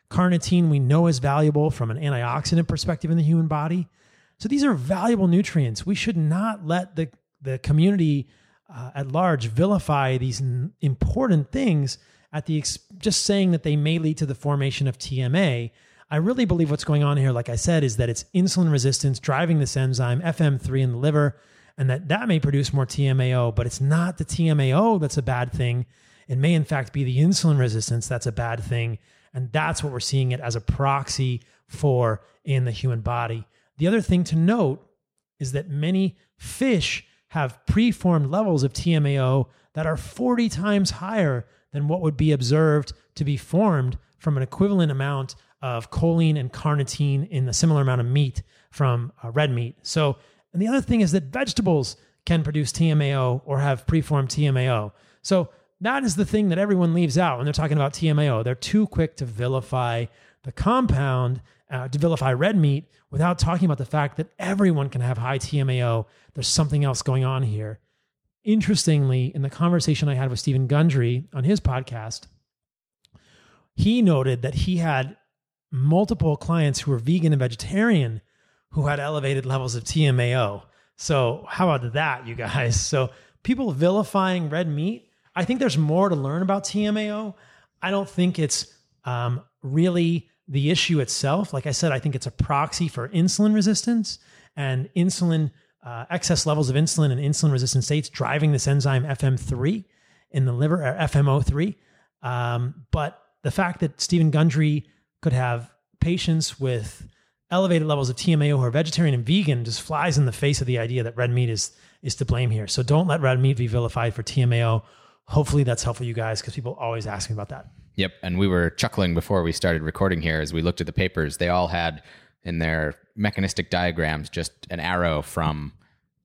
Carnitine, we know, is valuable from an antioxidant perspective in the human body. So these are valuable nutrients. We should not let the, the community uh, at large vilify these n- important things at the ex- just saying that they may lead to the formation of TMA. I really believe what's going on here, like I said, is that it's insulin resistance driving this enzyme FM3 in the liver, and that that may produce more TMAO. But it's not the TMAO that's a bad thing. It may in fact be the insulin resistance that's a bad thing, and that's what we're seeing it as a proxy for in the human body. The other thing to note is that many fish have preformed levels of TMAO that are 40 times higher than what would be observed to be formed from an equivalent amount of choline and carnitine in a similar amount of meat from uh, red meat. So, and the other thing is that vegetables can produce TMAO or have preformed TMAO. So, that is the thing that everyone leaves out when they're talking about TMAO. They're too quick to vilify the compound, uh, to vilify red meat without talking about the fact that everyone can have high TMAO. There's something else going on here. Interestingly, in the conversation I had with Steven Gundry on his podcast, he noted that he had multiple clients who were vegan and vegetarian who had elevated levels of TMAO. So, how about that, you guys? So, people vilifying red meat, I think there's more to learn about TMAO. I don't think it's um, really the issue itself. Like I said, I think it's a proxy for insulin resistance and insulin uh, excess levels of insulin and insulin resistant states driving this enzyme FM3 in the liver, or FMO3. Um, but the fact that Steven Gundry could have patients with elevated levels of TMAO who are vegetarian and vegan just flies in the face of the idea that red meat is is to blame here. So don't let red meat be vilified for TMAO. Hopefully that's helpful you guys because people always ask me about that. Yep. And we were chuckling before we started recording here as we looked at the papers. They all had in their mechanistic diagrams just an arrow from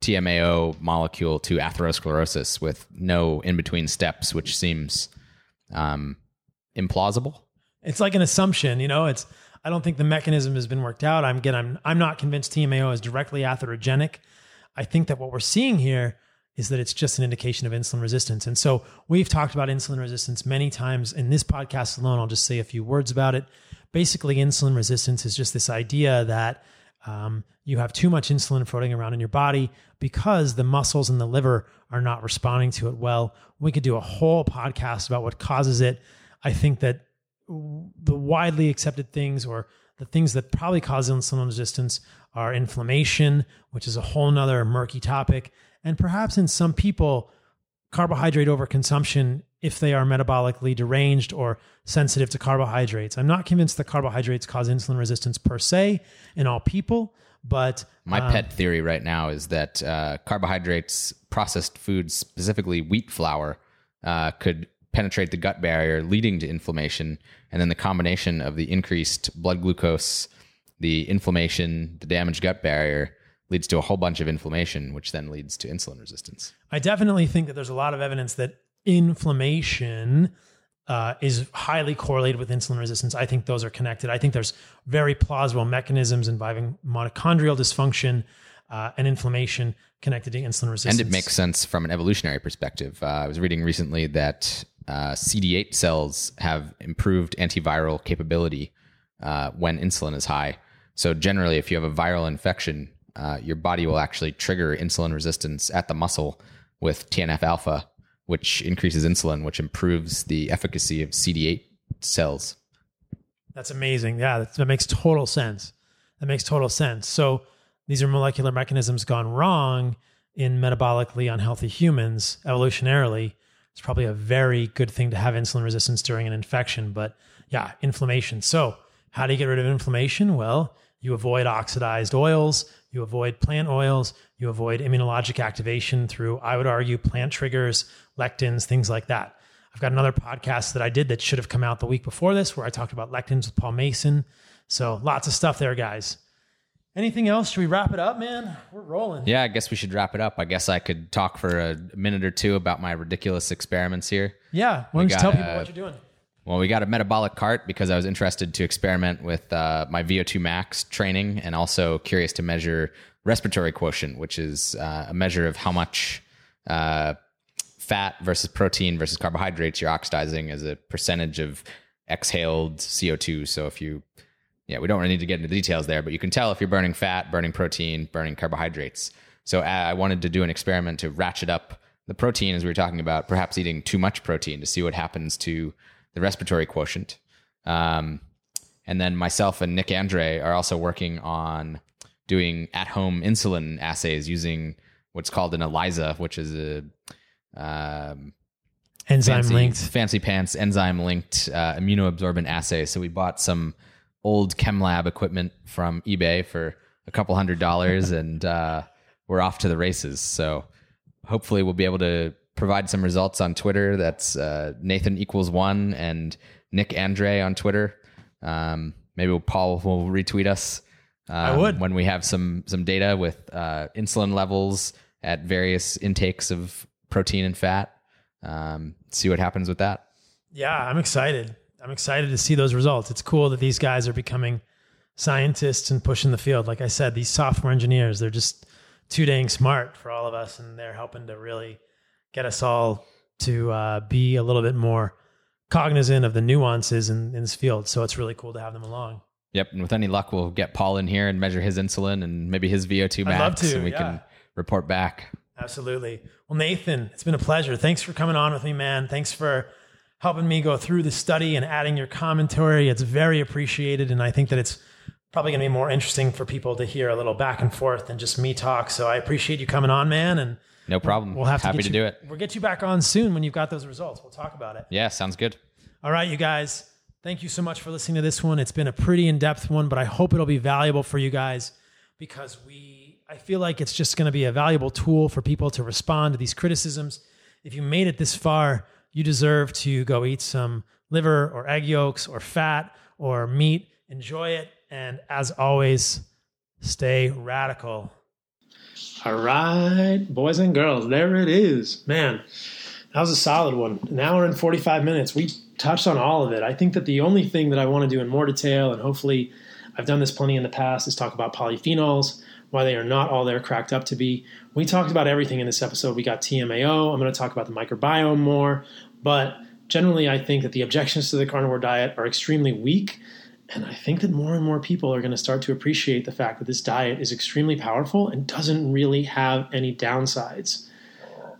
TMAO molecule to atherosclerosis with no in between steps, which seems um, implausible. It's like an assumption, you know. It's I don't think the mechanism has been worked out. I'm again, I'm I'm not convinced TMAO is directly atherogenic. I think that what we're seeing here is that it's just an indication of insulin resistance. And so we've talked about insulin resistance many times in this podcast alone. I'll just say a few words about it. Basically, insulin resistance is just this idea that um, you have too much insulin floating around in your body because the muscles and the liver are not responding to it well. We could do a whole podcast about what causes it. I think that the widely accepted things or the things that probably cause insulin resistance are inflammation, which is a whole nother murky topic. And perhaps in some people, carbohydrate overconsumption if they are metabolically deranged or sensitive to carbohydrates. I'm not convinced that carbohydrates cause insulin resistance per se in all people, but my um, pet theory right now is that uh, carbohydrates, processed foods, specifically wheat flour, uh, could penetrate the gut barrier, leading to inflammation. And then the combination of the increased blood glucose, the inflammation, the damaged gut barrier leads to a whole bunch of inflammation, which then leads to insulin resistance. I definitely think that there's a lot of evidence that inflammation uh, is highly correlated with insulin resistance. I think those are connected. I think there's very plausible mechanisms involving mitochondrial dysfunction uh, and inflammation connected to insulin resistance. And it makes sense from an evolutionary perspective. Uh, I was reading recently that uh, CD8 cells have improved antiviral capability uh, when insulin is high. So generally, if you have a viral infection, uh, your body will actually trigger insulin resistance at the muscle with TNF alpha, which increases insulin, which improves the efficacy of CD8 cells. That's amazing. Yeah, that, that makes total sense. That makes total sense. So these are molecular mechanisms gone wrong in metabolically unhealthy humans evolutionarily. It's probably a very good thing to have insulin resistance during an infection, but yeah, inflammation. So, how do you get rid of inflammation? Well, you avoid oxidized oils, you avoid plant oils, you avoid immunologic activation through, I would argue, plant triggers, lectins, things like that. I've got another podcast that I did that should have come out the week before this where I talked about lectins with Paul Mason. So lots of stuff there, guys. Anything else? Should we wrap it up, man? We're rolling. Yeah, I guess we should wrap it up. I guess I could talk for a minute or two about my ridiculous experiments here. Yeah. Why don't you tell people uh, what you're doing? Well, we got a metabolic cart because I was interested to experiment with uh, my VO2 max training and also curious to measure respiratory quotient, which is uh, a measure of how much uh, fat versus protein versus carbohydrates you're oxidizing as a percentage of exhaled CO2. So if you, yeah, we don't really need to get into the details there, but you can tell if you're burning fat, burning protein, burning carbohydrates. So I wanted to do an experiment to ratchet up the protein as we were talking about, perhaps eating too much protein to see what happens to the respiratory quotient. Um, and then myself and Nick Andre are also working on doing at home insulin assays using what's called an ELISA, which is a um, Enzyme fancy, linked. fancy pants enzyme linked uh, immunoabsorbent assay. So we bought some old ChemLab equipment from eBay for a couple hundred dollars, and uh, we're off to the races. So hopefully we'll be able to provide some results on Twitter. That's uh, Nathan equals one and Nick Andre on Twitter. Um, maybe Paul will retweet us. Um, I would. when we have some some data with uh, insulin levels at various intakes of protein and fat. Um, see what happens with that. Yeah, I'm excited. I'm excited to see those results. It's cool that these guys are becoming scientists and pushing the field. Like I said, these software engineers, they're just too dang smart for all of us, and they're helping to really get us all to uh, be a little bit more cognizant of the nuances in, in this field. So it's really cool to have them along. Yep, and with any luck, we'll get Paul in here and measure his insulin and maybe his VO2 I'd max, love to, and we yeah. can report back. Absolutely. Well, Nathan, it's been a pleasure. Thanks for coming on with me, man. Thanks for helping me go through the study and adding your commentary. It's very appreciated. And I think that it's probably going to be more interesting for people to hear a little back and forth than just me talk. So I appreciate you coming on, man. And No problem. we'll have to Happy get to you, do it. We'll get you back on soon when you've got those results. We'll talk about it. Yeah, sounds good. All right, you guys. Thank you so much for listening to this one. It's been a pretty in-depth one, but I hope it'll be valuable for you guys because we I feel like it's just going to be a valuable tool for people to respond to these criticisms. If you made it this far, you deserve to go eat some liver or egg yolks or fat or meat. Enjoy it and as always, stay radical. All right, boys and girls, there it is. Man, that was a solid one. An hour and 45 minutes. We touched on all of it. I think that the only thing that I want to do in more detail, and hopefully I've done this plenty in the past, is talk about polyphenols, why they are not all they're cracked up to be. We talked about everything in this episode. We got TMAO. I'm going to talk about the microbiome more, but generally, I think that the objections to the carnivore diet are extremely weak. And I think that more and more people are going to start to appreciate the fact that this diet is extremely powerful and doesn't really have any downsides.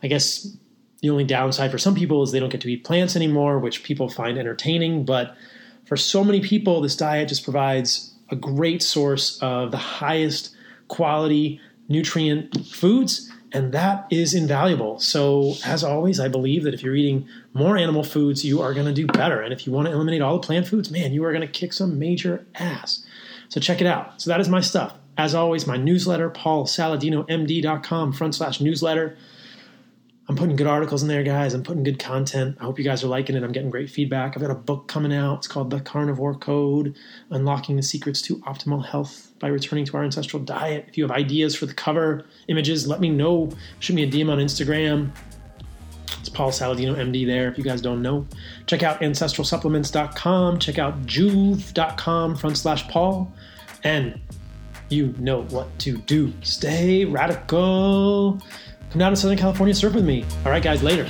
I guess the only downside for some people is they don't get to eat plants anymore, which people find entertaining. But for so many people, this diet just provides a great source of the highest quality nutrient foods, and that is invaluable. So, as always, I believe that if you're eating more animal foods, you are going to do better. And if you want to eliminate all the plant foods, man, you are going to kick some major ass. So, check it out. So, that is my stuff. As always, my newsletter, paulsaladinomd.com front slash newsletter. I'm putting good articles in there, guys. I'm putting good content. I hope you guys are liking it. I'm getting great feedback. I've got a book coming out. It's called The Carnivore Code Unlocking the Secrets to Optimal Health by Returning to Our Ancestral Diet. If you have ideas for the cover images, let me know. Shoot me a DM on Instagram. It's Paul Saladino MD there if you guys don't know. Check out ancestralsupplements.com. Check out joovv.com front slash Paul. And you know what to do. Stay radical. Come down to Southern California, surf with me. All right, guys, later.